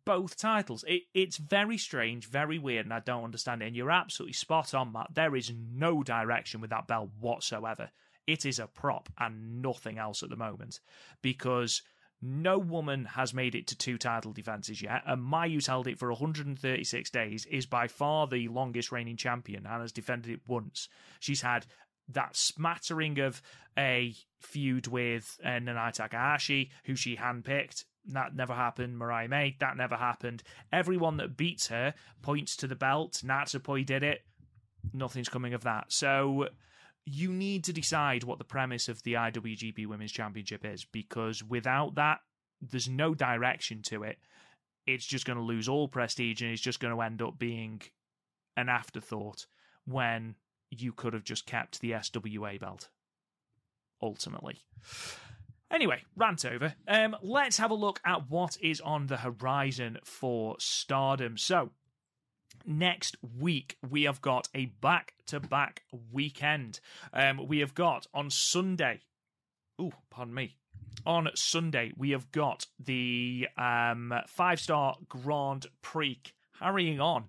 both titles. It, it's very strange, very weird, and I don't understand it. And you're absolutely spot on, Matt. There is no direction with that belt whatsoever. It is a prop and nothing else at the moment because no woman has made it to two title defenses yet, and Mayu's held it for 136 days, is by far the longest reigning champion and has defended it once. She's had that smattering of a feud with uh, Nanae Takahashi, who she handpicked. That never happened. Mariah May, that never happened. Everyone that beats her points to the belt. Natsupoi did it. Nothing's coming of that. So you need to decide what the premise of the IWGP Women's Championship is because without that, there's no direction to it. It's just going to lose all prestige and it's just going to end up being an afterthought when you could have just kept the SWA belt ultimately. Anyway, rant over. Um, let's have a look at what is on the horizon for Stardom. So, next week we have got a back-to-back weekend. Um, we have got on Sunday. Oh, pardon me. On Sunday we have got the um, five-star Grand Prix carrying on,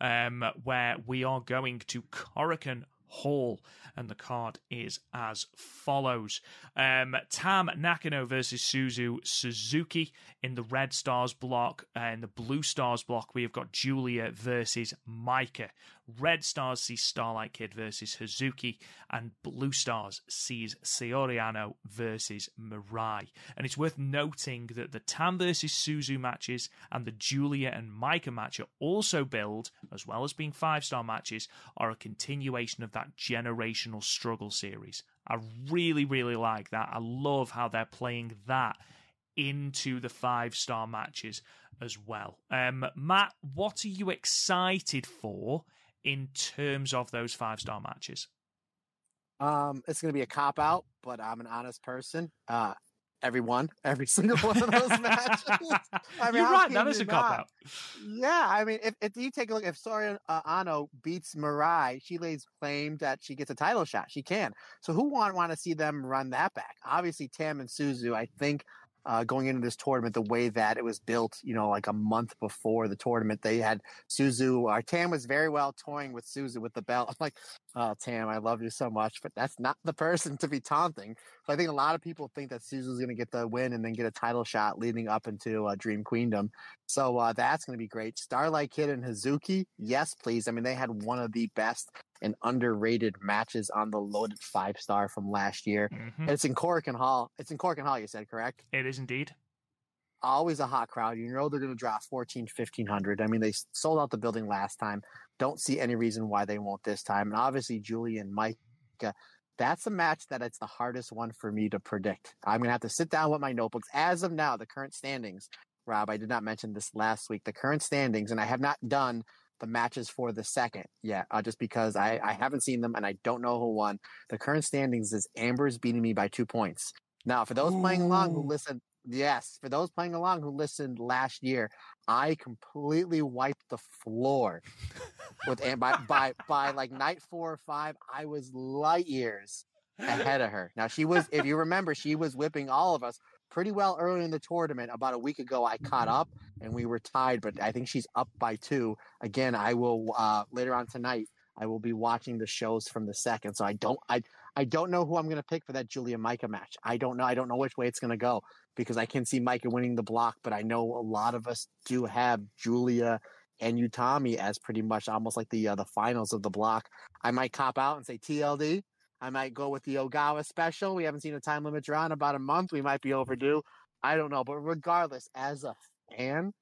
um, where we are going to Korakuen Hall, and the card is as follows: um, Tam Nakano versus Suzu Suzuki in the Red Stars block. Uh, in the Blue Stars block, we have got Giulia versus Maika. Red Stars sees Starlight Kid versus Hazuki, and Blue Stars sees Saori Anou versus Mirai. And it's worth noting that the Tam versus Suzu matches and the Giulia and Maika match are also billed, as well as being five star matches, are a continuation of that generational struggle series. I really, really like that. I love how they're playing that into the five star matches as well. Um, Matt, what are you excited for in terms of those five star matches? Um, it's going to be a cop out, but I'm an honest person. Uh, everyone, [laughs] every single one of those matches. [laughs] I You're right. That is a cop out. Yeah, I mean, if, if you take a look, if Sori uh, Ano beats Mirai, she lays claim that she gets a title shot. She can. So who want want to see them run that back? Obviously, Tam and Suzu. I think uh, going into this tournament, the way that it was built, you know, like a month before the tournament, they had Suzu. Uh, Tam was very well toying with Suzu with the belt. [laughs] I'm like, oh, Tam, I love you so much, but that's not the person to be taunting. So I think a lot of people think that Suzu's going to get the win and then get a title shot leading up into uh, Dream Queendom. So uh, that's going to be great. Starlight Kid and Hazuki, yes, please. I mean, they had one of the best and underrated matches on the loaded five star from last year. Mhm. It's in Korakuen Hall. It's in Korakuen Hall, you said, correct? It is indeed. always a hot crowd. You know they're going to draw 14, 1500. I mean, they sold out the building last time. Don't see any reason why they won't this time. And obviously, Julie and Maika, that's a match that it's the hardest one for me to predict. I'm going to have to sit down with my notebooks. As of now, the current standings, Rob, I did not mention this last week, the current standings, and I have not done the matches for the second yet, uh, just because I, I haven't seen them and I don't know who won. The current standings is Amber's beating me by two points. Now, for those playing along who Ooh. listened, yes, for those playing along who listened last year, I completely wiped the floor with Am- by by by like night four or five. I was light years ahead of her. Now she was, if you remember, she was whipping all of us pretty well early in the tournament. About a week ago, I caught up and we were tied, but I think she's up by two. Again, I will uh, later on tonight. I will be watching the shows from the second, so I don't I I don't know who I'm going to pick for that Giulia Maika match. I don't know. I don't know which way it's going to go because I can see Maika winning the block, but I know a lot of us do have Giulia and Utami as pretty much almost like the uh, the finals of the block. I might cop out and say TLD. I might go with the Ogawa special. We haven't seen a time limit draw in about a month. We might be overdue. I don't know, but regardless, as a fan,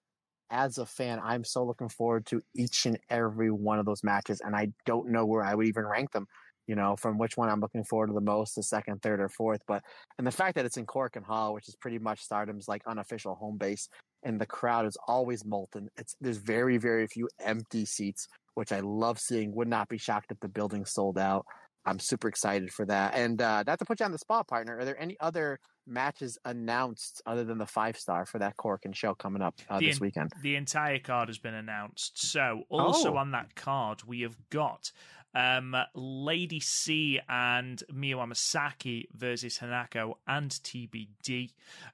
as a fan, I'm so looking forward to each and every one of those matches, and I don't know where I would even rank them. You know, from which one I'm looking forward to the most, the second, third, or fourth. But and the fact that it's in Korakuen Hall, which is pretty much Stardom's like unofficial home base, and the crowd is always molten. It's there's very, very few empty seats, which I love seeing. Would not be shocked if the building sold out. I'm super excited for that. And uh, not to put you on the spot, partner, are there any other matches announced other than the five star for that Korakuen show coming up uh, this en- weekend? the entire card has been announced. So, also Oh. on that card, we have got um, Lady C and Amasaki versus Hanako and TBD.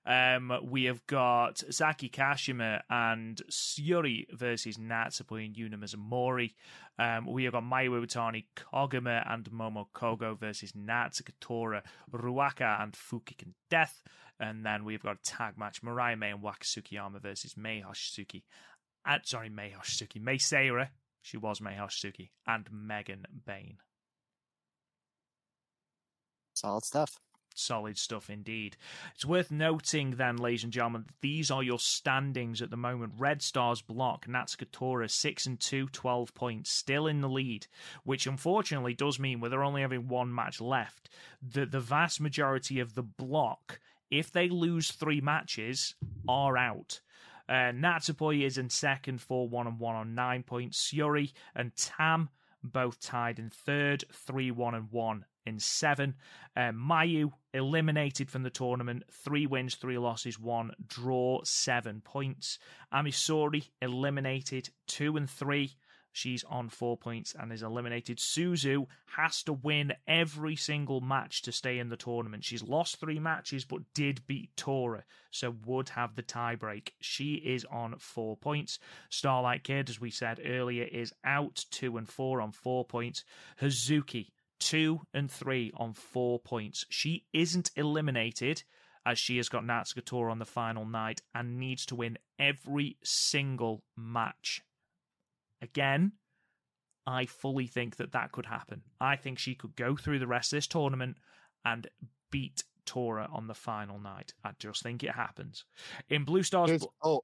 Um, we have got Saki Kashima and Syuri versus Natsupoi and Yuna Mizumori. Um, we have got Mayu Iwatani, Koguma and Momo Kohgo versus Natsuko Tora, Ruaka and Fukigen Death. And then we've got a tag match Mariah May and Waka Tsukiyama versus Mei Hoshizuki. Uh, sorry, Mei Hoshizuki. Mei Seira. She was Mei Hoshizuki. And Megan Bayne. Solid stuff. Solid stuff indeed. It's worth noting then, ladies and gentlemen, these are your standings at the moment. Red Stars block, Natsuko Tora 6 and 2, 12 points, still in the lead, which unfortunately does mean with there only having one match left, that the vast majority of the block, if they lose three matches, are out. Uh, Natsupoi is in second, 4 1 and 1 on 9 points. Syuri and Tam both tied in third, 3 1 and 1 in seven. Uh, Mayu eliminated from the tournament. Three wins, three losses, one draw, seven points. Ami Sourei eliminated two and three. She's on four points and is eliminated. Suzu has to win every single match to stay in the tournament. She's lost three matches but did beat Tora, so would have the tiebreak. She is on four points. Starlight Kid, as we said earlier, is out two and four on four points. Hazuki, two and three on four points. She isn't eliminated as she has got Natsuko Tora on the final night and needs to win every single match again, I fully think that that could happen. I think she could go through the rest of this tournament and beat Tora on the final night. I just think it happens. In Blue Stars. Here's, oh,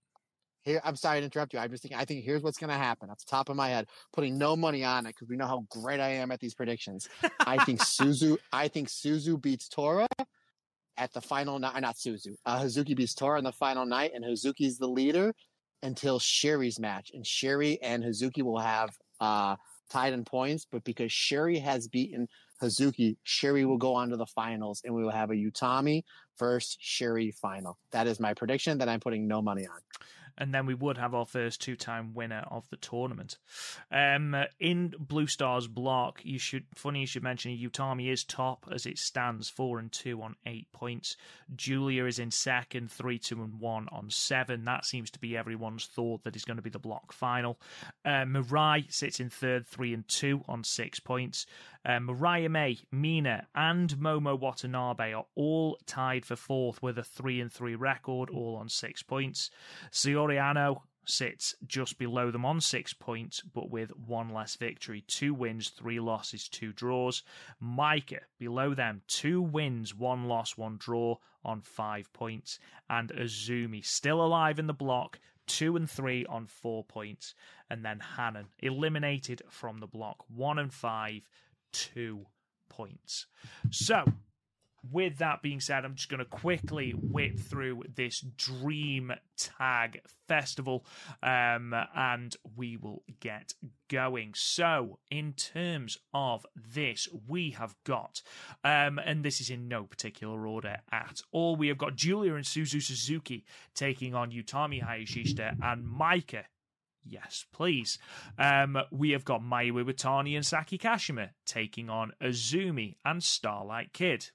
here I'm sorry to interrupt you. I'm just thinking. I think here's what's going to happen. Off the top of my head, putting no money on it because we know how great I am at these predictions. [laughs] I think Suzu. I think Suzu beats Tora at the final night. Not Suzu. Uh, Hazuki beats Tora on the final night, and Hazuki's the leader until Syuri's match, and Syuri and Hazuki will have uh, tied in points. But because Syuri has beaten Hazuki, Syuri will go on to the finals, and we will have a Utami first Syuri final. That is my prediction that I'm putting no money on and then we would have our first two-time winner of the tournament. Um, in Blue Stars block, you should funny you should mention Utami is top as it stands four and two on eight points. Julia is in second, three two and one on seven. That seems to be everyone's thought that is going to be the block final. Uh, Mirai sits in third, three and two on six points. Uh, Mariah May, Mina, and Momo Watanabe are all tied for fourth with a three and three record, all on six points. Saori Anou sits just below them on six points, but with one less victory. Two wins, three losses, two draws. Maika below them, two wins, one loss, one draw on five points. And Azumi still alive in the block, two and three on four points. And then Hanan eliminated from the block, one and five, two points. So, with that being said, I'm just going to quickly whip through this Dream Tag Festival um, and we will get going. So, in terms of this, we have got, um, and this is in no particular order at all, we have got Giulia and Suzu Suzuki taking on Utami Hayashishita and Maika Yes, please. Um, we have got Mayu Iwatani and Saki Kashima taking on Azumi and Starlight Kid.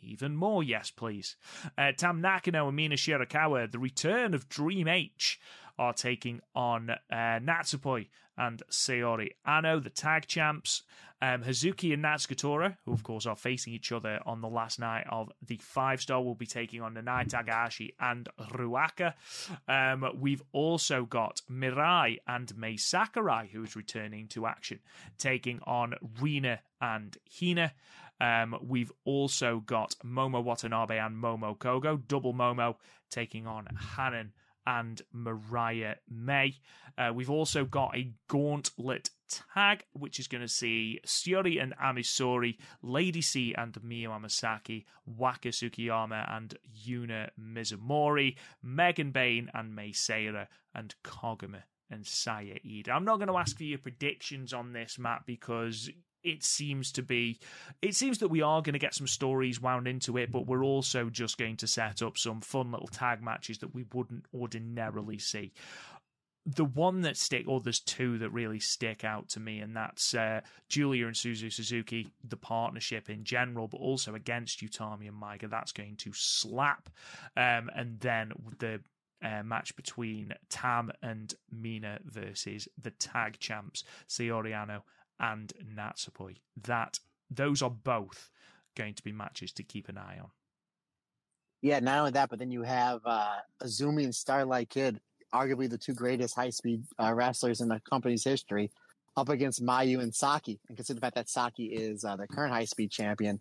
Even more, yes, please. Uh, Tam Nakano and Mina Shirakawa, the return of Dream H, are taking on uh, Natsupoi and Saori Anou, the tag champs. Um, Hazuki and Natsuko Tora, who of course are facing each other on the last night of the five star, will be taking on Nanae Takahashi and Ruaka. Um, we've also got Mirai and Mai Sakurai, who is returning to action, taking on Rina and Hina. Um, we've also got Momo Watanabe and Momo Kohgo, double Momo, taking on Hanan and Mariah May. Uh, we've also got a gauntlet tag, which is going to see Syuri and Ami Sourei, Lady C and Miyu Amasaki, Waka Tsukiyama and Yuna Mizumori, Megan Bayne and Mei Seira, and Koguma and Saya. I'm not going to ask for your predictions on this, Matt, because it seems to be it seems that we are going to get some stories wound into it but we're also just going to set up some fun little tag matches that we wouldn't ordinarily see. The one that stick or there's two that really stick out to me and that's uh, Giulia and Suzu Suzuki the partnership in general but also against Utami and Maika that's going to slap. Um, and then the uh, match between Tam and Mina versus the tag champs Saori Anou and Natsupoi. That those are both going to be matches to keep an eye on. Yeah, not only that, but then you have uh, Azumi and Starlight Kid, arguably the two greatest high speed uh, wrestlers in the company's history, up against Mayu and Saki. And consider the fact that Saki is uh, the current high speed champion.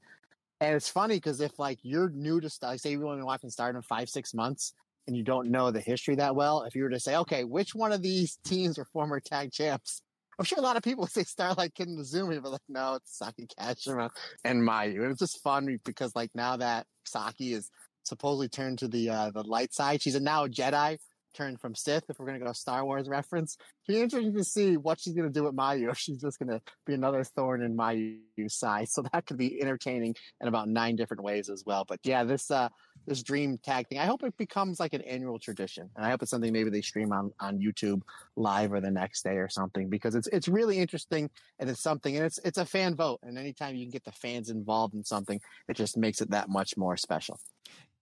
And it's funny because if like you're new to like say you've only been watching Stardom five six months and you don't know the history that well, if you were to say, okay, which one of these teams are former tag champs? I'm sure a lot of people say Starlight Kid and Azumi, but like, no, it's Saki Kashima and Mayu. And it's just fun because like now that Saki is supposedly turned to the uh, the light side, she's now a Jedi, turned from Sith. If we're gonna go Star Wars reference, be interesting to see what she's gonna do with Mayu. If she's just gonna be another thorn in Mayu's side, so that could be entertaining in about nine different ways as well. But yeah, this uh this dream tag thing, I hope it becomes like an annual tradition, and I hope it's something maybe they stream on on YouTube live or the next day or something because it's it's really interesting and it's something and it's it's a fan vote, and anytime you can get the fans involved in something, it just makes it that much more special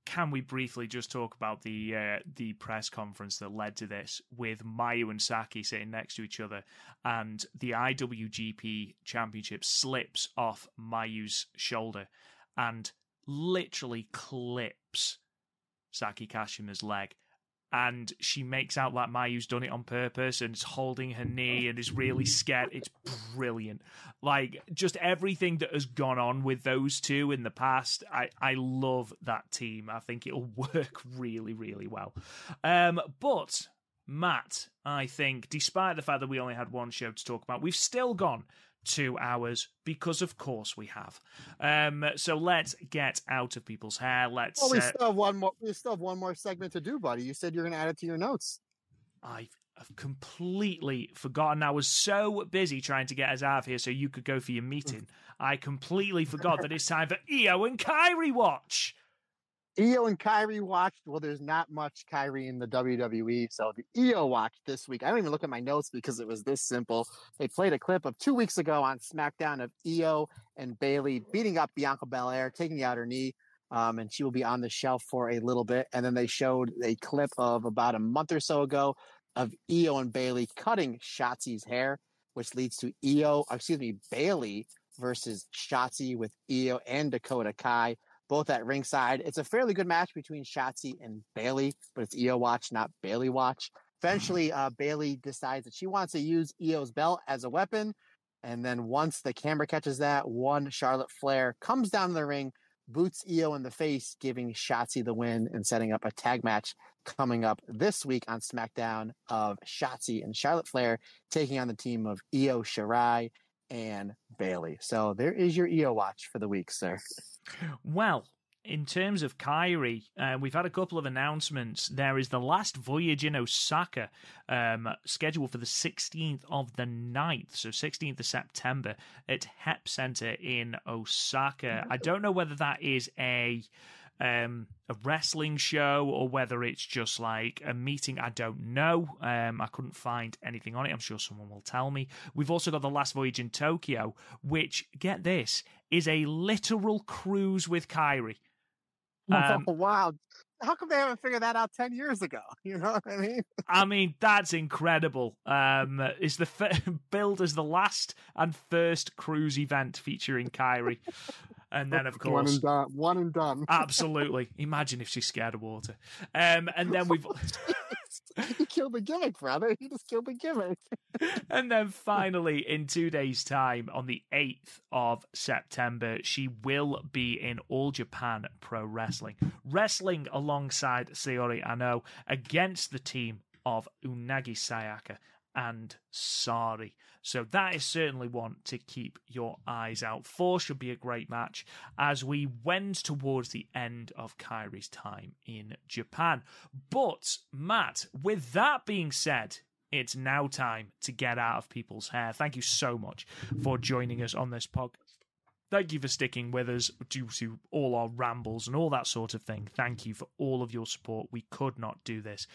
can we briefly just talk about the uh, the press conference that led to this with Mayu and Saki sitting next to each other and the IWGP championship slips off Mayu's shoulder and literally clips Saki Kashima's leg and she makes out like Mayu's done it on purpose and is holding her knee and is really scared. It's brilliant. Like just everything that has gone on with those two in the past. I, I love that team. I think it'll [laughs] work really, really well. Um, but Matt, I think, despite the fact that we only had one show to talk about, we've still gone two hours because of course we have. Um, so let's get out of people's hair. Let's. Well, we uh, still have one more. We still have one more segment to do, buddy. You said you're going to add it to your notes. I've, I've completely forgotten. I was so busy trying to get us out of here so you could go for your meeting. [laughs] I completely forgot that it's time for Io and Kyrie watch. Io and Kyrie watched. Well, there's not much Kyrie in the WWE, so the Io watched this week. I don't even look at my notes because it was this simple. They played a clip of two weeks ago on SmackDown of Io and Bayley beating up Bianca Belair, taking out her knee, um, and she will be on the shelf for a little bit. And then they showed a clip of about a month or so ago of Io and Bayley cutting Shotzi's hair, which leads to Io, excuse me, Bayley versus Shotzi with Io and Dakota Kai both at ringside. It's a fairly good match between Shotzi and Bayley, but it's Io watch, not Bayley watch. Eventually, uh, Bayley decides that she wants to use Io's belt as a weapon. And then once the camera catches that, one Charlotte Flair comes down the ring, boots Io in the face, giving Shotzi the win and setting up a tag match coming up this week on SmackDown of Shotzi and Charlotte Flair taking on the team of Io Shirai and Bayley. So there is your Io watch for the week, sir. Well, in terms of Kyrie, uh, we've had a couple of announcements. There is the last voyage in Osaka um, scheduled for the 16th of the 9th, so 16th of September at Hep Center in Osaka. I don't know whether that is a um, a wrestling show or whether it's just like a meeting. I don't know. Um, I couldn't find anything on it. I'm sure someone will tell me. We've also got the last voyage in Tokyo, which get this is a literal cruise with Kyrie. Um, oh, [laughs] wow. How come they haven't figured that out 10 years ago? [laughs] You know what I mean? I mean, that's incredible. Um, is the f- [laughs] billed as the last and first cruise event featuring Kyrie. And then, of course, one and done. One and done. [laughs] absolutely. Imagine if she's scared of water. Um, and then we've [laughs] you killed the gimmick, brother. He just killed the gimmick. [laughs] and then finally, in two days' time, on the 8th of September, she will be in All Japan Pro Wrestling, wrestling alongside Saori Anou against the team of Unagi Sayaka and Sareee. So that is certainly one to keep your eyes out for. Should be a great match as we wend towards the end of Kyrie's time in Japan. But, Matt, with that being said, it's now time to get out of people's hair. Thank you so much for joining us on this podcast. Thank you for sticking with us due to all our rambles and all that sort of thing. Thank you for all of your support. We could not do this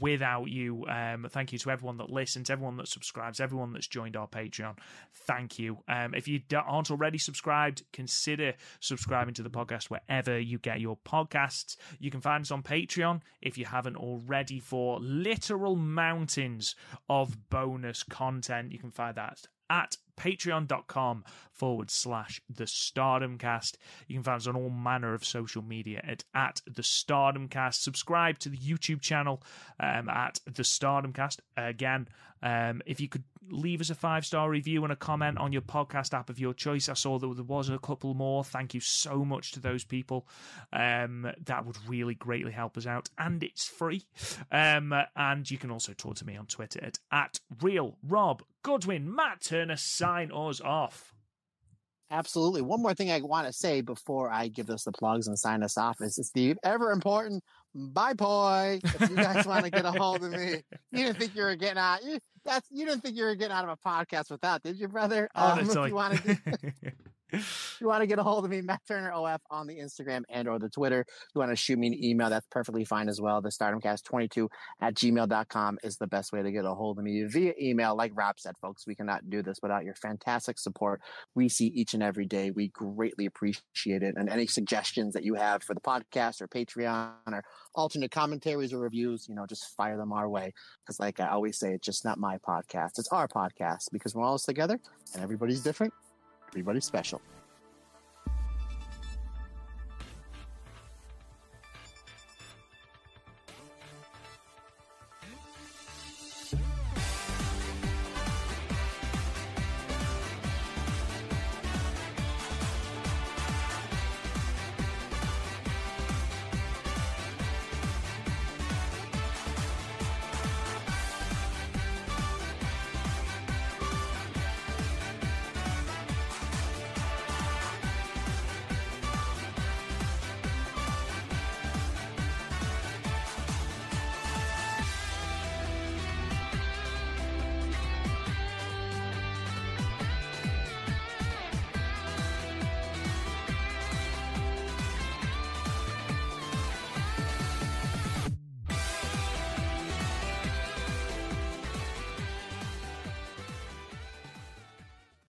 without you. Um, thank you to everyone that listens, everyone that subscribes, everyone that's joined our Patreon. Thank you. Um, if you aren't already subscribed, consider subscribing to the podcast wherever you get your podcasts. You can find us on Patreon if you haven't already for literal mountains of bonus content. You can find that at patreon.com forward slash the stardomcast you can find us on all manner of social media at at the stardomcast subscribe to the youtube channel um, at the stardomcast again um, if you could leave us a five star review and a comment on your podcast app of your choice. I saw that there was a couple more. Thank you so much to those people. Um, that would really greatly help us out, and it's free. Um, and you can also talk to me on Twitter at, at real Rob Goodwin. Matt Turner, sign us off. Absolutely. One more thing I want to say before I give us the plugs and sign us off is it's the ever important Bye, boy. If you guys want to get a hold of me, you didn't think you were getting out. You, that's you didn't think you were getting out of a podcast with that, did you, brother? Um, if Honestly. you want to, [laughs] you want to get a hold of me, Matt Turner OF on the Instagram and or the Twitter. If you want to shoot me an email, that's perfectly fine as well. The StardomCast22 at gmail.com is the best way to get a hold of me via email. Like Rob said, folks, we cannot do this without your fantastic support. We see each and every day. We greatly appreciate it. And any suggestions that you have for the podcast or Patreon or alternate commentaries or reviews, you know, just fire them our way. Because, like I always say, it's just not my podcast, it's our podcast because we're all together and everybody's different, everybody's special.